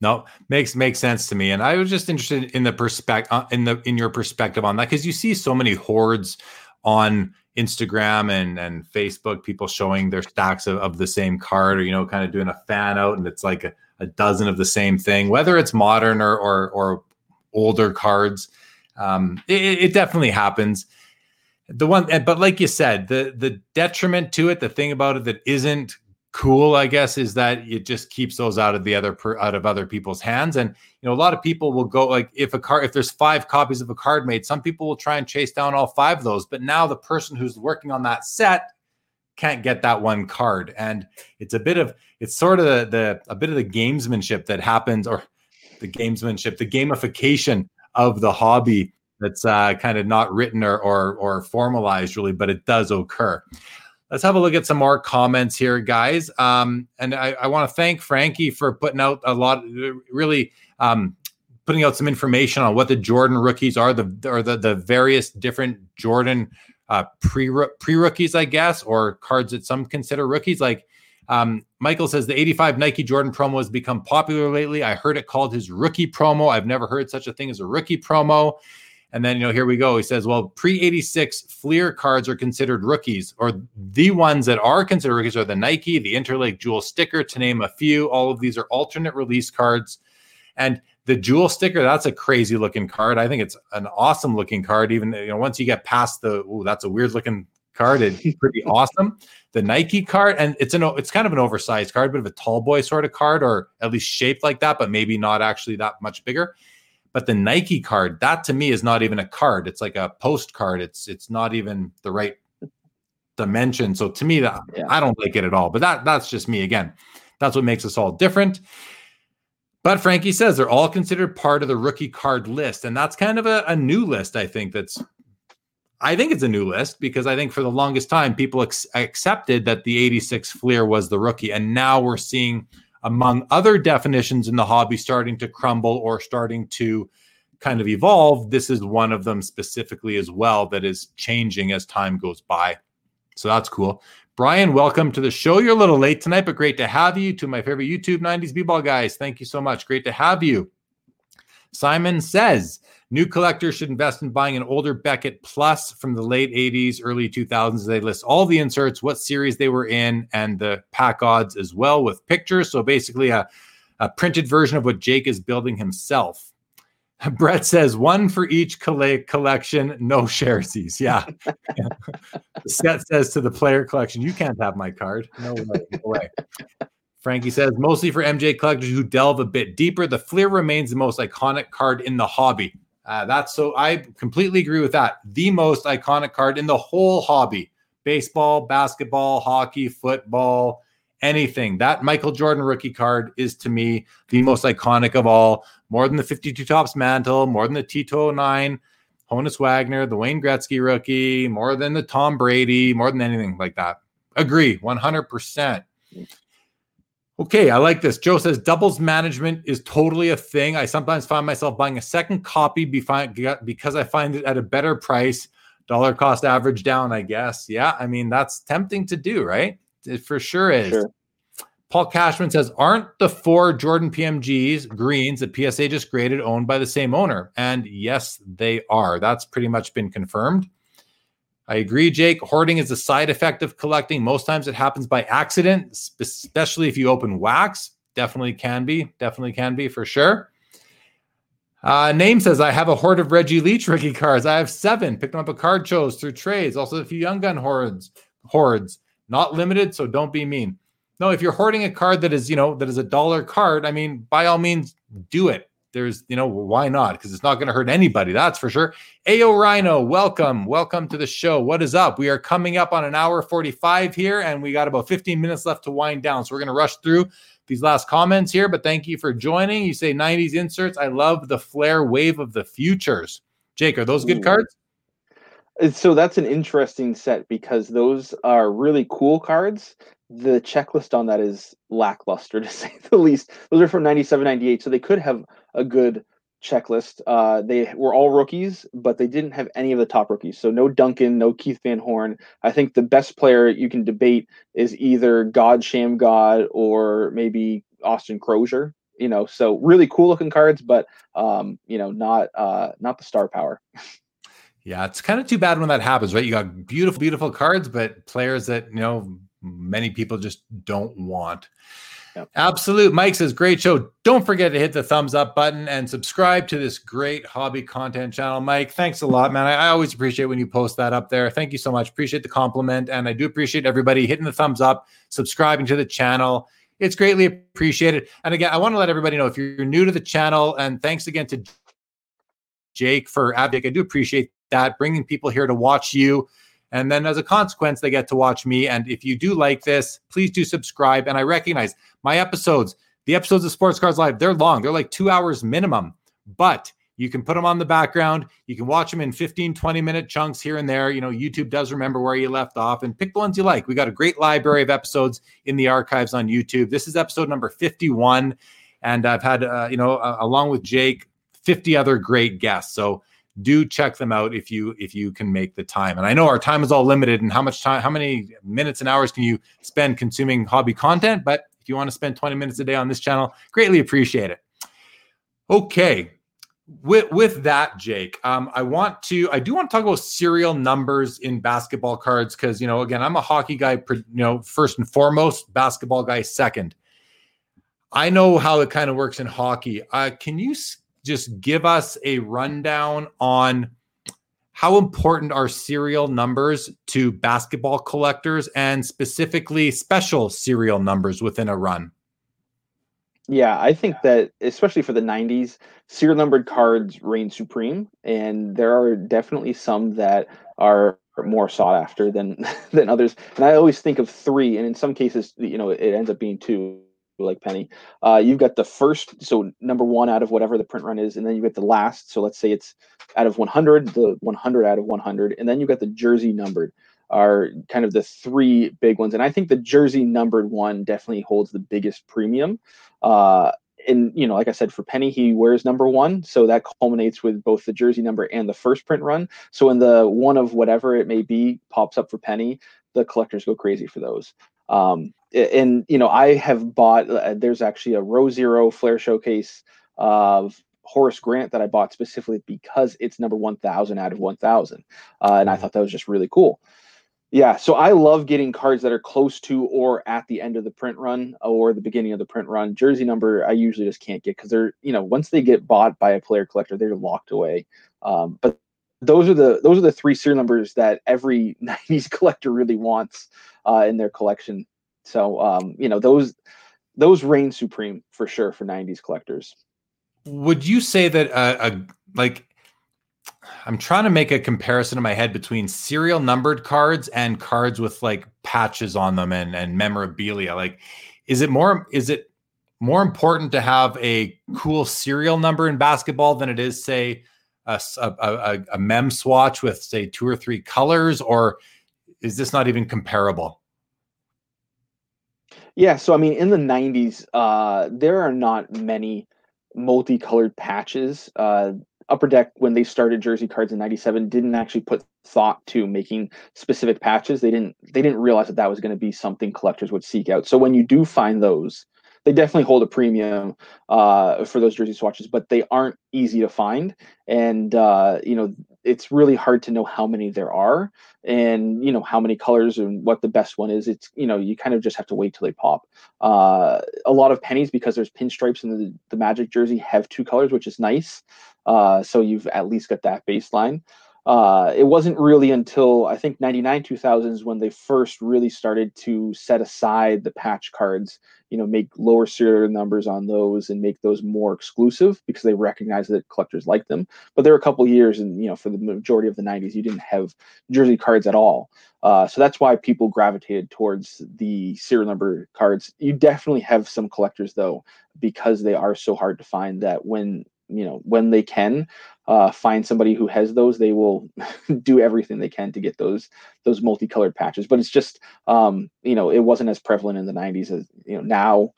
No makes makes sense to me and i was just interested in the perspective uh, in the in your perspective on that because you see so many hordes on instagram and and facebook people showing their stacks of, of the same card or you know kind of doing a fan out and it's like a, a dozen of the same thing whether it's modern or or, or older cards um, it, it definitely happens. The one, but like you said, the the detriment to it, the thing about it that isn't cool, I guess, is that it just keeps those out of the other out of other people's hands. And you know, a lot of people will go like if a card, if there's five copies of a card made, some people will try and chase down all five of those. But now the person who's working on that set can't get that one card, and it's a bit of it's sort of the, the a bit of the gamesmanship that happens, or the gamesmanship, the gamification of the hobby that's uh, kind of not written or, or, or formalized really, but it does occur. Let's have a look at some more comments here, guys. Um, and I, I want to thank Frankie for putting out a lot, really um, putting out some information on what the Jordan rookies are, the or the the various different Jordan uh, pre pre rookies, I guess, or cards that some consider rookies. Like um, Michael says the 85 Nike Jordan promo has become popular lately. I heard it called his rookie promo. I've never heard such a thing as a rookie promo. And then, you know, here we go. He says, well, pre 86 Fleer cards are considered rookies, or the ones that are considered rookies are the Nike, the Interlake Jewel sticker, to name a few. All of these are alternate release cards. And the Jewel sticker, that's a crazy looking card. I think it's an awesome looking card. Even, you know, once you get past the, oh, that's a weird looking card. It's pretty awesome. The Nike card, and it's an it's kind of an oversized card, bit of a tall boy sort of card, or at least shaped like that, but maybe not actually that much bigger. But the Nike card, that to me is not even a card. It's like a postcard. It's it's not even the right dimension. So to me, that yeah. I don't like it at all. But that that's just me again. That's what makes us all different. But Frankie says they're all considered part of the rookie card list. And that's kind of a, a new list, I think, that's I think it's a new list because I think for the longest time people ex- accepted that the 86 Fleer was the rookie. And now we're seeing, among other definitions in the hobby, starting to crumble or starting to kind of evolve. This is one of them specifically as well that is changing as time goes by. So that's cool. Brian, welcome to the show. You're a little late tonight, but great to have you. To my favorite YouTube 90s B ball guys, thank you so much. Great to have you. Simon says, New collectors should invest in buying an older Beckett Plus from the late 80s, early 2000s. They list all the inserts, what series they were in, and the pack odds as well with pictures. So basically, a, a printed version of what Jake is building himself. (laughs) Brett says one for each collection, no sharesies. Yeah. (laughs) set says to the player collection, you can't have my card. No way. No way. Frankie says mostly for MJ collectors who delve a bit deeper. The Fleer remains the most iconic card in the hobby. Uh, that's so I completely agree with that. The most iconic card in the whole hobby baseball, basketball, hockey, football, anything. That Michael Jordan rookie card is to me the most iconic of all. More than the 52 Topps mantle, more than the Tito 9, Honus Wagner, the Wayne Gretzky rookie, more than the Tom Brady, more than anything like that. Agree 100%. Okay, I like this. Joe says doubles management is totally a thing. I sometimes find myself buying a second copy because I find it at a better price. Dollar cost average down, I guess. Yeah, I mean, that's tempting to do, right? It for sure is. Sure. Paul Cashman says, Aren't the four Jordan PMGs greens that PSA just graded owned by the same owner? And yes, they are. That's pretty much been confirmed. I agree, Jake. Hoarding is a side effect of collecting. Most times it happens by accident, especially if you open wax. Definitely can be. Definitely can be for sure. Uh, name says I have a hoard of Reggie Leach rookie cards. I have seven. Picked them up at card shows through trades. Also a few young gun hordes. Hordes not limited, so don't be mean. No, if you're hoarding a card that is you know that is a dollar card, I mean by all means do it there's, you know, why not? Because it's not going to hurt anybody, that's for sure. Ayo Rhino, welcome. Welcome to the show. What is up? We are coming up on an hour 45 here, and we got about 15 minutes left to wind down. So we're going to rush through these last comments here, but thank you for joining. You say 90s inserts. I love the Flair wave of the futures. Jake, are those good Ooh. cards? So that's an interesting set because those are really cool cards the checklist on that is lackluster (laughs) to say the least. Those are from 97, 98, so they could have a good checklist. Uh, they were all rookies, but they didn't have any of the top rookies. So no Duncan, no Keith Van Horn. I think the best player you can debate is either God Shammgod or maybe Austin Croshere. You know, so really cool looking cards, but um, you know, not uh, not the star power. (laughs) Yeah, it's kind of too bad when that happens, right? You got beautiful, beautiful cards, but players that you know many people just don't want. Yep. Absolute. Mike says, great show. Don't forget to hit the thumbs up button and subscribe to this great hobby content channel. Mike, thanks a lot, man. I, I, always appreciate when you post that up there. Thank you so much. Appreciate the compliment. And I do appreciate everybody hitting the thumbs up, subscribing to the channel. It's greatly appreciated. And again, I want to let everybody know if you're new to the channel, and thanks again to Jake for Abdic. I do appreciate that, bringing people here to watch you. And then as a consequence, they get to watch me. And if you do like this, please do subscribe. And I recognize my episodes, the episodes of Sports Cards Live, they're long, they're like two hours minimum. But you can put them on the background. You can watch them in 15, 20 minute chunks here and there. You know, YouTube does remember where you left off and pick the ones you like. We got a great library of episodes in the archives on YouTube. This is episode number 51. And I've had, uh, you know, uh, along with Jake, 50 other great guests. So do check them out if you if you can make the time. And i know our time is all limited and how much time how many minutes and hours can you spend consuming hobby content? But if you want to spend 20 minutes a day on this channel greatly appreciate it. Okay with with that jake um, i want to i do want to talk about serial numbers in basketball cards because you know again i'm a hockey guy you know first and foremost basketball guy second. I know how it kind of works in hockey. Uh, can you just give us a rundown on how important are serial numbers to basketball collectors and specifically special serial numbers within a run? Yeah, I think that especially for the 90s, serial numbered cards reign supreme and there are definitely some that are more sought after than (laughs) than others. And I always think of 3 and in some cases, you know, it ends up being 2 like Penny. Uh, you've got the first, so number one out of whatever the print run is, and then you get the last. So let's say it's out of 100, the 100 out of 100, and then you've got the jersey numbered are kind of the three big ones. And I think the jersey numbered one definitely holds the biggest premium. Uh, and you know, like I said, for Penny, he wears number one, so that culminates with both the jersey number and the first print run. So when the one of whatever it may be pops up for Penny, the collectors go crazy for those. Um, and you know, I have bought. Uh, there's actually a row zero Flair Showcase of Horace Grant that I bought specifically because it's number 1000 out of 1000. Uh, and I mm-hmm. thought that was just really cool. Yeah, so I love getting cards that are close to or at the end of the print run or the beginning of the print run. Jersey number I usually just can't get because they're you know once they get bought by a player collector they're locked away. Um, but those are the those are the three serial numbers that every (laughs) '90s collector really wants uh, in their collection. So um, you know those those reign supreme for sure for 90s collectors. Would you say that uh, a like I'm trying to make a comparison in my head between serial numbered cards and cards with like patches on them and and memorabilia. Like, is it more is it more important to have a cool serial number in basketball than it is, say, a, a, a, a mem swatch with say two or three colors, or is this not even comparable? Yeah, so I mean, in the '90s, uh, there are not many multicolored patches. Uh, Upper Deck, when they started Jersey Cards in '97, didn't actually put thought to making specific patches. They didn't. They didn't realize that that was going to be something collectors would seek out. So when you do find those, they definitely hold a premium uh, for those jersey swatches, but they aren't easy to find. And uh, you know, it's really hard to know how many there are and you know how many colors and what the best one is. It's you know you kind of just have to wait till they pop. Uh, a lot of pennies because there's pinstripes in the, the magic jersey have two colors which is nice. Uh, so you've at least got that baseline uh, it wasn't really until I think 99 2000s when they first really started to set aside the patch cards, you know, make lower serial numbers on those and make those more exclusive because they recognize that collectors like them. But there were a couple years, and you know, for the majority of the 90s, you didn't have jersey cards at all. Uh, so that's why people gravitated towards the serial number cards. You definitely have some collectors though, because they are so hard to find that when you know when they can uh, find somebody who has those they will (laughs) do everything they can to get those those multicolored patches. But it's just um, you know it wasn't as prevalent in the 90s as you know now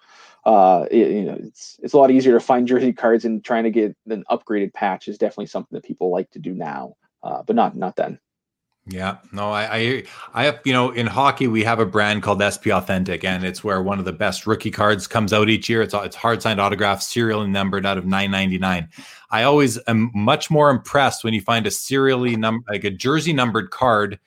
uh, it, you know it's it's a lot easier to find (laughs) jersey cards and trying to get an upgraded patch is definitely something that people like to do now uh, but not not then yeah, no, I, I, I have, you know, in hockey, we have a brand called SP Authentic, and it's where one of the best rookie cards comes out each year. It's it's hard signed autograph, serially numbered out of 999. I always am much more impressed when you find a serially number, like a jersey numbered card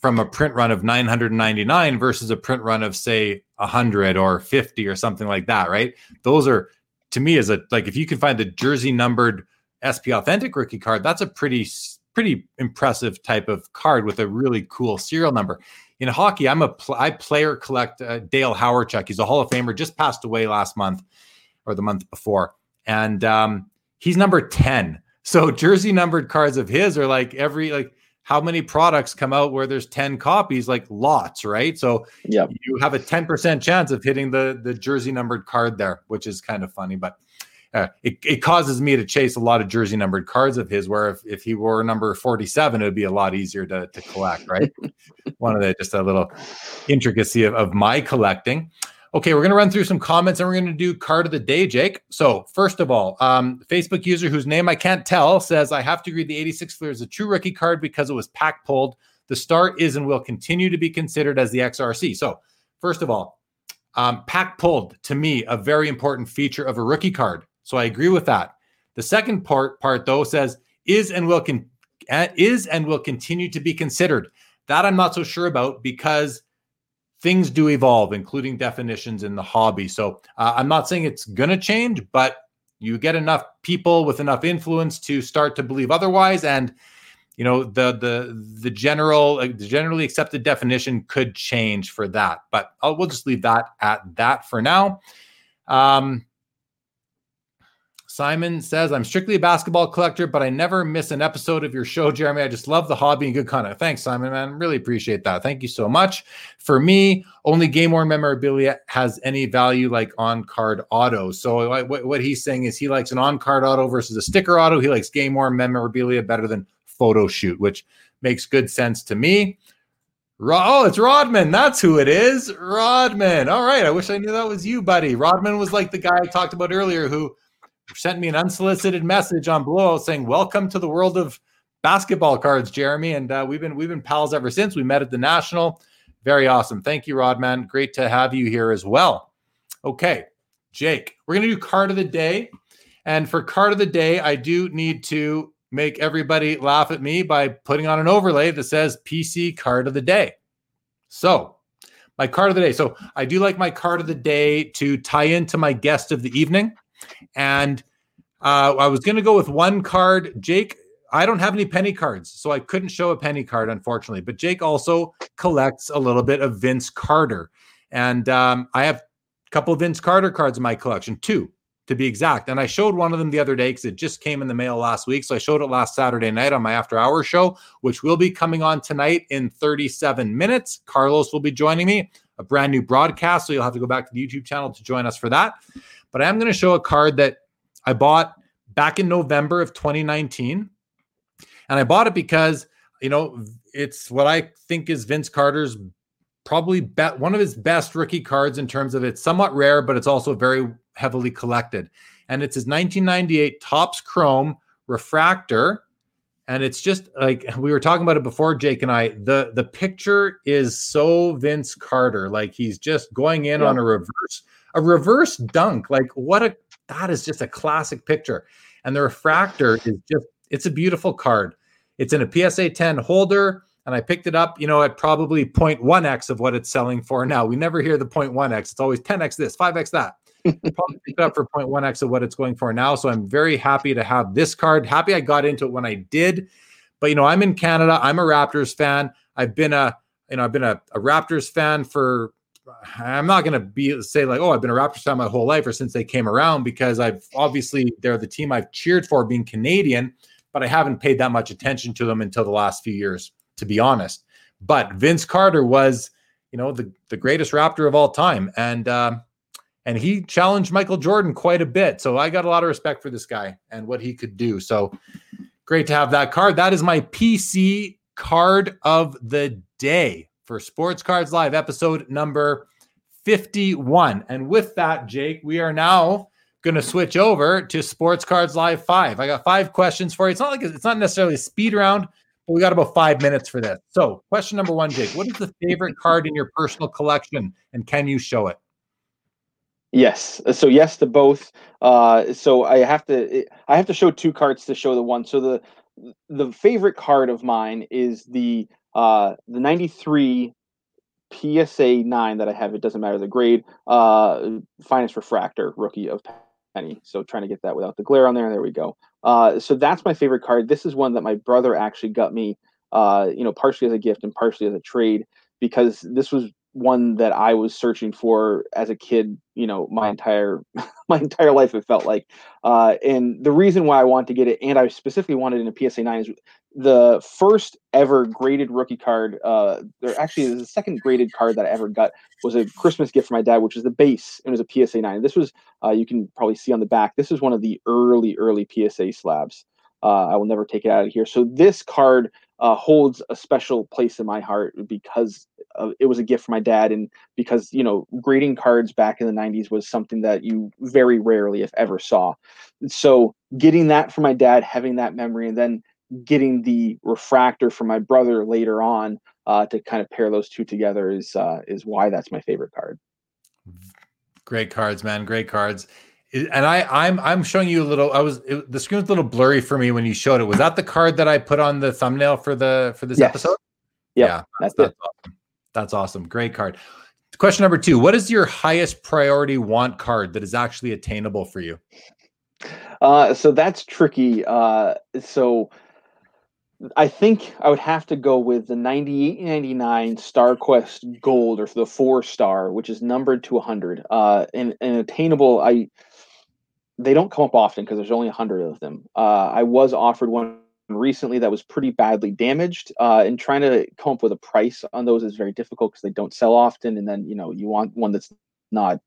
from a print run of 999 versus a print run of say 100 or 50 or something like that, right? Those are to me as a like if you can find the jersey numbered SP Authentic rookie card, that's a pretty pretty impressive type of card with a really cool serial number. In hockey, I'm a pl- I player collect uh, Dale Hawerchuk. He's a Hall of Famer, just passed away last month or the month before, and um, he's number ten. So (laughs) jersey numbered cards of his are like every like how many products come out where there's 10 copies like lots right so yeah you have a 10% chance of hitting the the jersey numbered card there which is kind of funny but uh, it, it causes me to chase a lot of jersey numbered cards of his where if, if he were number 47 it would be a lot easier to, to collect right? (laughs) One of the just a little intricacy of, of my collecting. Okay we're going to run through some comments and we're going to do card of the day jake. So first of all um, facebook user whose name i can't tell says i have to agree the 86 Fleer is a true rookie card because it was pack pulled. The start is and will continue to be considered as the xrc so first of all um, pack pulled to me a very important feature of a rookie card so I agree with that. The second part part though says is and will con- is and will continue to be considered. That I'm not so sure about because things do evolve, including definitions in the hobby. So uh, I'm not saying it's going to change, but you get enough people with enough influence to start to believe otherwise, and you know the the the general uh, the generally accepted definition could change for that. But I'll, we'll just leave that at that for now. Um, Simon says, I'm strictly a basketball collector, but I never miss an episode of your show, Jeremy. I just love the hobby and good content. Thanks, Simon, man. Really appreciate that. Thank you so much. For me, only game worn memorabilia has any value like on card auto. So, what, what he's saying is he likes an on card auto versus a sticker auto. He likes game worn memorabilia better than photo shoot, which makes good sense to me. Oh, it's Rodman. That's who it is. Rodman. All right. I wish I knew that was you, buddy. Rodman was like the guy I talked about earlier who sent me an unsolicited message on Blowout saying, "Welcome to the world of basketball cards, Jeremy." And uh, we've been we've been pals ever since. We met at the National. Very awesome. Thank you, Rodman. Great to have you here as well. Okay, Jake, we're gonna do card of the day, and for card of the day, I do need to make everybody laugh at me by putting on an overlay that says PC card of the day. So, my card of the day. So, I do like my card of the day to tie into my guest of the evening. And uh, I was going to go with one card. Jake, I don't have any penny cards, so I couldn't show a penny card, unfortunately. But Jake also collects a little bit of Vince Carter. And um, I have a couple of Vince Carter cards in my collection, two to be exact. And I showed one of them the other day because it just came in the mail last week. So I showed it last Saturday night on my after hour show, which will be coming on tonight in 37 minutes. Carlos will be joining me, a brand new broadcast. So you'll have to go back to the YouTube channel to join us for that. But I am going to show a card that I bought back in November of 2019. And I bought it because, you know, it's what I think is Vince Carter's probably bet one of his best rookie cards in terms of it's somewhat rare, but it's also very heavily collected. And it's his 1998 Topps Chrome refractor. And it's just like we were talking about it before, Jake and I. The the picture is so Vince Carter, like he's just going in yeah. on a reverse, a reverse dunk. Like what a that is just a classic picture. And the refractor is just it's a beautiful card. It's in a PSA 10 holder and I picked it up, you know, at probably 0.1x of what it's selling for now. We never hear the 0.1x. It's always 10x this, 5x that. (laughs) probably picked it up for 0.1x of what it's going for now. So I'm very happy to have this card. Happy I got into it when I did. But you know, I'm in Canada. I'm a Raptors fan. I've been a you know, I've been a, a Raptors fan for I'm not gonna be say like, oh, I've been a Raptors fan my whole life or since they came around because I've obviously they're the team I've cheered for being Canadian, but I haven't paid that much attention to them until the last few years to be honest. But Vince Carter was, you know, the the greatest Raptor of all time, and um, and he challenged Michael Jordan quite a bit. So I got a lot of respect for this guy and what he could do. So great to have that card. That is my PC card of the day for Sports Cards Live, episode number 51. And with that, Jake, we are now going to switch over to Sports Cards Live 5. I got five questions for you. It's not like it's not necessarily a speed round but we got about five minutes for this. So, question number one, Jake, what is the favorite card in your personal collection, and can you show it? Yes. So yes to both. Uh, so I have to I have to show two cards to show the one. So the the favorite card of mine is the uh, the 93 PSA 9 that I have. It doesn't matter the grade. Uh, Finest Refractor Rookie of Penny. So trying to get that without the glare on there. There we go. Uh, so that's my favorite card. This is one that my brother actually got me, uh, you know, partially as a gift and partially as a trade because this was one that I was searching for as a kid, you know, my entire (laughs) my entire life it felt like. Uh, and the reason why I wanted to get it, and I specifically wanted in a PSA nine, is the first ever graded rookie card. Uh, there actually the second graded card that I ever got was a Christmas gift for my dad, which is the base. It was a PSA nine. This was uh, you can probably see on the back. This is one of the early early PSA slabs. Uh, I will never take it out of here. So this card uh, holds a special place in my heart because it was a gift from my dad, and because you know grading cards back in the '90s was something that you very rarely, if ever, saw. So getting that from my dad, having that memory, and then getting the refractor from my brother later on uh, to kind of pair those two together is uh, is why that's my favorite card. Great cards, man. Great cards and I, I'm I'm showing you a little. I was it, the screen was a little blurry for me when you showed it. Was that the card that I put on the thumbnail for the for this yes. episode? Yep, yeah, that's, that's, that's awesome. That's awesome. Great card. Question number two: What is your highest priority want card that is actually attainable for you? Uh, so that's tricky. Uh, so I think I would have to go with the 98 99 Star Quest Gold or the four star, which is numbered to 100. Uh, and, and attainable, I they don't come up often because there's only 100 of them. Uh, I was offered one recently that was pretty badly damaged. Uh, and trying to come up with a price on those is very difficult because they don't sell often. And then, you know, you want one that's not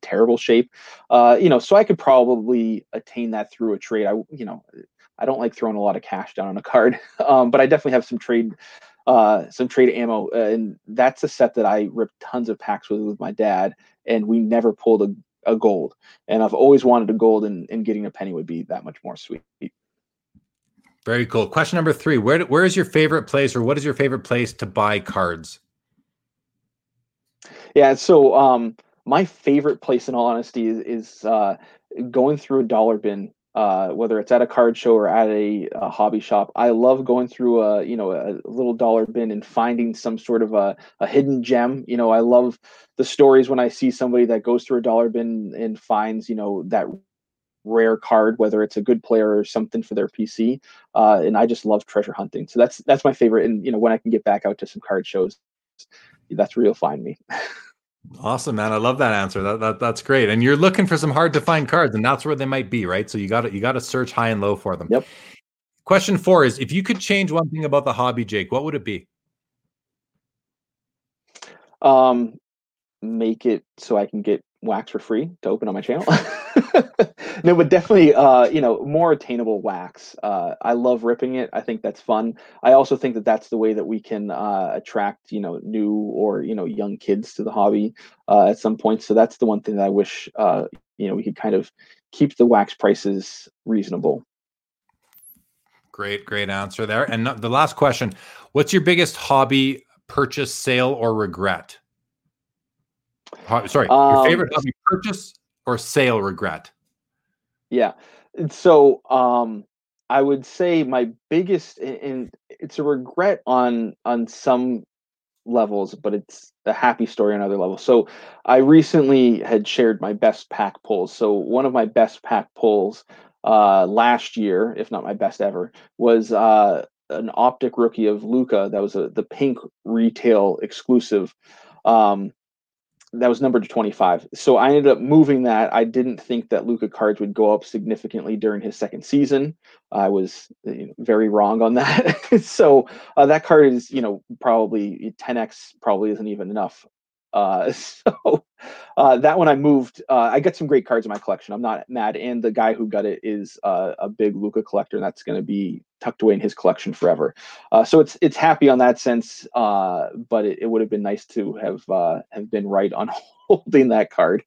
terrible shape. Uh, you know, so I could probably attain that through a trade. I, you know, I don't like throwing a lot of cash down on a card, (laughs) um, but I definitely have some trade uh, some trade ammo, uh, and that's a set that I ripped tons of packs with with my dad, and we never pulled a, a gold. And I've always wanted a gold, and, and getting a penny would be that much more sweet. Very cool. Question number three: Where where is your favorite place, or what is your favorite place to buy cards? Yeah, so um, my favorite place, in all honesty, is, is uh, going through a dollar bin uh, whether it's at a card show or at a, a, hobby shop. I love going through a you know a little dollar bin and finding some sort of a, a hidden gem. You know, I love the stories when I see somebody that goes through a dollar bin and finds you know that rare card, whether it's a good player or something for their PC. Uh, and I just love treasure hunting. So that's that's my favorite. And you know, when I can get back out to some card shows, that's where you'll find me. (laughs) Awesome, man. I love that answer. That, that that's great. And you're looking for some hard to find cards, and that's where they might be, right? So you got to you got to search high and low for them. Yep. Question four is: If you could change one thing about the hobby, Jake, what would it be? Um, make it so I can get wax for free to open on my channel. (laughs) no, but definitely, uh, you know, more attainable wax. Uh, I love ripping it. I think that's fun. I also think that that's the way that we can uh, attract, you know, new or you know young kids to the hobby uh, at some point. So that's the one thing that I wish, uh, you know, we could kind of keep the wax prices reasonable. Great, great answer there. And the last question: What's your biggest hobby purchase, sale, or regret? Sorry, um, your favorite hobby purchase or sale regret? Yeah. So um I would say my biggest and it's a regret on on some levels, but it's a happy story on other levels. So I recently had shared my best pack pulls. So one of my best pack pulls uh last year, if not my best ever, was uh an optic rookie of Luka. that was a the pink retail exclusive. Um that was numbered to 25. So I ended up moving that. I didn't think that Luka cards would go up significantly during his second season. I was you know, very wrong on that. (laughs) so uh, that card is, you know, probably 10x probably isn't even enough. Uh, (laughs) so uh, that one I moved. Uh, I got some great cards in my collection. I'm not mad. And the guy who got it is uh, a big Luka collector. And that's going to be tucked away in his collection forever. Uh, so it's it's happy on that sense. Uh, but it, it would have been nice to have have been right on (laughs) holding that card.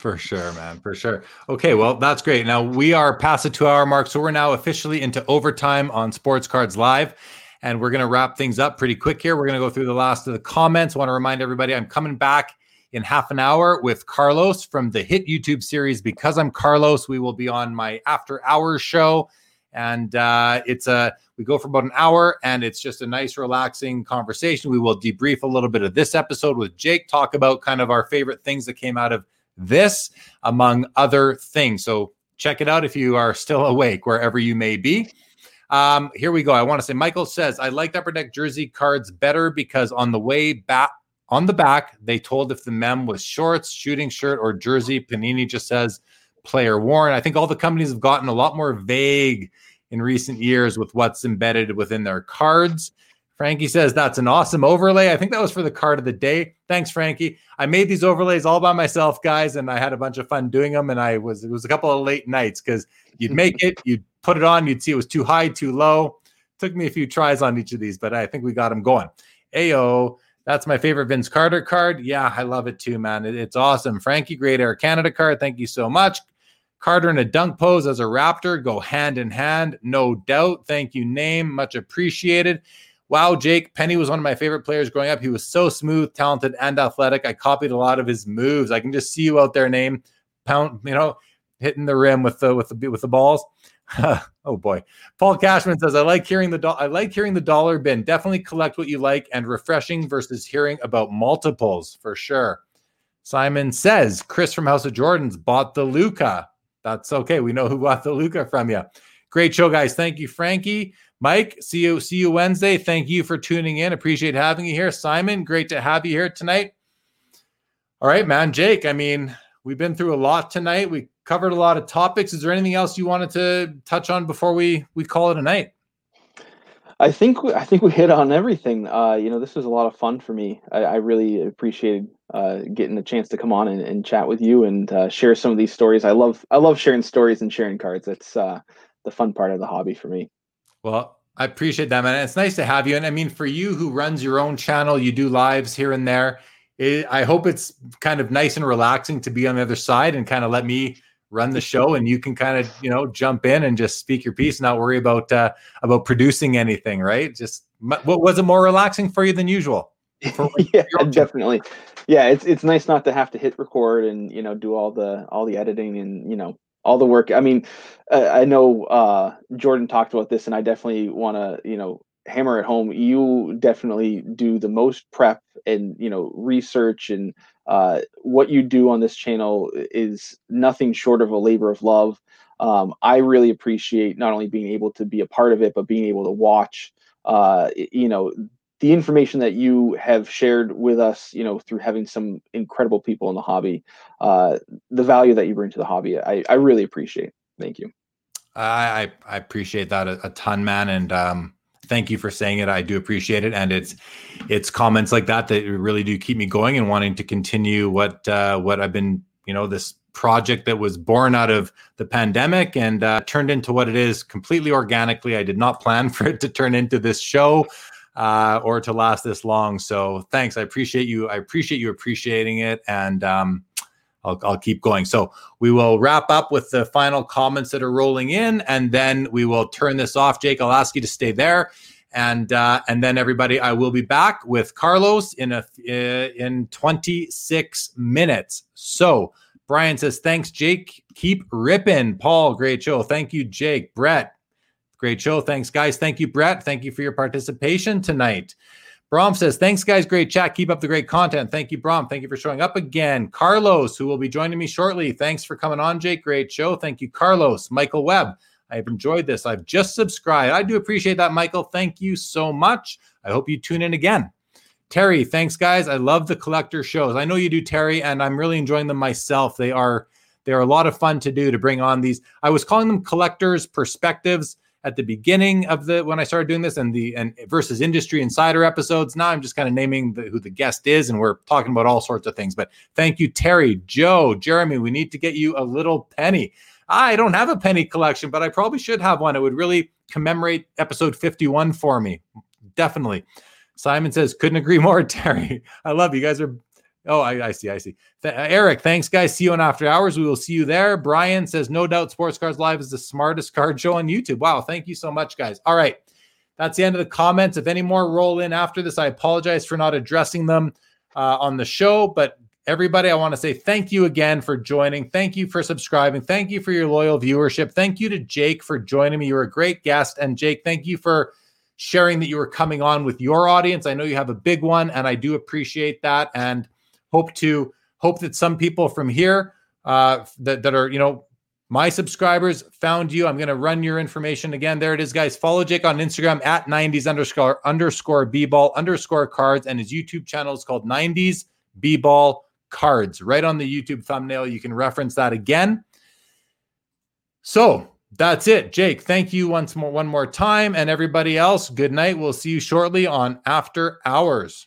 For sure, man. For sure. Okay, well, that's great. Now we are past the two hour mark, so we're now officially into overtime on Sports Cards Live. And we're going to wrap things up pretty quick here. We're going to go through the last of the comments. Want to remind everybody I'm coming back in half an hour with Carlos from the hit YouTube series. Because I'm Carlos, we will be on my after hours show. And uh, it's a, we go for about an hour and it's just a nice, relaxing conversation. We will debrief a little bit of this episode with Jake, talk about kind of our favorite things that came out of this, among other things. So check it out if you are still awake, wherever you may be. Um, here we go. I want to say Michael says I liked Upper Deck jersey cards better because on the way back on the back they told if the mem was shorts, shooting shirt, or jersey. Panini just says player worn. I think all the companies have gotten a lot more vague in recent years with what's embedded within their cards. Frankie says that's an awesome overlay. I think that was for the card of the day. Thanks, Frankie. I made these overlays all by myself, guys, and I had a bunch of fun doing them. And I was it was a couple of late nights because you'd (laughs) make it, you'd put it on, you'd see it was too high, too low. Took me a few tries on each of these, but I think we got them going. Ayo, that's my favorite Vince Carter card. Yeah, I love it too, man. It, it's awesome. Frankie, great Air Canada card. Thank you so much. Carter in a dunk pose as a Raptor go hand in hand, no doubt. Thank you, name. Much appreciated. Wow, Jake Penny was one of my favorite players growing up. He was so smooth, talented, and athletic. I copied a lot of his moves. I can just see you out there, name pound, you know, hitting the rim with the with the with the balls. (laughs) oh boy. Paul Cashman says, I like hearing the do- I like hearing the dollar bin. Definitely collect what you like and refreshing versus hearing about multiples for sure. Simon says, Chris from House of Jordans bought the Luka. That's okay. We know who bought the Luka from you. Great show, guys. Thank you, Frankie. Mike, see you, see you Wednesday. Thank you for tuning in. Appreciate having you here. Simon, great to have you here tonight. All right, man. Jake, I mean, we've been through a lot tonight. We covered a lot of topics. Is there anything else you wanted to touch on before we we call it a night? I think I think we hit on everything. Uh, you know, this was a lot of fun for me. I, I really appreciated uh, getting the chance to come on and, and chat with you and uh, share some of these stories. I love I love sharing stories and sharing cards. That's uh, the fun part of the hobby for me. Well, I appreciate that, man. It's nice to have you. And I mean, for you who runs your own channel, you do lives here and there. It, I hope it's kind of nice and relaxing to be on the other side and kind of let me run the show and you can kind of you know jump in and just speak your piece not worry about uh about producing anything right just what was it more relaxing for you than usual (laughs) yeah definitely yeah it's it's nice not to have to hit record and you know do all the all the editing and you know all the work i mean uh, i know uh jordan talked about this and i definitely want to you know hammer at home you definitely do the most prep and you know research and uh, what you do on this channel is nothing short of a labor of love. Um, I really appreciate not only being able to be a part of it, but being able to watch. Uh, you know, the information that you have shared with us, you know, through having some incredible people in the hobby, uh, the value that you bring to the hobby, I, I really appreciate. Thank you. I I appreciate that a, a ton, man, and um, thank you for saying it. I do appreciate it, and it's it's comments like that that really do keep me going and wanting to continue what uh, what I've been you know this project that was born out of the pandemic and uh, turned into what it is completely organically. I did not plan (laughs) for it to turn into this show uh, or to last this long. So thanks. I appreciate you. I appreciate you appreciating it. And um, I'll, I'll keep going. So we will wrap up with the final comments that are rolling in, and then we will turn this off. Jake, I'll ask you to stay there and uh, and then everybody, I will be back with Carlos in a uh, in 26 minutes. So Brian says, "Thanks, Jake. Keep ripping, Paul. Great show. Thank you, Jake. Brett, great show. Thanks, guys. Thank you, Brett. Thank you for your participation tonight." Brom says, Thanks, guys. Great chat. Keep up the great content. Thank you, Brom. Thank you for showing up again. Carlos, who will be joining me shortly. Thanks for coming on, Jake. Great show. Thank you, Carlos. Michael Webb. I've enjoyed this. I've just subscribed. I do appreciate that, Michael. Thank you so much. I hope you tune in again. Terry, thanks, guys. I love the collector shows. I know you do, Terry, and I'm really enjoying them myself. They are they are a lot of fun to do to bring on these. I was calling them collectors perspectives at the beginning of the when I started doing this and the and versus industry insider episodes. Now I'm just kind of naming the, who the guest is, and we're talking about all sorts of things. But thank you, Terry, Joe, Jeremy. We need to get you a little penny. I don't have a penny collection, but I probably should have one. It would really commemorate episode 51 for me. Definitely. Simon says, couldn't agree more, (laughs) Terry. I love you guys are. Oh, I, I see. I see. Th- uh, Eric, thanks, guys. See you on After Hours. We will see you there. Brian says, no doubt Sports Cards Live is the smartest card show on YouTube. Wow. Thank you so much, guys. All right. That's the end of the comments. If any more roll in after this, I apologize for not addressing them uh, on the show, but Everybody, I want to say thank you again for joining. Thank you for subscribing. Thank you for your loyal viewership. Thank you to Jake for joining me. You were a great guest. And Jake, thank you for sharing that you were coming on with your audience. I know you have a big one, and I do appreciate that. And hope to hope that some people from here uh, that, that are, you know, my subscribers found you. I'm going to run your information again. There it is, guys. Follow Jake on Instagram at 90s underscore underscore b ball underscore cards, and his YouTube channel is called 90s b ball cards right on the YouTube thumbnail. You can reference that again. So that's it. Jake, thank you once more, one more time. And everybody else, good night. We'll see you shortly on After Hours.